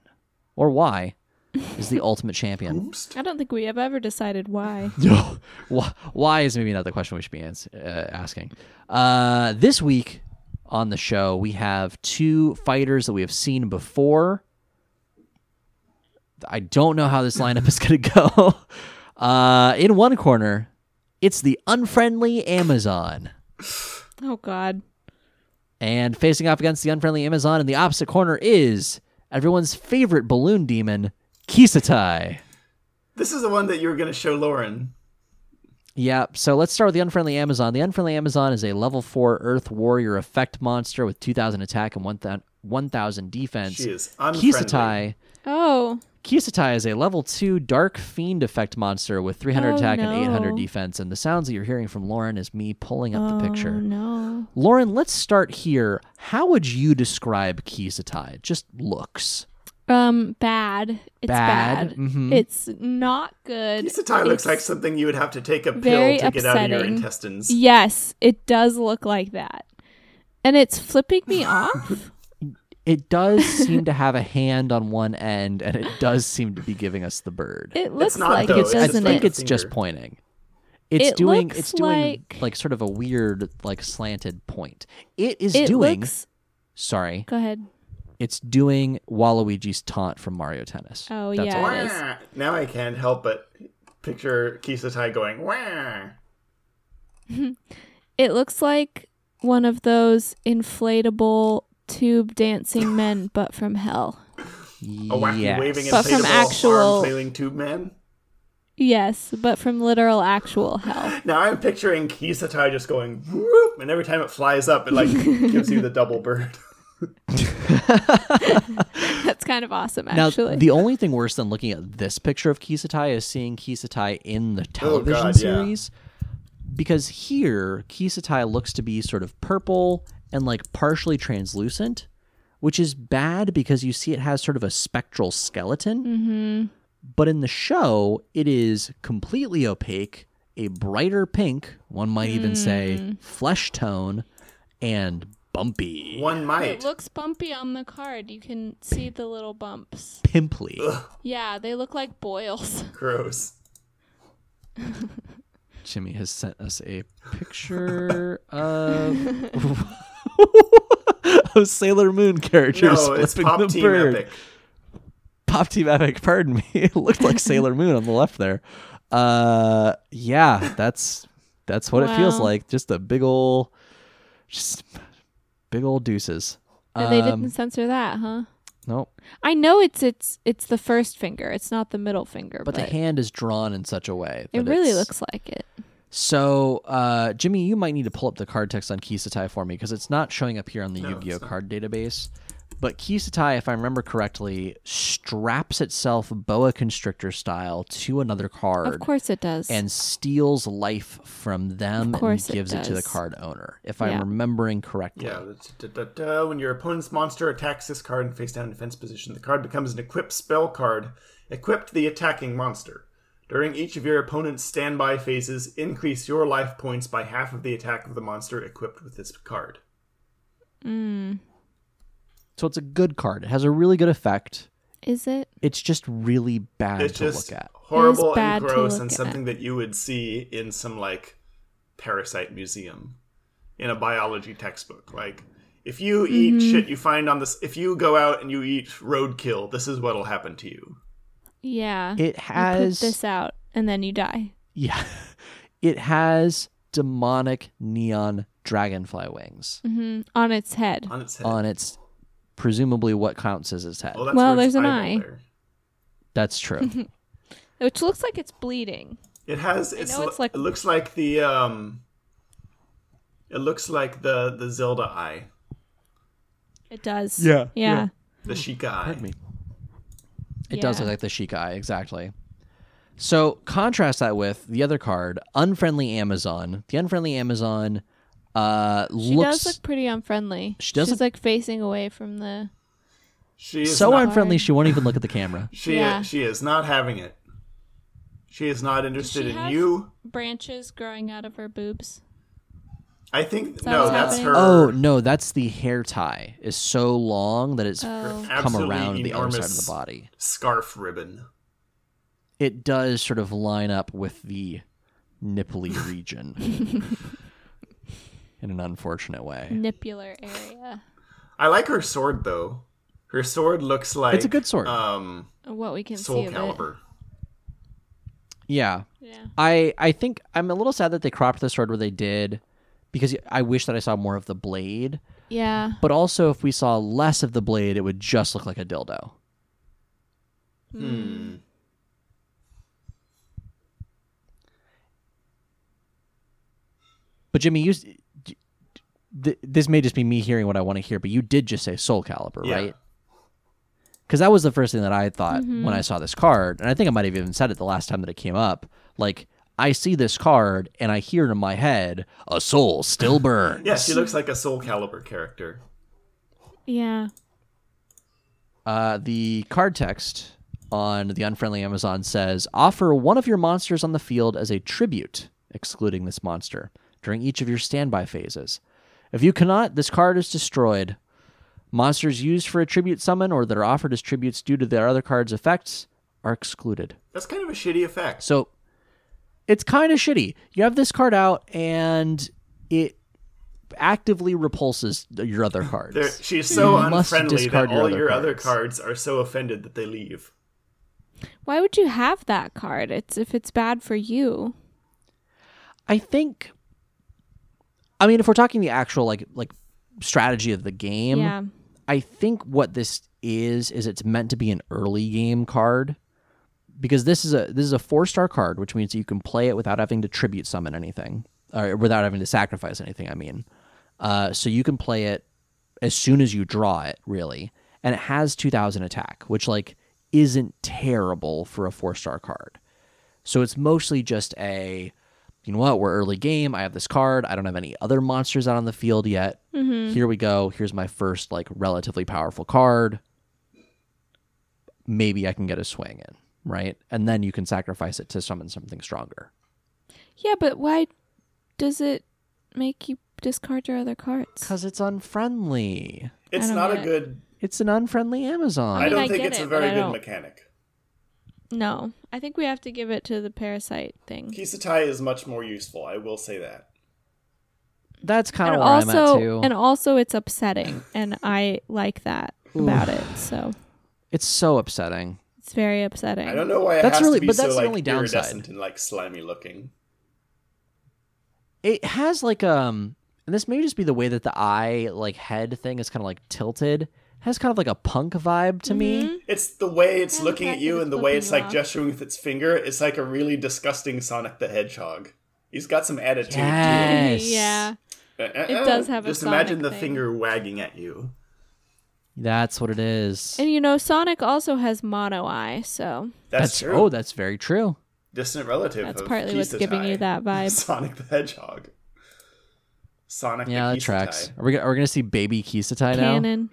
or why is the ultimate champion. I don't think we have ever decided why. No. Why is maybe not the question we should be ans- uh, asking. Uh, this week on the show, we have two fighters that we have seen before. I don't know how this lineup is going to go. Uh, in one corner, it's the unfriendly Amazon. Oh God. And facing off against the unfriendly Amazon in the opposite corner is everyone's favorite balloon demon, Kiseitai. This is the one that you were going to show Lauren. Yeah, so let's start with the Unfriendly Amazon. The Unfriendly Amazon is a level 4 Earth Warrior effect monster with 2,000 attack and 1,000 1,000 defense. She is unfriendly. Kiseitai. Oh. Kiseitai is a level 2 Dark Fiend effect monster with 300 Oh, attack and 800 defense. And the sounds that you're hearing from Lauren is me pulling up the Oh picture. no. Lauren, let's start here. How would you describe Kiseitai? Just looks. Um, bad. It's Bad, bad. mhm. It's not good. Kiseitai looks like something you would have to take a pill very to get out of your intestines. Yes, it does look like that. And it's flipping me off. It does seem to have a hand on one end, and it does seem to be giving us the bird. It looks not, like though. it, It's I just doesn't think it? it's just pointing. It's It doing it's doing like- like... sort of a weird like slanted point. It is It doing looks sorry. Go ahead. It's doing Waluigi's taunt from Mario Tennis. Oh, That's yeah. all. it is. Now I can't help but picture Kiseitai going, Wah! It looks like one of those inflatable tube dancing men, but from hell. A wacky Yes. waving But from actual- arm flailing tube man. Yes, but from literal actual hell. Now I'm picturing Kiseitai just going whoop, and every time it flies up, it like gives you the double bird. That's kind of awesome, Now, actually. the only thing worse than looking at this picture of Kiseitai is seeing Kiseitai in the oh, television Oh, God, yeah. series. Because here, Kiseitai looks to be sort of purple and like partially translucent, which is bad because you see it has sort of a spectral skeleton. mm-hmm. But in the show, it is completely opaque, a brighter pink, one might even say Mm. flesh tone, and bumpy, One might. It looks bumpy on the card. You can see the little bumps. pimply. Yeah, they look like boils. Gross. Jimmy has sent us a picture of of Sailor Moon characters No, it's flipping Pop the Team bird. Epic. Pop Team Epic. Pardon me. It looked like Sailor Moon on the left there. Uh, yeah, that's that's what it feels like. Just a big old, just big old deuces. And they Um, didn't censor that, huh? Nope. I know it's it's it's the first finger. It's not the middle finger, But but, the hand is drawn in such a way. it really looks like it. So, uh, Jimmy, you might need to pull up the card text on Kiseitai for me because it's not showing up here on the No, Yu-Gi-Oh card database. But Kiseitai, if I remember correctly, straps itself boa constrictor style to another card Of course it does. and steals life from them Of course and it gives it, to the card owner. If Yeah. I'm remembering correctly. Yeah. that's- da- da- da. When your opponent's monster attacks this card in face down defense position, the card becomes an equipped spell card equipped to the attacking monster. During each of your opponent's standby phases, increase your life points by half of the attack of the monster equipped with this card. mm, So it's a good card. It has a really good effect. is it? It's just really bad It's to just look at. horrible bad and to gross look and at. something that you would see in some like parasite museum in a biology textbook. Like if you eat Mm-hmm. shit you find on this if you go out and you eat roadkill, this is what'll happen to you. Yeah. It you has put this out and then you die. Yeah. It has demonic neon dragonfly wings hmm On its head. on its head. on its presumably what counts as its head. well, Well, there's an eye. there. That's true. Which looks like it's bleeding. It has. It's, know it's like- It looks like the um. It looks like the the Zelda eye, It does. Yeah, Yeah. the Sheikah eye. Pardon me. It does Yeah. look like the Sheik Eye, exactly. So contrast that with the other card, Unfriendly Amazon. The Unfriendly Amazon uh, She looks does look pretty unfriendly. She does She's look- like facing away from the. She is so not, unfriendly she won't even look at the camera. She Yeah. she is not having it. She is not interested she in have- you. branches growing out of her boobs. I think that no, that's happening? her. Oh no, that's the hair tie is so long that it's Oh. come around the other side of the body. scarf ribbon. It does sort of line up with the nipply region in an unfortunate way. Nipular area. I like her sword though. Her sword looks like It's a good sword. Um, What we can Soul see of Calibur. Yeah. Yeah. I I think I'm a little sad that they cropped the sword where they did because I wish that I saw more of the blade. Yeah. But also if we saw less of the blade, it would just look like a dildo. Hmm. But Jimmy, you th- this may just be me hearing what I want to hear, but you did just say Soul Calibur, Yeah. right? Because that was the first thing that I thought Mm-hmm. when I saw this card, and I think I might have even said it the last time that it came up. Like, I see this card and I hear in my head, "A soul still burns." Yeah, she looks like a Soul Calibur character. Yeah. Uh, the card text on the unfriendly Amazon says offer one of your monsters on the field as a tribute, excluding this monster, during each of your standby phases. If you cannot, this card is destroyed. Monsters used for a tribute summon or that are offered as tributes due to their other card's effects are excluded. That's kind of a shitty effect. So it's kind of shitty. You have this card out and it actively repulses your other cards. They're, she's so You unfriendly that discard your all other your other cards. cards are so offended that they leave. Why would you have that card? It's if it's bad for you. I think. I mean, if we're talking the actual like like strategy of the game, yeah. I think what this is is it's meant to be an early game card because this is a this is a four star card, which means you can play it without having to tribute summon anything or without having to sacrifice anything. I mean, uh, so you can play it as soon as you draw it, really, and it has two thousand attack, which like isn't terrible for a four star card. So it's mostly just a, you know what, we're early game. I have this card. I don't have any other monsters out on the field yet. Here we go. Here's my first like relatively powerful card. Maybe I can get a swing in, right? And then you can sacrifice it to summon something stronger. Yeah, but why does it make you discard your other cards? Because it's unfriendly. It's don't a it. good. It's an unfriendly Amazon. I, mean, don't I think it's a it, but very good mechanic. No. I think we have to give it to the parasite thing. Kiseitai is much more useful. I will say that. That's kind of where I'm at also too. and also it's upsetting and I like that about it. So it's so upsetting. It's very upsetting. I don't know why it That's has really- to be but so that's the like only downside. iridescent and like slimy looking. It has like um, and this may just be the way that the eye like head thing is kind of like tilted. It has kind of like a punk vibe to me. It's the way it's Yeah, the looking at fact you that and the way flipping it's like off. gesturing with its finger. It's like a really disgusting Sonic the Hedgehog. He's got some attitude. to Yes. yeah. it. Uh, uh, It uh, does have a Just imagine the thing. finger wagging at you. That's what it is. And you know, Sonic also has mono eye, so That's, true. oh, that's very true. Distant relative. that's of partly what's giving you that vibe. Sonic the Hedgehog. Sonic Yeah, the that Kiseitai. tracks. Are we gonna, are we gonna see baby Kiseitai now? Canon.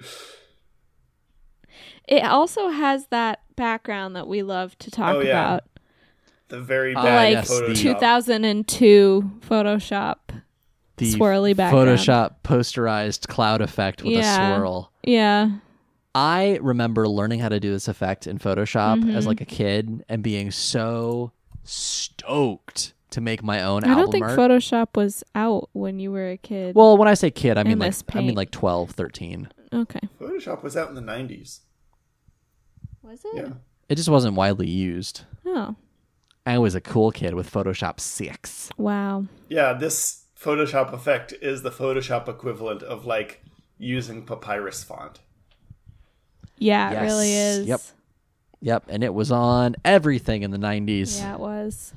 It also has that background that we love to talk Oh, yeah. about. The very Ah, bad like yes, Photoshop. 2002 Photoshop. The Swirly background. Photoshop posterized cloud effect with Yeah. a swirl. Yeah. I remember learning how to do this effect in Photoshop Mm-hmm. as like a kid and being so stoked to make my own I album don't think art. Photoshop was out when you were a kid. well, when I say kid, I mean like MS I mean like 12, 13. okay. Photoshop was out in the 90s. Was it? Yeah. It just wasn't widely used. Oh. I was a cool kid with Photoshop 6. Wow. Yeah, this Photoshop effect is the Photoshop equivalent of like using papyrus font. Yeah, it Yes. really is. Yep. Yep, and it was on everything in the 90s. Yeah, it was.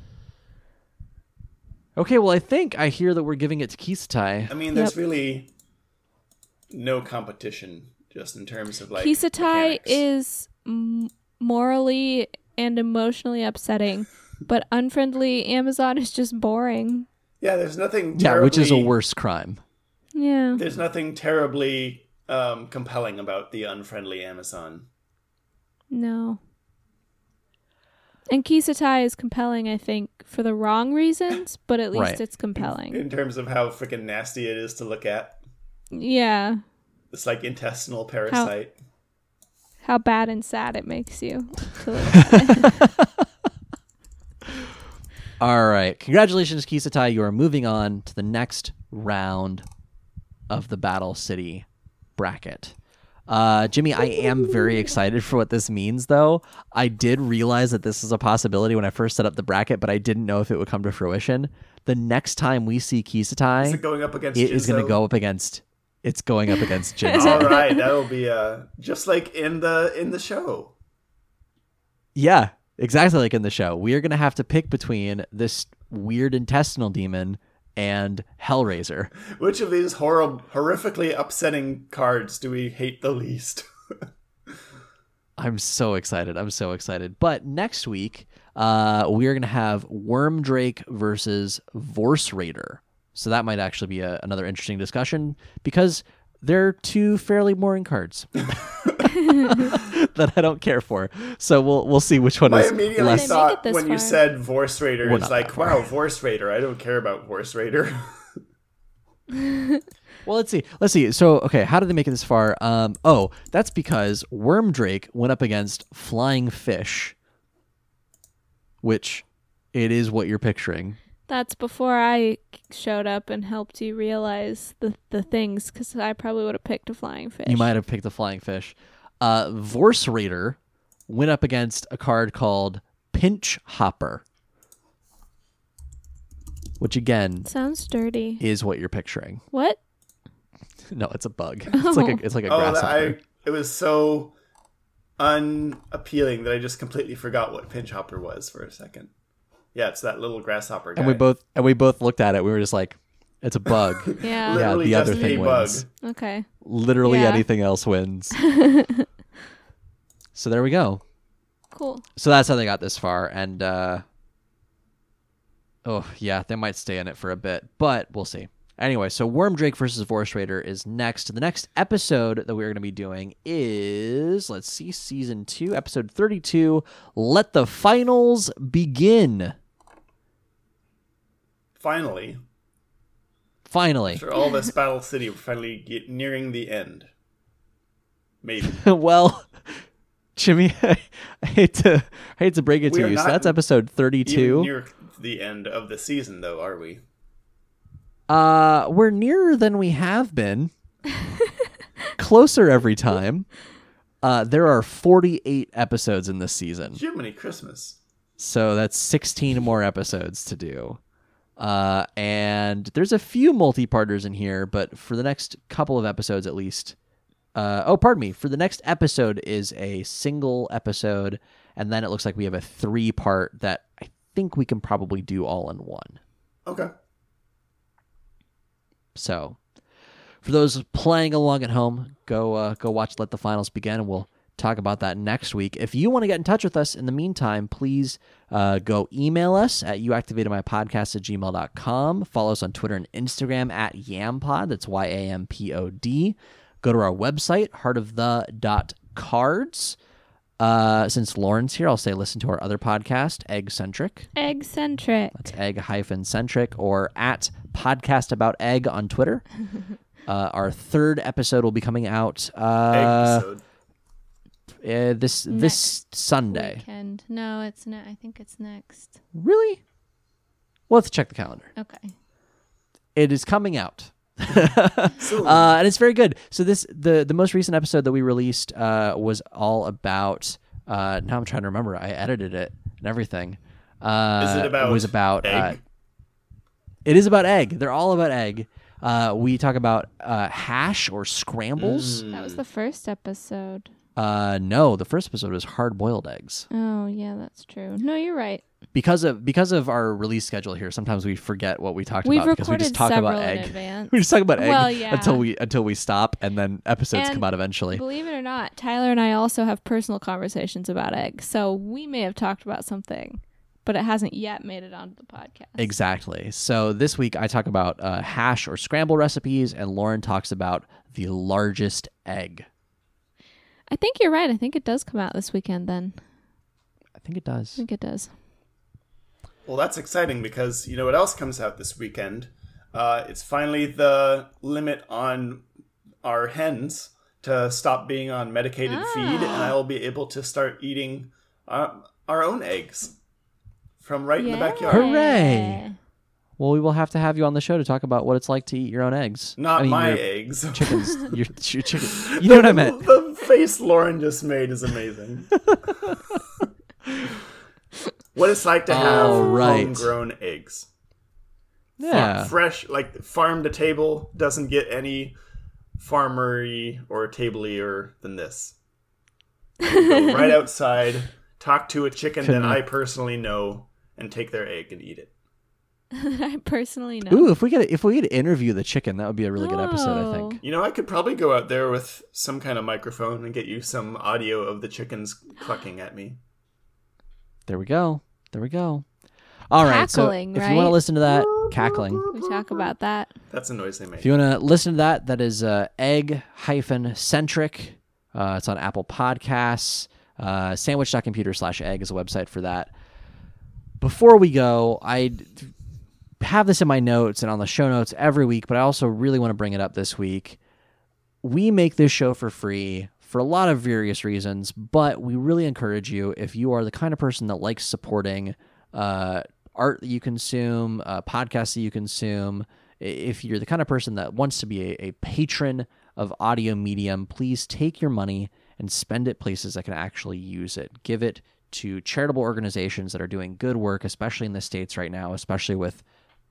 Okay, well, I think I hear that we're giving it to Kiseitai. I mean, there's Yep. really no competition just in terms of like Kiseitai mechanics. is m- morally and emotionally upsetting, but unfriendly Amazon is just boring. yeah. There's nothing. Yeah, which is a terribly- worse crime. Yeah. There's nothing terribly um, compelling about the unfriendly Amazon. No. And Kiseitai is compelling, I think, for the wrong reasons, but at least Right. it's compelling. in terms of how freaking nasty it is to look at. Yeah. It's like intestinal parasite. How bad and sad it makes you. to look at. All right. Congratulations, Kiseitai. You are moving on to the next round of the Battle City bracket. Uh, Jimmy, I am very excited for what this means, though. I did realize that this is a possibility when I first set up the bracket, but I didn't know if it would come to fruition. The next time we see Kiseitai, Is it going up against? it is going to go up against. It's going up against Jinzo. All right, that'll be uh just like in the in the show. Yeah, exactly like in the show. We are going to have to pick between this weird intestinal demon and Hellraiser. Which of these horrible, horrifically upsetting cards do we hate the least? I'm so excited. I'm so excited. But next week, uh, we are going to have Worm Drake versus Vorse Raider. So that might actually be a, another interesting discussion because they're two fairly boring cards that I don't care for. So we'll we'll see which one I is immediately less. They it thought this when you said Vorse Raider, We're it's like, wow, Vorse Raider. I don't care about Vorse Raider. Well, let's see. Let's see. So, okay, how did they make it this far? Um, oh, that's because Wormdrake went up against Flying Fish, which it is what you're picturing. That's before I showed up and helped you realize the, the things, because I probably would have picked a flying fish. You might have picked a Flying Fish. Uh, Vorse Raider went up against a card called Pinch Hopper, which again Sounds dirty. is what you're picturing. What? No, it's a bug. It's like a it's like a oh, grasshopper. I it was so unappealing that I just completely forgot what pinch hopper was for a second. Yeah, it's that little grasshopper guy. And we both and we both looked at it. We were just like, it's a bug. Yeah. literally the just other thing a bug. wins. Okay. Literally Yeah. anything else wins. so there we go. Cool. So that's how they got this far, and uh, oh yeah, they might stay in it for a bit, but we'll see. Anyway, so Wormdrake versus Vorse Raider is next. The next episode that we're going to be doing is let's see, season two, episode thirty-two. Let the finals begin. Finally, Finally, after all this Battle City, we're finally get nearing the end. Maybe. well, Jimmy, I hate to I hate to break it We to you. So that's episode thirty-two. near the end of the season, though, are we? Uh, we're nearer than we have been. Closer every time. Uh, there are 48 episodes in this season. Jiminy Christmas. So that's 16 more episodes to do. Uh, and there's a few multi-parters in here, but for the next couple of episodes at least. Uh, oh, pardon me. For the next episode is a single episode, and then it looks like we have a three-part that I think we can probably do all in one. Okay. So, for those playing along at home, go uh, go watch Let the Finals Begin, and we'll talk about that next week. If you want to get in touch with us in the meantime, please uh, go email us at youactivatedmypodcast at gmail.com. Follow us on Twitter and Instagram at yampod. That's Y A M P O D. Go to our website, heartofthe.cards. Uh, since Lauren's here, I'll say listen to our other podcast, Egg Centric. Egg-centric. That's egg hyphen centric or at podcast about egg on Twitter. uh, our third episode will be coming out uh, Episode. Uh, this this Sunday. Weekend. No, it's not. I think it's next. Really? We'll have to check the calendar. Okay. It is coming out. uh, and it's very good. So this the the most recent episode that we released uh, was all about. Uh, now I'm trying to remember. I edited it and everything. Uh, Is it about was about uh, egg? It is about egg. They're all about egg. Uh, we talk about uh, hash or scrambles. That was the first episode. Uh, no, the first episode was hard boiled eggs. Oh yeah, that's true. No, you're right. Because of because of our release schedule here, sometimes we forget what we talked We've about because we recorded just talk several about in egg. advance. We just talk about egg Well, yeah. until we until we stop, and then episodes And come out eventually. Believe it or not, Tyler and I also have personal conversations about eggs. So we may have talked about something, but it hasn't yet made it onto the podcast. Exactly. So this week I talk about uh, hash or scramble recipes, and Lauren talks about the largest egg. I think you're right. I think it does come out this weekend then. I think it does. I think it does. Well, that's exciting because you know what else comes out this weekend? Uh, it's finally the limit on our hens to stop being on medicated feed, and I will be able to start eating uh, our own eggs from right in the backyard. Hooray! Well, we will have to have you on the show to talk about what it's like to eat your own eggs. Not I mean, my your eggs. chickens. your, your chicken. You know what I meant. The face Lauren just made is amazing. what it's like to have All right. homegrown eggs. Yeah. fresh, like farm to table, doesn't get any farmery or tablier than this. Right outside, talk to a chicken Couldn't- that I personally know, and take their egg and eat it. I personally know. Ooh, if we could if we could interview the chicken, that would be a really good episode. I Oh. think. You know, I could probably go out there with some kind of microphone and get you some audio of the chickens clucking at me. There we go. There we go. All right. So Cackling, if you want to listen to that cackling, We talk about that. That's a noise they make. if you want to listen to that, that is uh, egg hyphen centric. Uh, it's on Apple Podcasts. Uh, sandwich.computer slash egg is a website for that. Before we go, I have this in my notes and on the show notes every week, but I also really want to bring it up this week. We make this show for free for a lot of various reasons, but we really encourage you if you are the kind of person that likes supporting uh, art that you consume, uh, podcasts that you consume, if you're the kind of person that wants to be a, a patron of audio medium, please take your money and spend it places that can actually use it. Give it to charitable organizations that are doing good work, especially in the States right now, especially with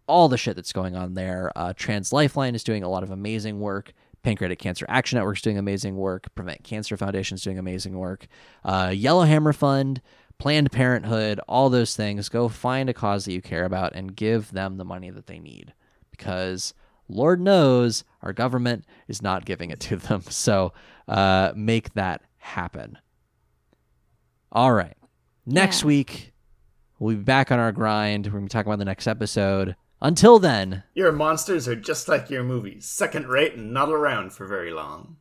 all the shit that's going on there. Uh, Trans Lifeline is doing a lot of amazing work. Pancreatic Cancer Action Network is doing amazing work. Prevent Cancer Foundation is doing amazing work. Uh, Yellowhammer Fund, Planned Parenthood, all those things. Go find a cause that you care about and give them the money that they need because Lord knows our government is not giving it to them. So uh, make that happen. All right. Next Yeah. week, we'll be back on our grind. We're going to be talking about the next episode. Until then, Your monsters are just like your movies, second rate and not around for very long.